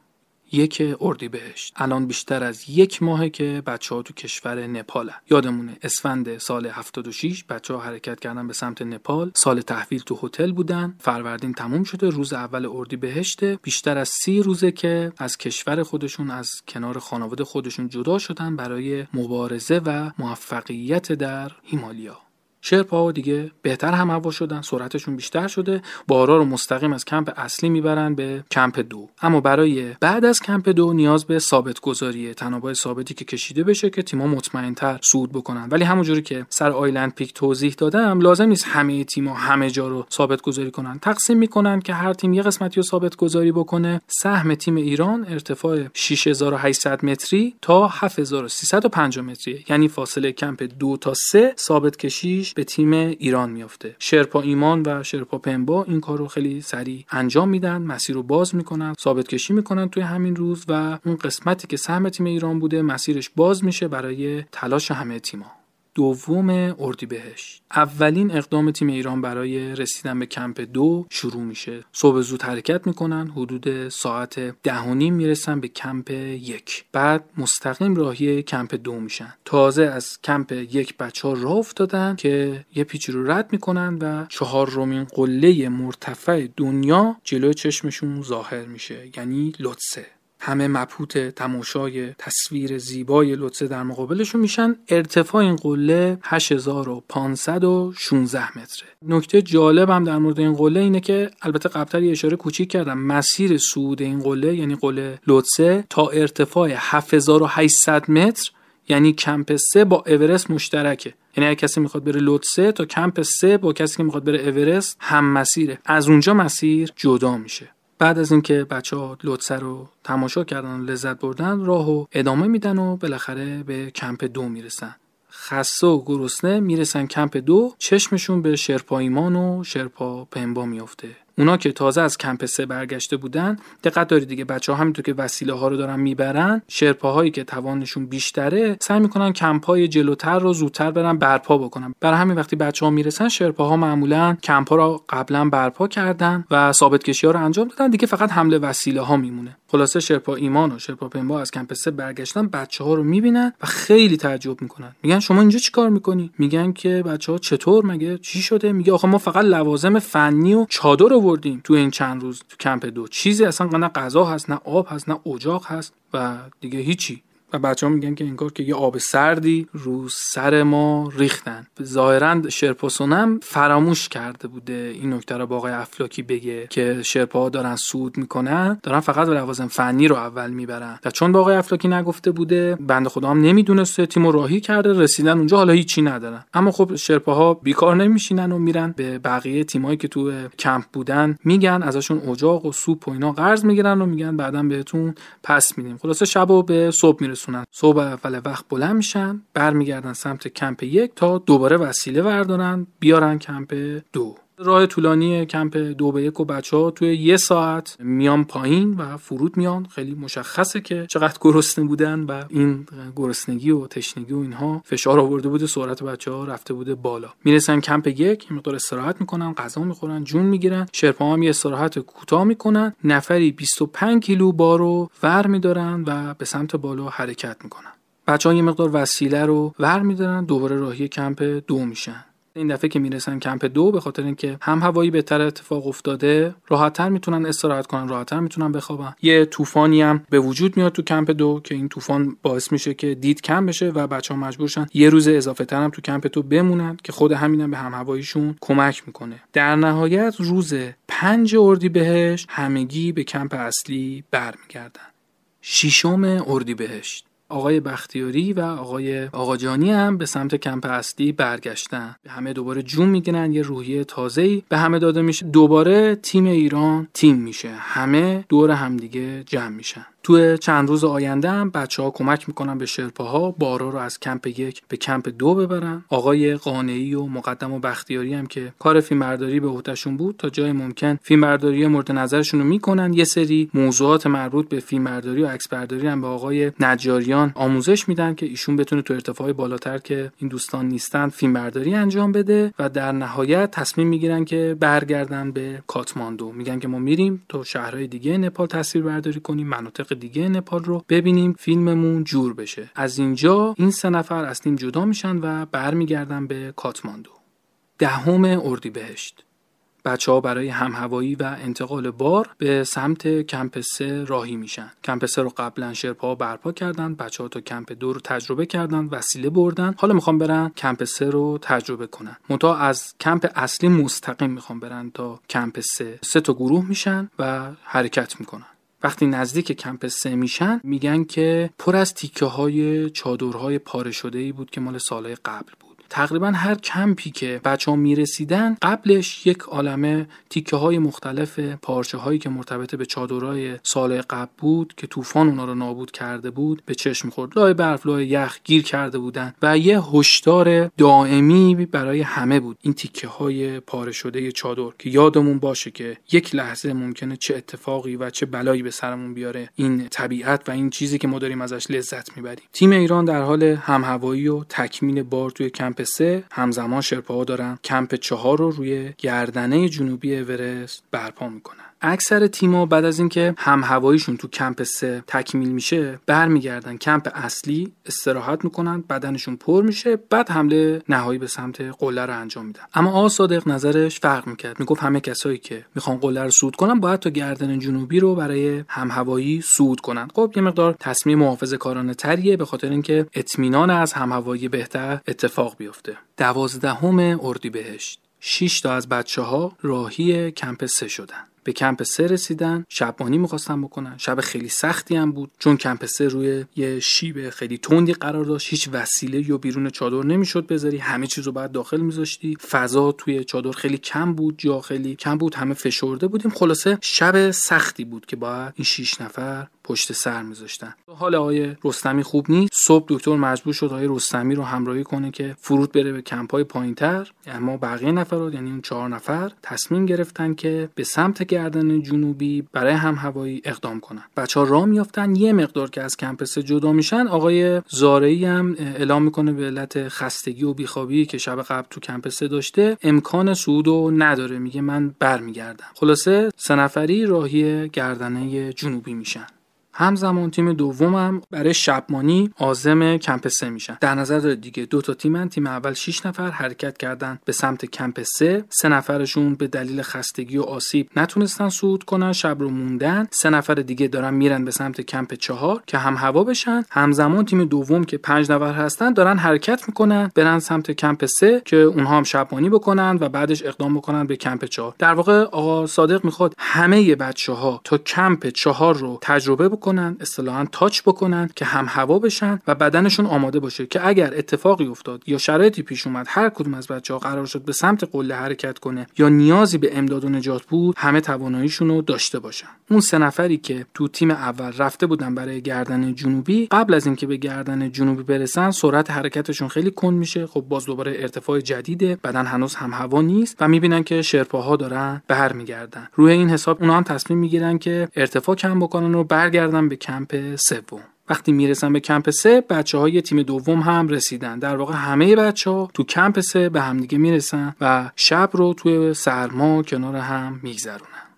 یک اردیبهشت الان بیشتر از یک ماهه که بچه ها تو کشور نپال یادمونه اسفند سال 76 بچه ها حرکت کردن به سمت نپال. سال تحویل تو هتل بودن. فروردین تموم شده. روز اول اردیبهشت بیشتر از سی روزه که از کشور خودشون از کنار خانواده خودشون جدا شدن برای مبارزه و موفقیت در هیمالیا. شرپا دیگه بهتر هم هوا شدن سرعتشون بیشتر شده. بارا رو مستقیم از کمپ اصلی می‌برن به کمپ دو. اما برای بعد از کمپ دو نیاز به ثابت گذاریه تنابای ثابتی که کشیده بشه که تیم‌ها مطمئنتر صعود بکنن. ولی همونجوری که سر آیلند پیک توضیح دادم لازم نیست همه تیم‌ها همه جا رو ثابت گذاری کنن. تقسیم می‌کنن که هر تیم یه قسمتی رو ثابت گذاری بکنه. سهم تیم ایران ارتفاع 6800 متری تا 7350 متری یعنی فاصله کمپ دو تا سه ثابت کشیش به تیم ایران میافته. شرپا ایمان و شرپا پنبا این کار رو خیلی سریع انجام میدن مسیر رو باز می‌کنن ثابت کشی می‌کنن توی همین روز و اون قسمتی که سهم تیم ایران بوده مسیرش باز میشه برای تلاش همه تیم‌ها. دوم اردیبهشت. اولین اقدام تیم ایران برای رسیدن به کمپ دو شروع میشه. صبح زود حرکت می‌کنن حدود ساعت ده و نیم می‌رسن به کمپ یک. بعد مستقیم راهی کمپ دو میشن. تازه از کمپ یک بچه ها راه افتادن که یه پیچی رو رد می‌کنن و چهار رومین قله مرتفع دنیا جلو چشمشون ظاهر میشه یعنی لطسه. همه مبهوت تماشای تصویر زیبای لطسه در مقابلشون میشن. ارتفاع این قله 8516 متره. نکته جالب هم در مورد این قله اینه که البته قبلتر اشاره کوچیک کردم. مسیر صعود این قله یعنی قله لطسه تا ارتفاع 7800 متر یعنی کمپ 3 با اورست مشترکه. یعنی اگه کسی می‌خواد بره لطسه تا کمپ 3 با کسی که می‌خواد بره اورست هم مسیره. از اونجا مسیر جدا میشه. بعد از اینکه بچه ها لطسه رو تماشا کردن و لذت بردن راه و ادامه میدن و بالاخره به کمپ دو می‌رسن. خسته و گرسنه می‌رسن کمپ دو چشمشون به شرپا ایمان و شرپا پنبا میافته. اونا که تازه از کمپ سه برگشته بودن دقت دارید دیگه بچه ها همینطور که وسیله ها رو دارن می‌برن شرپاهایی که توانشون بیشتره سعی می‌کنن کمپ های جلوتر رو زودتر برن برپا بکنن. برای همین وقتی بچه ها می‌رسن شرپاها معمولا کمپ ها رو قبلا برپا کردن و ثابت کشی ها رو انجام دادن. دیگه فقط حمله وسیله ها میمونه. خلاصه شرپا ایمان و شرپا پنبا از کمپ سه برگشتن بچه ها رو می‌بینن و خیلی تعجب می‌کنن. میگن شما اینجا چیکار می‌کنی؟ میگن که بچه ها چطور مگه؟ چی شده؟ میگه آخه ما فقط لوازم فنی و چادر آوردیم تو این چند روز تو کمپ دو. چیزی اصلا نه غذا هست نه آب هست نه اجاق هست و دیگه هیچی. و بچه ها میگن که انگار که یه آب سردی رو سر ما ریختن. ظاهرا شرپاسونم فراموش کرده بوده این نکته رو با آقای افلاکی بگه که شرپا دارن سود می‌کنن دارن فقط لوازم فنی رو اول می‌برن. و چون با آقای افلاکی نگفته بوده بنده خدا هم نمی‌دونسته تیمو راهی کرده رسیدن اونجا حالا هیچی ندارن. اما خب شرپاها بیکار نمیشینن و میرن به بقیه تیمایی که تو کمپ بودن میگن ازشون اجاق و سوپ و اینا قرض می‌گیرن و میگن بعدا بهتون پس میدیم. خلاصه شب به صبح می‌رسه میرسونن. صبح اول وقت بلند میشن برمیگردن سمت کمپ یک تا دوباره وسیله وردارن بیارن کمپ دو. راه طولانی کمپ دو به یک و بچه ها توی یه ساعت میان پایین و فرود میان. خیلی مشخصه که چقدر گرسنه بودن و این گرسنگی و تشنگی و اینها فشار آورده بوده سرعت بچه ها رفته بوده بالا. می‌رسن کمپ یک مقدار استراحت می‌کنن غذا می‌خورن جون می‌گیرن شرپا هم یه استراحت کوتاه می‌کنن. نفری 25 کیلو بارو ور میدارن و به سمت بالا حرکت می‌کنن. بچه ها یه مقدار وسیله رو ور میدارن دوباره راهی کمپ دو میشن. این دفعه که می‌رسن کمپ دو به خاطر اینکه هم هوایی بهتر اتفاق افتاده راحتتر می‌تونن استراحت کنن راحتتر می‌تونن بخوابن. یه طوفانی هم به وجود میاد تو کمپ دو که این طوفان باعث میشه که دید کم بشه و بچه ها مجبور شن یه روز اضافه تر هم تو کمپ دو بمونن که خود همینم به هم هواییشون کمک می‌کنه. در نهایت روز پنج اردی بهش همگی به کمپ اصلی برمیگردن. ششم اردی بهشت آقای بختیاری و آقای آقاجانی هم به سمت کمپ اصلی برگشتن. به همه دوباره جون می‌گیرن یه روحیه تازه‌ای به همه داده میشه. دوباره تیم ایران تیم میشه. همه دور همدیگه جمع میشن. تو چند روز آینده هم بچه ها کمک می‌کنن به شرپاها بارا رو از کمپ یک به کمپ دو ببرن. آقای قانعی و مقدم و بختیاری هم که کار فیلمبرداری به عهدهشون بود تا جای ممکن فیلمبرداری مورد نظرشون رو می‌کنن. یه سری موضوعات مربوط به فیلمبرداری و عکسبرداری هم به آقای نجاریان آموزش میدن که ایشون بتونه تو ارتفاع بالاتر که این دوستان نیستن فیلمبرداری انجام بده و در نهایت تصمیم می‌گیرن که برگردن به کاتماندو. میگن که ما میریم تو شهرهای دیگه نپال تصویر برداری کنیم مناطق دیگه نپال رو ببینیم فیلممون جور بشه. از اینجا این سه نفر از تیم جدا میشن و برمیگردن به کاتماندو. دهم اردیبهشت. بچه ها برای همهوایی و انتقال بار به سمت کمپ سه راهی میشن. کمپ سه رو قبلا شرپا برپا کردن بچه ها تا کمپ دو رو تجربه کردن وسیله بردن. حالا می‌خوام برن کمپ سه رو تجربه کنن. منتها از کمپ اصلی مستقیم می‌خوام برن تا کمپ سه. سه تا گروه میشن و حرکت می‌کنن. وقتی نزدیک کمپ سه میشن میگن که پر از تیکه های چادرهای پاره شده ای بود که مال سالهای قبل تقریبا هر کمپی که بچه ها می‌رسیدن قبلش یک عالمه تیکه های مختلف پارچه هایی که مرتبط به چادرهای سال قبل بود که طوفان اونا رو نابود کرده بود به چشم خورد. لای برف لای یخ گیر کرده بودن و یه هشدار دائمی برای همه بود. این تیکه های پاره شده چادر که یادمون باشه که یک لحظه ممکنه چه اتفاقی و چه بلایی به سرمون بیاره این طبیعت و این چیزی که ما داریم ازش لذت می‌بریم. تیم ایران در حال هم‌هوایی و تکمیل بار توی کمپ سه همزمان شرپاها دارن. کمپ چهار رو روی گردنه جنوبی اورست برپا می‌کنن. اکثر تیما بعد از اینکه هم هواییشون تو کمپ سه تکمیل میشه برمیگردن کمپ اصلی استراحت می‌کنن بدنشون پر میشه بعد حمله نهایی به سمت قله رو انجام میدن. اما آقا صادق نظرش فرق می‌کرد. می‌گفت همه کسایی که می‌خوان قله رو صعود کنن باید تا گردن جنوبی رو برای هم هوایی صعود کنن. خب یه مقدار تصمیم محافظه کارانه تریه به خاطر اینکه اطمینان از هم هوایی بهتر اتفاق بیفته. دوازدهم اردیبهشت. 6 تا از بچه ها راهی کمپ سه شدن. به کمپ سه رسیدن. شبانی می‌خواستن بکنن. شب خیلی سختی هم بود. چون کمپ سه روی یه شیب خیلی تندی قرار داشت. هیچ وسیله یا بیرون چادر نمی‌شد بذاری. همه چیز رو باید داخل میذاشتی. فضا توی چادر خیلی کم بود. جا خیلی کم بود. همه فشرده بودیم. خلاصه شب سختی بود که باید این 6 نفر پشت سر میذاشتن. حال آقای رستمی خوب نیست. صبح دکتر مجبور شد آقای رستمی رو همراهی کنه که فرود بره به کمپ های پایینتر. اما بقیه نفرات یعنی اون چهار نفر تصمیم گرفتن که به سمت گردن جنوبی برای هم هوایی اقدام کنن. بچه ها راه میافتن یه مقدار که از کمپ سه جدا میشن آقای زارعی هم اعلام می‌کنه به علت خستگی و بیخوابی که شب قبل تو کمپ سه داشته امکان صعود رو نداره. میگه من برمیگردم. خلاصه سه نفری راهی گردنه جنوبی میشن. همزمان تیم دومم برای شبمانی عازم کمپ سه میشن. در نظر داره دیگه دو تا تیمن تیم اول 6 نفر حرکت کردن به سمت کمپ سه. سه نفرشون به دلیل خستگی و آسیب نتونستن صعود کنن شب رو موندن. سه نفر دیگه دارن میرن به سمت کمپ چهار که هم هوا بشن. همزمان تیم دوم که پنج نفر هستن دارن حرکت می‌کنن برن سمت کمپ سه که اونها هم شبمانی بکنن و بعدش اقدام بکنن به کمپ چهار. در واقع آقا صادق می‌خواد همه بچه ها تا کمپ چهار رو تجربه بکنن. اصطلاحا تاچ بکنن که هم هوا بشن و بدنشون آماده باشه که اگر اتفاقی افتاد یا شرایطی پیش اومد هر کدوم از بچه ها قرار شد به سمت قله حرکت کنه یا نیازی به امداد و نجات بود همه تواناییشون رو داشته باشن. اون سه نفری که تو تیم اول رفته بودن برای گردن جنوبی قبل از اینکه به گردن جنوبی برسن سرعت حرکتشون خیلی کند میشه. خب باز دوباره ارتفاع جدیده بدن هنوز هم هوا نیست و می‌بینن که شرپاها دارن برمیگردن. روی این حساب اونا هم تصمیم می‌گیرن که ارتفاع کم بکنن و برگردن به کمپ سوم. وقتی می‌رسن به کمپ سه بچه های تیم دوم هم رسیدن. در واقع همه بچه ها تو کمپ سه به همدیگه می‌رسن و شب رو توی سرما کنار هم میگذرونن.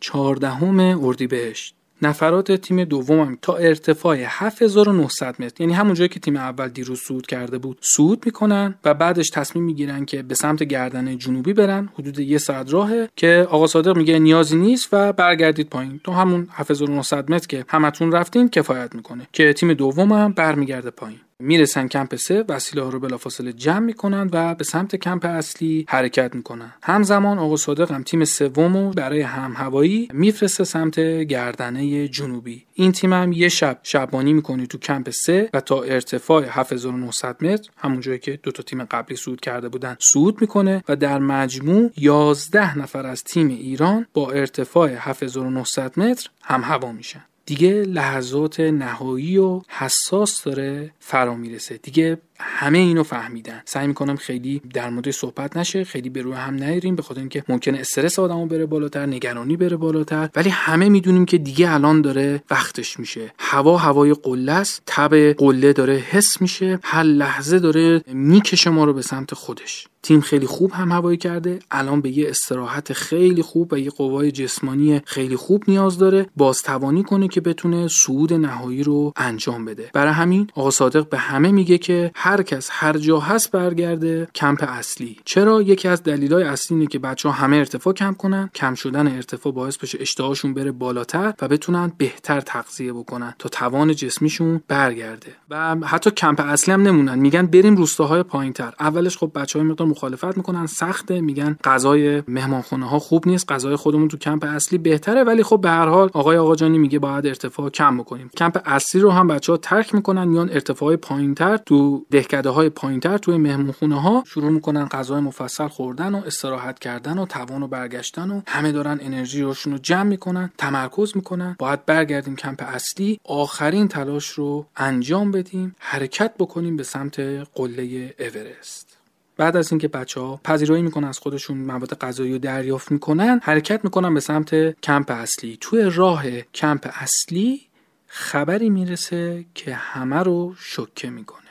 چهاردهم اردیبهشت. نفرات تیم دومم تا ارتفاع 7900 متر یعنی همون جایی که تیم اول دیروز صعود کرده بود صعود می‌کنن و بعدش تصمیم می‌گیرن که به سمت گردن جنوبی برن. حدود یه ساعت راهه که آقا صادق میگه نیازی نیست و برگردید پایین. تو همون 7900 متر که همتون رفتین کفایت می‌کنه که تیم دومم برمیگرده پایین. می‌رسن کمپ سه وسیله ها رو بلافاصله جمع می‌کنن و به سمت کمپ اصلی حرکت می‌کنن. همزمان آقا صادق هم تیم سوم برای هم هوایی میفرسته سمت گردنه جنوبی. این تیم هم یه شب شبانی می‌کنه تو کمپ سه و تا ارتفاع 7900 متر همون جایی که دو تا تیم قبلی صعود کرده بودن صعود می‌کنه و در مجموع 11 نفر از تیم ایران با ارتفاع 7900 متر هم هوا میشن. دیگه لحظات نهایی و حساس داره فرا می‌رسه. دیگه همه اینو فهمیدن. سعی می‌کنم خیلی در مورد صحبت نشه خیلی به روی هم نیاریم به خاطر اینکه ممکنه استرس آدمو بره بالاتر نگرانی بره بالاتر ولی همه می‌دونیم که دیگه الان داره وقتش میشه. هوا هوای قله است تب قله داره حس میشه هر لحظه داره می‌کشه ما رو به سمت خودش. تیم خیلی خوب هم هوایی کرده الان به یه استراحت خیلی خوب و یه قوای جسمانی خیلی خوب نیاز داره بازتوانی کنه که بتونه صعود نهایی رو انجام بده. برای همین آقا صادق به همه میگه که هر کس هر جا هست برگرده کمپ اصلی. چرا یکی از دلایل اصلی اینه که بچه ها همه ارتفاع کم کنن؟ کم شدن ارتفاع باعث بشه اشتهاشون بره بالاتر و بتونن بهتر تغذیه بکنن تا توان جسمیشون برگرده. و حتی کمپ اصلی هم نمونن. میگن بریم روستاهای پایینتر. اولش خب بچه های مقدار مخالفت می‌کنن سخته. میگن غذای مهمانخونه ها خوب نیست غذای خودمون تو کمپ اصلی بهتره. ولی خب به هر حال آقای آقاجانی میگه باید ارتفاع کم بکنیم. کمپ اصلی رو هم بچه ها ترک می‌کنن میان ارتفاع پایینتر تو دهکده های پایینتر توی مهمونخونه ها شروع می‌کنن غذای مفصل خوردن و استراحت کردن و توان و برگشتن و همه دارن انرژی روشون رو جمع می‌کنن تمرکز می‌کنن. باید برگردیم کمپ اصلی. آخرین تلاش رو انجام بدیم. حرکت بکنیم به سمت قله اورست. بعد از اینکه بچه ها پذیرایی می‌کنن از خودشون مواد غذایی رو دریافت می‌کنن حرکت می‌کنن به سمت کمپ اصلی. توی راه کمپ اصلی خبری می‌رسه که همه رو شکه می‌کنه.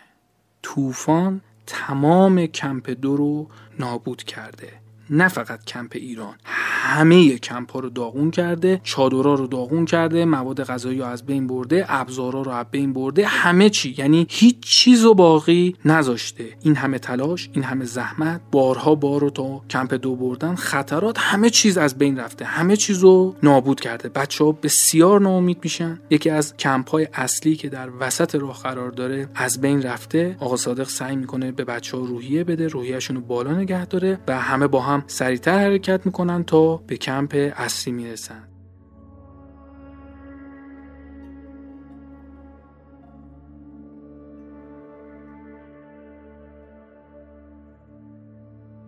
طوفان تمام کمپ دو رو نابود کرده. نه فقط کمپ ایران همه کمپ ها رو داغون کرده چادرها رو داغون کرده مواد غذایی رو از بین برده ابزارا رو از بین برده همه چی. یعنی هیچ چیز رو باقی نذاشته. این همه تلاش این همه زحمت بارها بار رو تا کمپ دو بردن خطرات همه چیز از بین رفته. همه چیز رو نابود کرده. بچه ها بسیار ناامید میشن. یکی از کمپ های اصلی که در وسط راه قرار داره از بین رفته آقا صادق سعی می‌کنه به بچه ها روحیه بده روحیهشون رو بالا نگه داره و همه با هم سریعتر حرکت می‌کنن تا به کمپ اصلی می‌رسن.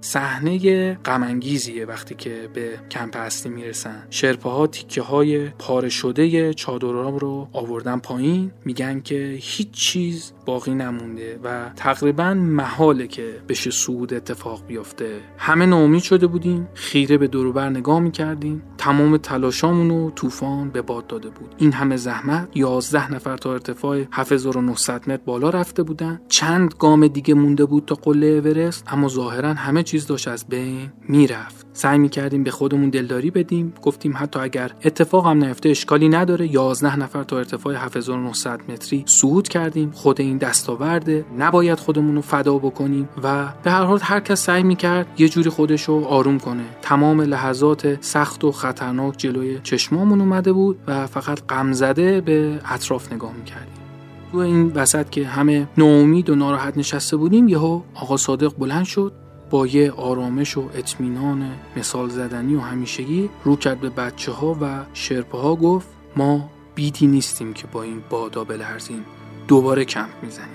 صحنه غمانگیزیه وقتی که به کمپ اصلی می‌رسن. شرپاها تیکه های پاره شده چادرام رو آوردن پایین. میگن که هیچ چیز باقی نمونده و تقریبا محاله که بشه سعود اتفاق بیفته همه ناامید شده بودیم. خیره به دوروبر نگاه می‌کردیم. تمام تلاشامون رو طوفان به باد داده بود. این همه زحمت 11 نفر تا ارتفاع 7900 متر بالا رفته بودن. چند گام دیگه مونده بود تا قله اورست اما ظاهرا همه چیز داشت از بین می‌رفت. سعی می‌کردیم به خودمون دلداری بدیم. گفتیم حتی اگر اتفاق هم نیفته اشکالی نداره. 11 نفر تا ارتفاع 7900 متری صعود کردیم. خود این دستاورده. نباید خودمون رو فدا بکنیم و به هر حال هر کس سعی می‌کرد یه جوری خودش رو آروم کنه. تمام لحظات سخت و خطرناک جلوی چشمامون اومده بود و فقط غمزده به اطراف نگاه می‌کردیم. تو این وسط که همه ناامید و ناراحت نشسته بودیم یهو آقا صادق بلند شد. با یه آرامش و اطمینان مثال زدنی و همیشگی رو کرد به بچه ها و شرپه ها گفت ما بیدی نیستیم که با این بادا بلرزیم. دوباره کمپ می‌زنیم.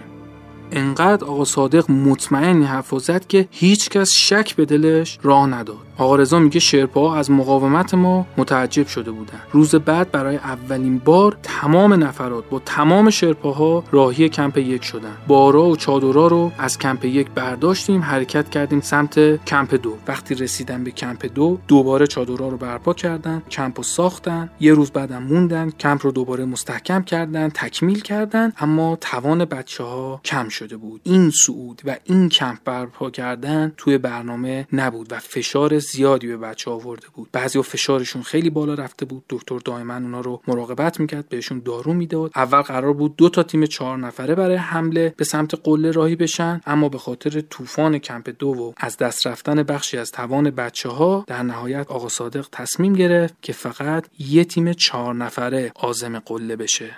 انقدر آقا صادق مطمئنی حرف زد که هیچ کس شک به دلش راه نداد. آقا رضا میگه شرپا از مقاومت ما متعجب شده بودن. روز بعد برای اولین بار تمام نفرات با تمام شرپاها راهی کمپ یک شدن. بارا و چادرها رو از کمپ یک برداشتیم حرکت کردیم سمت کمپ دو. وقتی رسیدن به کمپ دو دوباره چادرها رو برپا کردن کمپ رو ساختن. یه روز بعدم موندن کمپ رو دوباره مستحکم کردن تکمیل کردن اما توان بچه ها کم شده بود. این صعود و این کمپ برپا کردن توی برنامه نبود و فشار زیادی به بچه آورده بود. بعضی فشارشون خیلی بالا رفته بود. دکتر دائما اونا رو مراقبت می‌کرد بهشون دارو می‌داد. اول قرار بود دو تا تیم چهار نفره برای حمله به سمت قله راهی بشن اما به خاطر طوفان کمپ دو و از دست رفتن بخشی از توان بچه ها در نهایت آقا صادق تصمیم گرفت که فقط یه تیم چهار نفره آزم قله بشه.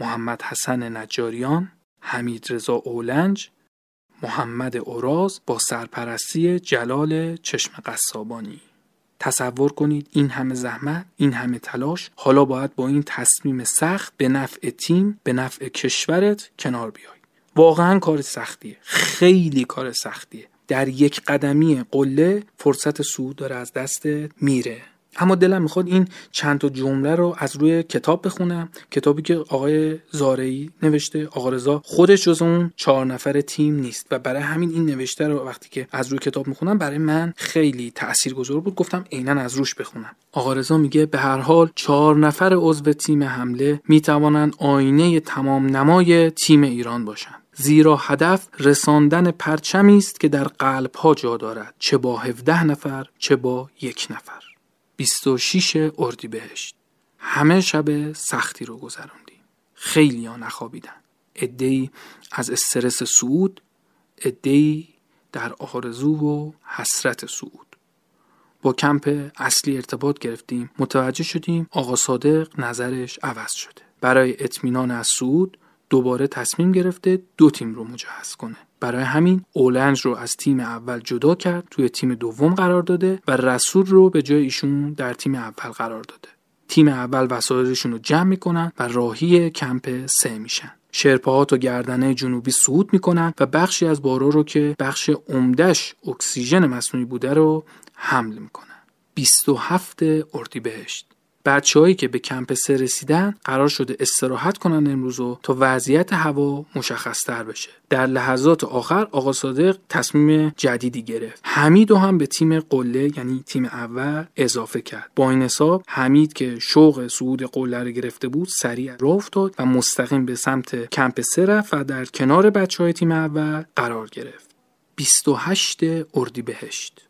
محمد حسن نجاریان حمید رضا اولنج محمد اوراز با سرپرستی جلال چشم قصابانی. تصور کنید این همه زحمت این همه تلاش حالا باید با این تصمیم سخت به نفع تیم به نفع کشورت کنار بیای. واقعا کار سختیه خیلی کار سختیه. در یک قدمی قله فرصت سود داره از دستت میره. اما دلم می‌خواد این چند تا جمله رو از روی کتاب بخونم. کتابی که آقای زارعی نوشته. آقا رضا خودش جز اون چهار نفر تیم نیست و برای همین این نوشته رو وقتی که از روی کتاب می‌خونم برای من خیلی تاثیرگذار بود. گفتم عینا از روش بخونم. آقا رضا میگه به هر حال چهار نفر عضو تیم حمله می‌توانند آینه تمام نمای تیم ایران باشند. زیرا هدف رساندن پرچمی است که در قلب ها جا دارد. چه با 17 نفر چه با یک نفر. 26 اردیبهشت. همه شب سختی رو گذراندیم. خیلی ها نخوابیدن. ادهی از استرس سعود ادهی در آرزو و حسرت صعود با کمپ اصلی ارتباط گرفتیم. متوجه شدیم آقا صادق نظرش عوض شده. برای اطمینان از صعود دوباره تصمیم گرفته دو تیم رو مجهز کنه. برای همین اولنج رو از تیم اول جدا کرد توی تیم دوم قرار داده و رسول رو به جای ایشون در تیم اول قرار داده. تیم اول وسایلشون رو جمع می‌کنن و راهی کمپ سه میشن. شرپاها تا گردنه جنوبی صعود می‌کنن و بخشی از بارا رو که بخش عمدش اکسیژن مصنوعی بوده رو حمل می‌کنن. 27 اردیبهشت. بچههایی که به کمپ سه رسیدن قرار شده استراحت کنن امروز تا وضعیت هوا مشخصتر بشه. در لحظات آخر آقا صادق تصمیم جدیدی گرفت. حمید هم به تیم قله یعنی تیم اول اضافه کرد. با این حساب حمید که شوق صعود قله رو گرفته بود سریع راه افتاد و مستقیم به سمت کمپ سه رفت و در کنار بچه های تیم اول قرار گرفت. 28 اردیبهشت.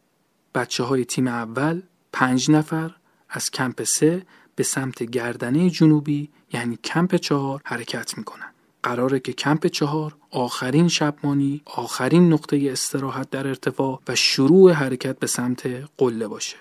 بچه های تیم اول پنج نفر از کمپ سه به سمت گردنه جنوبی یعنی کمپ چهار حرکت می‌کنن. قراره که کمپ چهار آخرین شبمانی آخرین نقطه استراحت در ارتفاع و شروع حرکت به سمت قله باشه.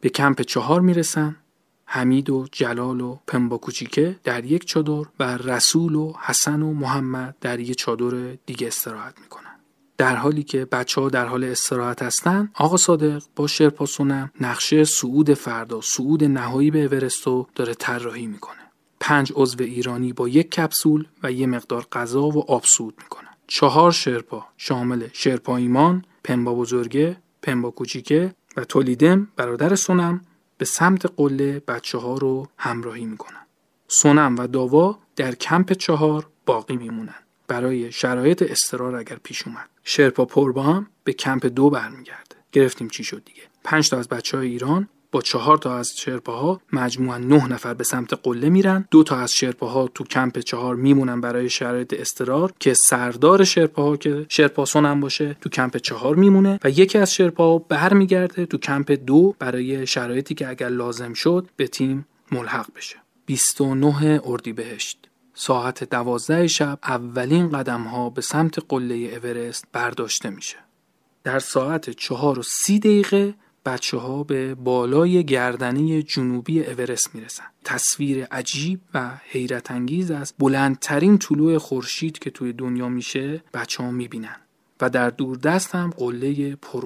به کمپ چهار می‌رسن حمید و جلال و پنبا کوچیکه در یک چادر و رسول و حسن و محمد در یک چادر دیگه استراحت می‌کنن. در حالی که بچه ها در حال استراحت هستن آقا صادق با شرپاسونم نقشه سعود فردا سعود نهایی به اورستو داره طراحی می‌کنه. پنج عضو ایرانی با یک کپسول و یه مقدار غذا و آب صعود می‌کنن. چهار شرپا شامل شرپا ایمان پنبا بزرگه پنبا کوچیکه و تولیدم برادر سونم به سمت قله بچه ها رو همراهی می‌کنن. سونم و داوا در کمپ چهار باقی میمونن. برای شرایط استرار اگر پیش اومد. شرپا پربا هم به کمپ دو برمیگرده. گرفتیم چی شد دیگه. پنج تا از بچه های ایران با چهار تا از شرپاها مجموعا نه نفر به سمت قله میرن. دو تا از شرپاها تو کمپ چهار میمونن برای شرایط استرار که سردار شرپاها که شرپاسون هم باشه تو کمپ چهار میمونه و یکی از شرپاها برمیگرده تو کمپ دو برای شرایطی که اگر لازم شد به تیم ملحق بشه. 29 اردیبهشت. ساعت دوازده شب اولین قدم ها به سمت قله اورست برداشته میشه. در ساعت چهار و سی دقیقه بچه ها به بالای گردنه جنوبی اورست می‌رسن. تصویر عجیب و حیرت انگیز از بلندترین طلوع خورشید که توی دنیا میشه بچه ها می‌بینن. و در دوردست هم قله پر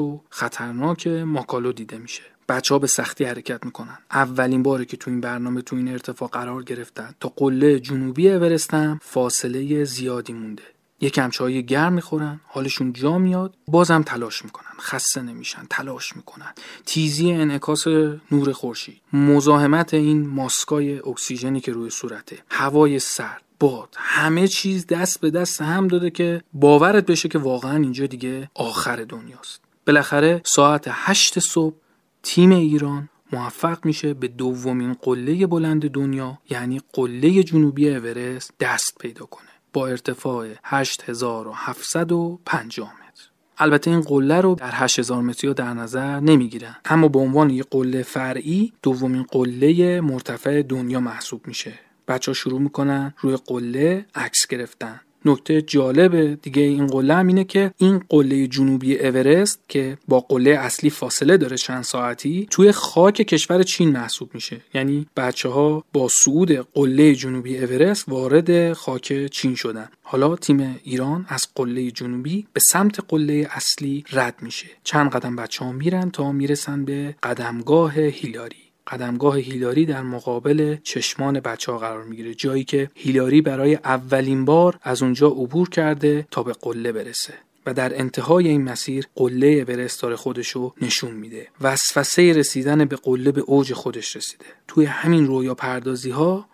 و خطرناک ماکالو دیده میشه. بچه ها به سختی حرکت می‌کنن. اولین باره که تو این برنامه تو این ارتفاع قرار گرفتن. تا قله جنوبی اورستم فاصله زیادی مونده. یکم چای گرم می‌خورن حالشون جا میاد. بازم تلاش می‌کنن. خسته نمیشن تلاش می‌کنن. تیزی انعکاس نور خورشید. مزاحمت این ماسکای اکسیژنی که روی صورته. هوای سرد باد همه چیز دست به دست هم داده که باورت بشه که واقعا اینجا دیگه آخر دنیاست. بالاخره ساعت هشت صبح تیم ایران موفق میشه به دومین قله بلند دنیا یعنی قله جنوبی اورست دست پیدا کنه با ارتفاع 8750 متر. البته این قله رو در 8000 متری در نظر نمی‌گیرن. اما به عنوان یک قله فرعی دومین قله مرتفع دنیا محسوب میشه. بچه شروع می‌کنن روی قله عکس گرفتن. نکته جالب دیگه این قله هم اینه که این قله جنوبی اورست که با قله اصلی فاصله داره چند ساعتی توی خاک کشور چین محسوب میشه. یعنی بچه ها با صعود قله جنوبی اورست وارد خاک چین شدن. حالا تیم ایران از قله جنوبی به سمت قله اصلی رد میشه. چند قدم بچه ها میرن تا می‌رسن به قدمگاه هیلاری. قدمگاه هیلاری در مقابل چشمان بچه ها قرار می‌گیره جایی که هیلاری برای اولین بار از اونجا عبور کرده تا به قله برسه و در انتهای این مسیر قله اورست خودشو نشون میده. وسوسه رسیدن به قله به اوج خودش رسیده. توی همین رویا پردازی ها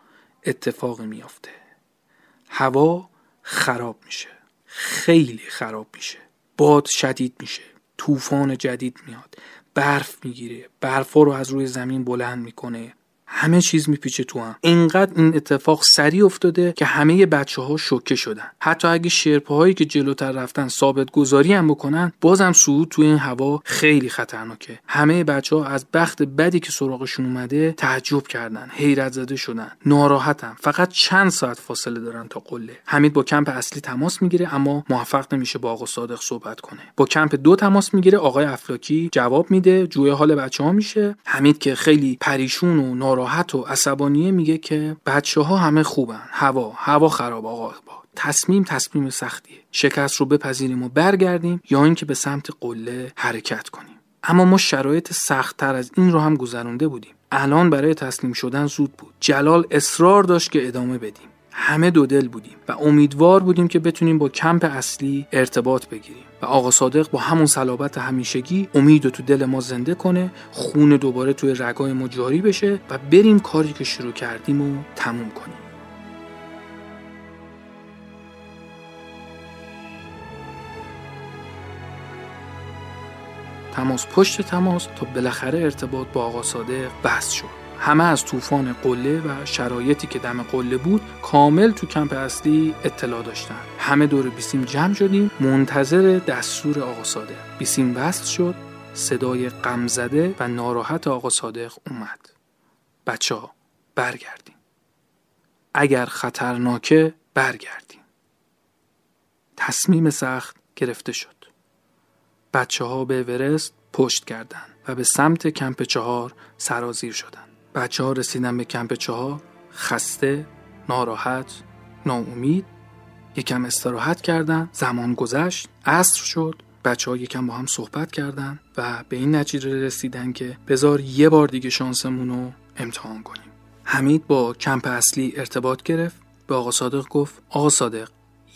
اتفاقی میافته. هوا خراب میشه. خیلی خراب میشه. باد شدید میشه. طوفان جدید میاد. برف می‌گیره. برفا رو از روی زمین بلند می‌کنه. همه چیز میپیچه تو هم. اینقدر این اتفاق سریع افتاده که همه بچه ها شوکه شدن. حتی اگه شرپاهایی که جلوتر رفتن ثابت گذاری هم بکنن بازم صعود تو این هوا خیلی خطرناکه. همه بچه ها از بخت بدی که سراغشون اومده تعجب کردن حیرت زده شدن. ناراحتن. فقط چند ساعت فاصله دارن تا قله. حمید با کمپ اصلی تماس می‌گیره اما موفق نمیشه با آقا صادق صحبت کنه. با کمپ دو تماس می‌گیره آقای افلاکی جواب میده جوی حال بچه ها میشه. حمید که خیلی پریشون و ناراحت و عصبانیه میگه که بچه ها همه خوبن. هوا هوا خراب آقا. با تصمیم تصمیم سختیه. شکست رو بپذیریم و برگردیم یا اینکه به سمت قله حرکت کنیم. اما ما شرایط سختتر از این رو هم گذرونده بودیم. الان برای تسلیم شدن زود بود. جلال اصرار داشت که ادامه بدیم. همه دو دل بودیم و امیدوار بودیم که بتونیم با کمپ اصلی ارتباط بگیریم و آقا صادق با همون صلابت همیشگی امید رو تو دل ما زنده کنه خون دوباره توی رگای ما جاری بشه و بریم کاری که شروع کردیم و تموم کنیم. تماس پشت تماس تا بالاخره ارتباط با آقا صادق بحث شد. همه از طوفان قله و شرایطی که دم قله بود کامل تو کمپ اصلی اطلاع داشتن. همه دور بیسیم جمع شدیم منتظر دستور آقا صادق. بیسیم وصل شد صدای غمزده و ناراحت آقا صادق اومد. بچه ها برگردیم. اگر خطرناکه برگردیم. تصمیم سخت گرفته شد. بچه ها به ورست پشت کردند و به سمت کمپ چهار سرازیر شدند. بچه ها رسیدن به کمپ چهار خسته، ناراحت، ناامید یکم استراحت کردن زمان گذشت عصر شد بچه ها یکم با هم صحبت کردن و به این نتیجه رسیدن که بذار یه بار دیگه شانسمون رو امتحان کنیم. حمید با کمپ اصلی ارتباط گرفت. به آقا صادق گفت آقا صادق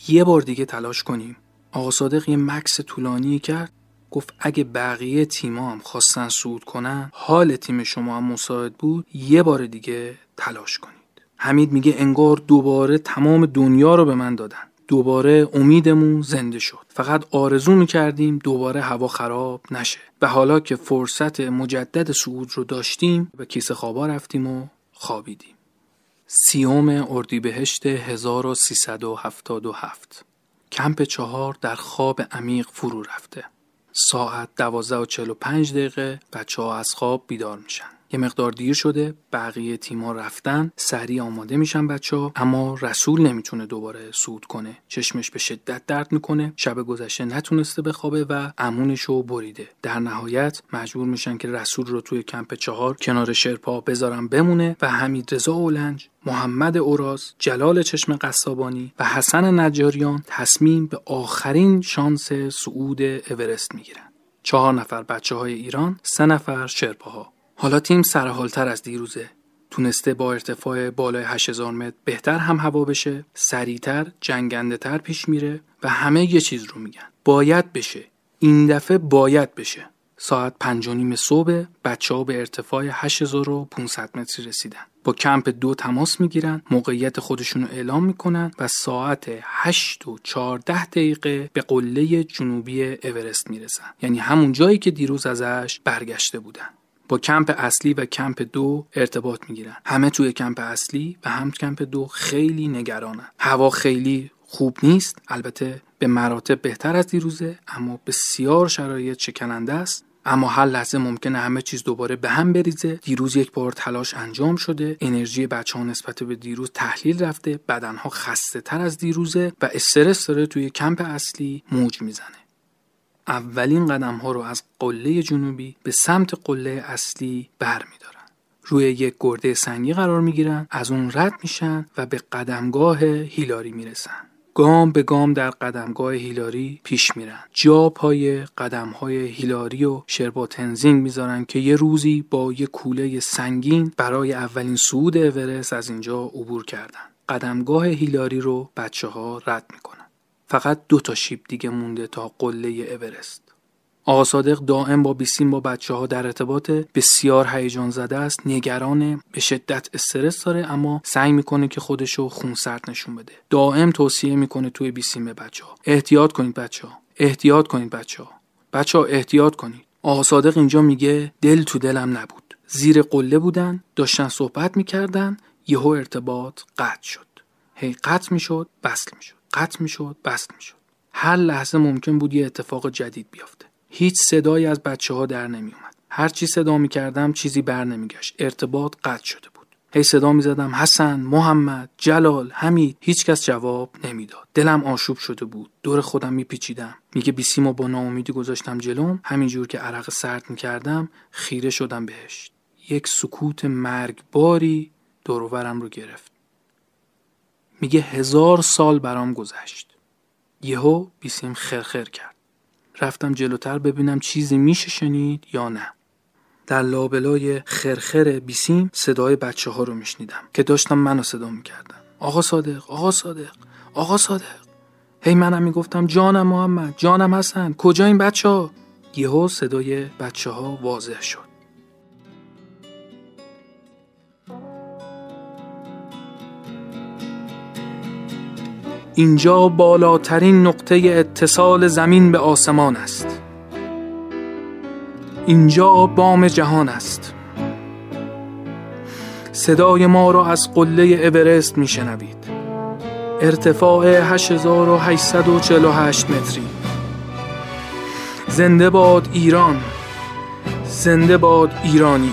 یه بار دیگه تلاش کنیم. آقا صادق یه مکس طولانی کرد. گفت اگه بقیه تیما هم خواستن صعود کنن حال تیم شما هم مساعد بود یه بار دیگه تلاش کنید. حمید میگه انگار دوباره تمام دنیا رو به من دادن. دوباره امیدمون زنده شد. فقط آرزو می‌کردیم دوباره هوا خراب نشه. و حالا که فرصت مجدد صعود رو داشتیم به کیسه خوابا رفتیم و خوابیدیم. سیوم اردیبهشت 1377 کمپ چهار در خواب عمیق فرو رفته. ساعت دوازده و چل و پنج دقیقه بچه ها از خواب بیدار میشن. یه مقدار دیر شده بقیه تیما رفتن سریع آماده میشن بچه ها اما رسول نمی‌تونه دوباره سود کنه چشمش به شدت درد می‌کنه شب گذشته نتونسته بخوابه و امونش رو بریده در نهایت مجبور میشن که رسول رو توی کمپ چهار کنار شرپا بذارن بمونه و حمید رضا اولنج محمد اوراز، جلال چشم قصابانی و حسن نجاریان تصمیم به آخرین شانس صعود اورست می‌گیرن. چهار نفر بچه های ایران، سه نفر شرپاها. حالا تیم سرحالتر از دیروزه. تونسته با ارتفاع بالای 8000 متر بهتر هم هوا بشه، سریعتر، جنگنده تر پیش میره و همه یه چیز رو میگن. باید بشه. این دفعه باید بشه. ساعت پنج و نیم صبح بچه ها به ارتفاع 8500 متری رسیدن. با کمپ دو تماس می‌گیرن موقعیت خودشون رو اعلام می‌کنن و ساعت 8 و 14 دقیقه به قله جنوبی اورست می‌رسن یعنی همون جایی که دیروز ازش برگشته بودن با کمپ اصلی و کمپ دو ارتباط می‌گیرن. همه توی کمپ اصلی و هم کمپ دو خیلی نگرانن. هوا خیلی خوب نیست البته به مراتب بهتر از دیروزه اما بسیار شرایط شکننده است. اما هر لحظه ممکنه همه چیز دوباره به هم بریزه. دیروز یک بار تلاش انجام شده. انرژی بچه ها نسبت به دیروز تحلیل رفته. بدنها خسته تر از دیروزه و استرس داره توی کمپ اصلی موج می‌زنه. اولین قدم ها رو از قله جنوبی به سمت قله اصلی بر میدارن روی یک گرده سنگی قرار می‌گیرن از اون رد میشن و به قدمگاه هیلاری می‌رسن. گام به گام در قدمگاه هیلاری پیش میرن. جا پای قدمهای هیلاری و شربا تنزینگ می‌ذارن که یه روزی با یه کوله سنگین برای اولین صعود اورست از اینجا عبور کردن. قدمگاه هیلاری رو بچه ها رد می‌کنن. فقط دو تا شیب دیگه مونده تا قله اورست. آقا صادق دائم با بیسیم با بچه ها در ارتباط بسیار هیجان زده است نگران به شدت استرس داره اما سعی می‌کنه که خودشو خونسرد نشون بده. دائم توصیه می‌کنه توی بیسیم به بچه ها احتیاط کنید بچه ها احتیاط کنید بچه ها بچه ها احتیاط کنید. آقا صادق اینجا میگه دل تو دلم نبود. زیر قله بودن داشتن صحبت می‌کردن یهو ارتباط قطع شد. هی قطع می‌شد بسل می‌شد. قطع می‌شد بسل می‌شد. هر لحظه ممکن بود یه اتفاق جدید بیفته هیچ صدایی از بچه ها در نمیومد هر چی صدا می‌کردم چیزی بر نمیگشت. ارتباط قطع شده بود. هی صدا می‌زدم حسن محمد جلال حمید. هیچکس جواب نمی‌داد. دلم آشوب شده بود. دور خودم میپیچیدم. میگه بیسیمو با ناامیدی گذاشتم جلوم. همینجور که عرق سرد می‌کردم خیره شدم بهش. یک سکوت مرگباری دورورم رو گرفت. میگه هزار سال برام گذشت. یهو بیسیم خرخر کرد. رفتم جلوتر ببینم چیزی میشه شنید یا نه. در لابلای خرخر بیسیم صدای بچه ها رو میشنیدم که داشتم منو صدا می‌کردم آقا صادق آقا صادق آقا صادق. هی منم می‌گفتم جانم محمد جانم حسن کجا این بچه ها یهو صدای بچه ها واضح شد. اینجا بالاترین نقطه اتصال زمین به آسمان است. اینجا بام جهان است. صدای ما را از قله اورست میشنوید ارتفاع 8848 متری. زنده باد ایران. زنده باد ایرانی.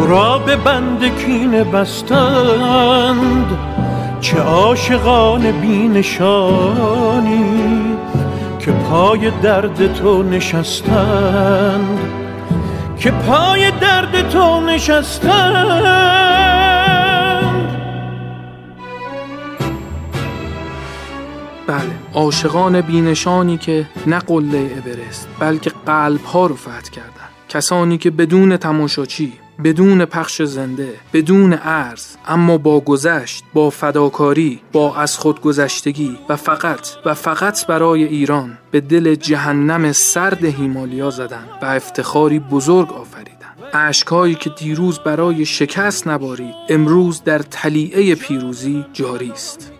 تو را به بند کین بستند. چه عاشقان بینشانی که پای درد تو نشستند. که پای درد تو نشستند. بله عاشقان بینشانی که نه قله اورست بلکه قلب ها رو فتح کردن کسانی که بدون تماشاچی بدون پخش زنده بدون عرض اما با گذشت با فداکاری با از خود گذشتگی و فقط و فقط برای ایران به دل جهنم سرد هیمالیا زدن و افتخاری بزرگ آفریدن. اشکهایی که دیروز برای شکست نبارید امروز در تلیعه پیروزی جاری است.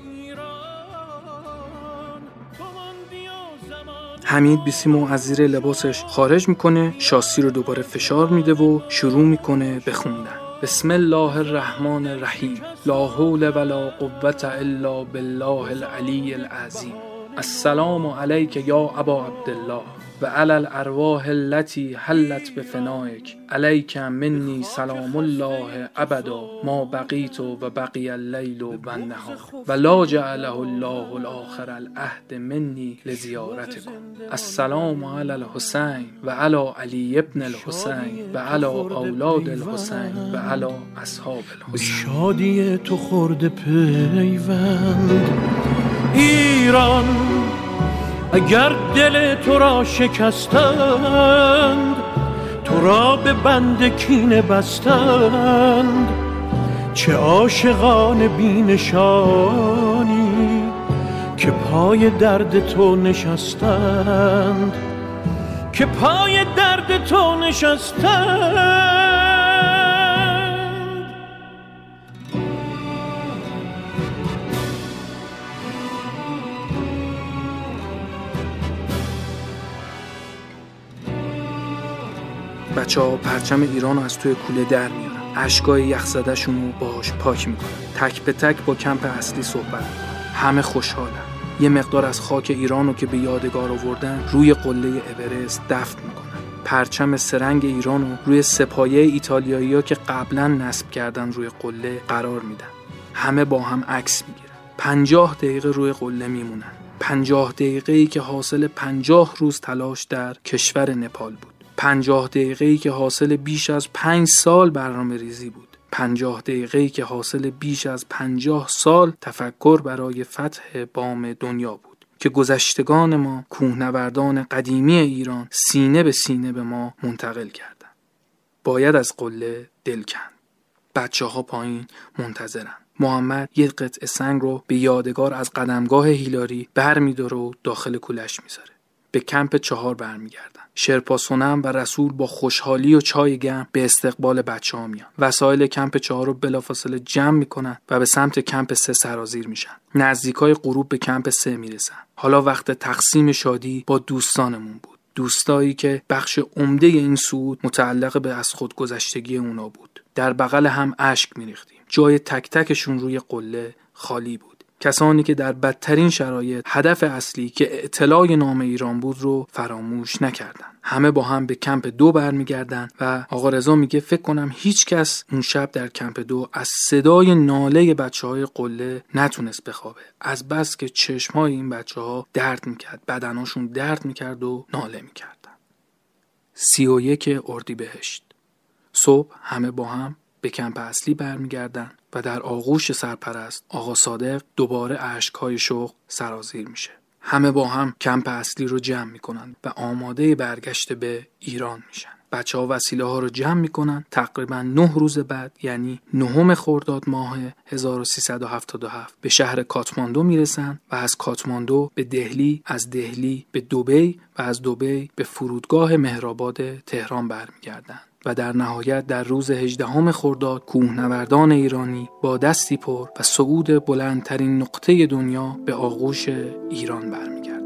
حمید بیسیمو از زیر لباسش خارج می‌کنه شاسی رو دوباره فشار میده و شروع می‌کنه بخوندن بسم الله الرحمن الرحیم. لا حول ولا قوة الا بالله العلی العظیم. السلام علیک یا ابا عبدالله. و علی الارواح التي حلت بفنائک علیک منی سلام الله ابدا ما بقیت و بقی اللیل و النهار. و لا جعله الله الاخر العهد منی لزیارتکم. السلام علی الحسین و علی علی ابن الحسین و علی اولاد الحسین و علی اصحاب الحسین. شادی تو خورده پیوند. ایران اگر دل تو را شکستند تو را به بند کینه بستند. چه عاشقان بینشانی که پای درد تو نشستند. که پای درد تو نشستند. بچه ها پرچم ایران از توی کوله در میارن. اشکای یخزدهشون رو باهاش پاک می‌کنن. تک به تک با کمپ اصلی صحبت همه خوشحالن. یه مقدار از خاک ایران رو که به یادگار آوردن روی قله اورست دفن می‌کنن. پرچم سرنگ ایران رو روی سپایه ایتالیایی که قبلا نصب کردن روی قله قرار میدن. همه با هم عکس می‌گیرن. پنجاه دقیقه روی قله میمونن. پنجاه دقیقه ای که حاصل پنجاه روز تلاش در کشور نپال بود. پنجاه دقیقه ای که حاصل بیش از پنج سال برنامه ریزی بود. پنجاه دقیقه‌ای که حاصل بیش از پنجاه سال تفکر برای فتح بام دنیا بود. که گذشتگان ما کوهنوردان قدیمی ایران سینه به سینه به ما منتقل کردند. باید از قله دل کند بچه ها پایین منتظرن. محمد یک قطعه سنگ رو به یادگار از قدمگاه هیلاری بر و داخل کولش می‌ذاره. به کمپ چهار برمیگردن. شرپا سونم و رسول با خوشحالی و چای گرم به استقبال بچه ها میان. وسایل کمپ چهار رو بلافاصله جمع می‌کنن و به سمت کمپ سه سرازیر میشن. نزدیکای غروب به کمپ سه می‌رسن. حالا وقت تقسیم شادی با دوستانمون بود. دوستایی که بخش عمده این سود متعلق به از خودگذشتگی اونا بود. در بغل هم اشک میریختیم. جای تک تکشون روی قله خالی بود. کسانی که در بدترین شرایط هدف اصلی که اطلاع نام ایران بود رو فراموش نکردن همه با هم به کمپ دو برمیگردن و آقا رضا میگه فکر کنم هیچ کس اون شب در کمپ دو از صدای ناله بچه های قله نتونست بخوابه. از بس که چشم های این بچه ها درد می‌کرد بدناشون درد می‌کرد و ناله می‌کردن. سی و یک اردی بهشت صبح همه با هم به کمپ اصلی برمیگردن و در آغوش سرپرست آقا صادق دوباره اشکهای شوق سرازیر میشه. همه با هم کمپ اصلی رو جمع می‌کنن و آماده برگشت به ایران میشن. بچه ها وسیله ها رو جمع می‌کنن تقریبا نه روز بعد یعنی نهم خرداد ماه 1377 به شهر کاتماندو می‌رسن و از کاتماندو به دهلی از دهلی به دوبی و از دوبی به فرودگاه مهرآباد تهران برمیگردند و در نهایت در روز هجدهم خرداد کوهنوردان ایرانی با دستی پر و صعود بلندترین نقطه دنیا به آغوش ایران برمیگردند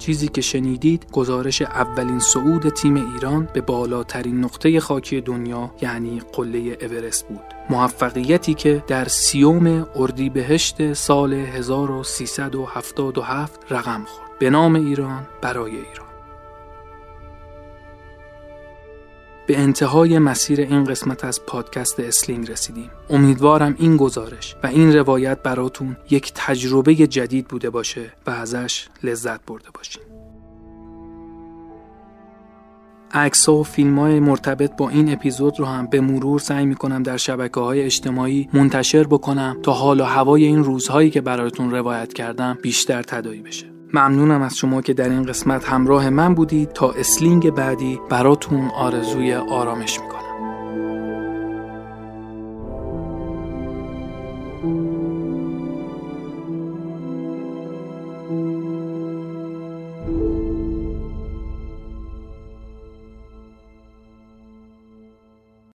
چیزی که شنیدید گزارش اولین صعود تیم ایران به بالاترین نقطه خاکی دنیا یعنی قله اورست بود. موفقیتی که در سیوم اردیبهشت سال 1377 رقم خورد. به نام ایران برای ایران. به انتهای مسیر این قسمت از پادکست اسلینگ رسیدیم. امیدوارم این گزارش و این روایت براتون یک تجربه جدید بوده باشه و ازش لذت برده باشین. عکس و فیلم های مرتبط با این اپیزود رو هم به مرور سعی می‌کنم در شبکه های اجتماعی منتشر بکنم تا حال و هوای این روزهایی که براتون روایت کردم بیشتر تدایی بشه. ممنونم از شما که در این قسمت همراه من بودید. تا اسلینگ بعدی براتون آرزوی آرامش می‌کنم.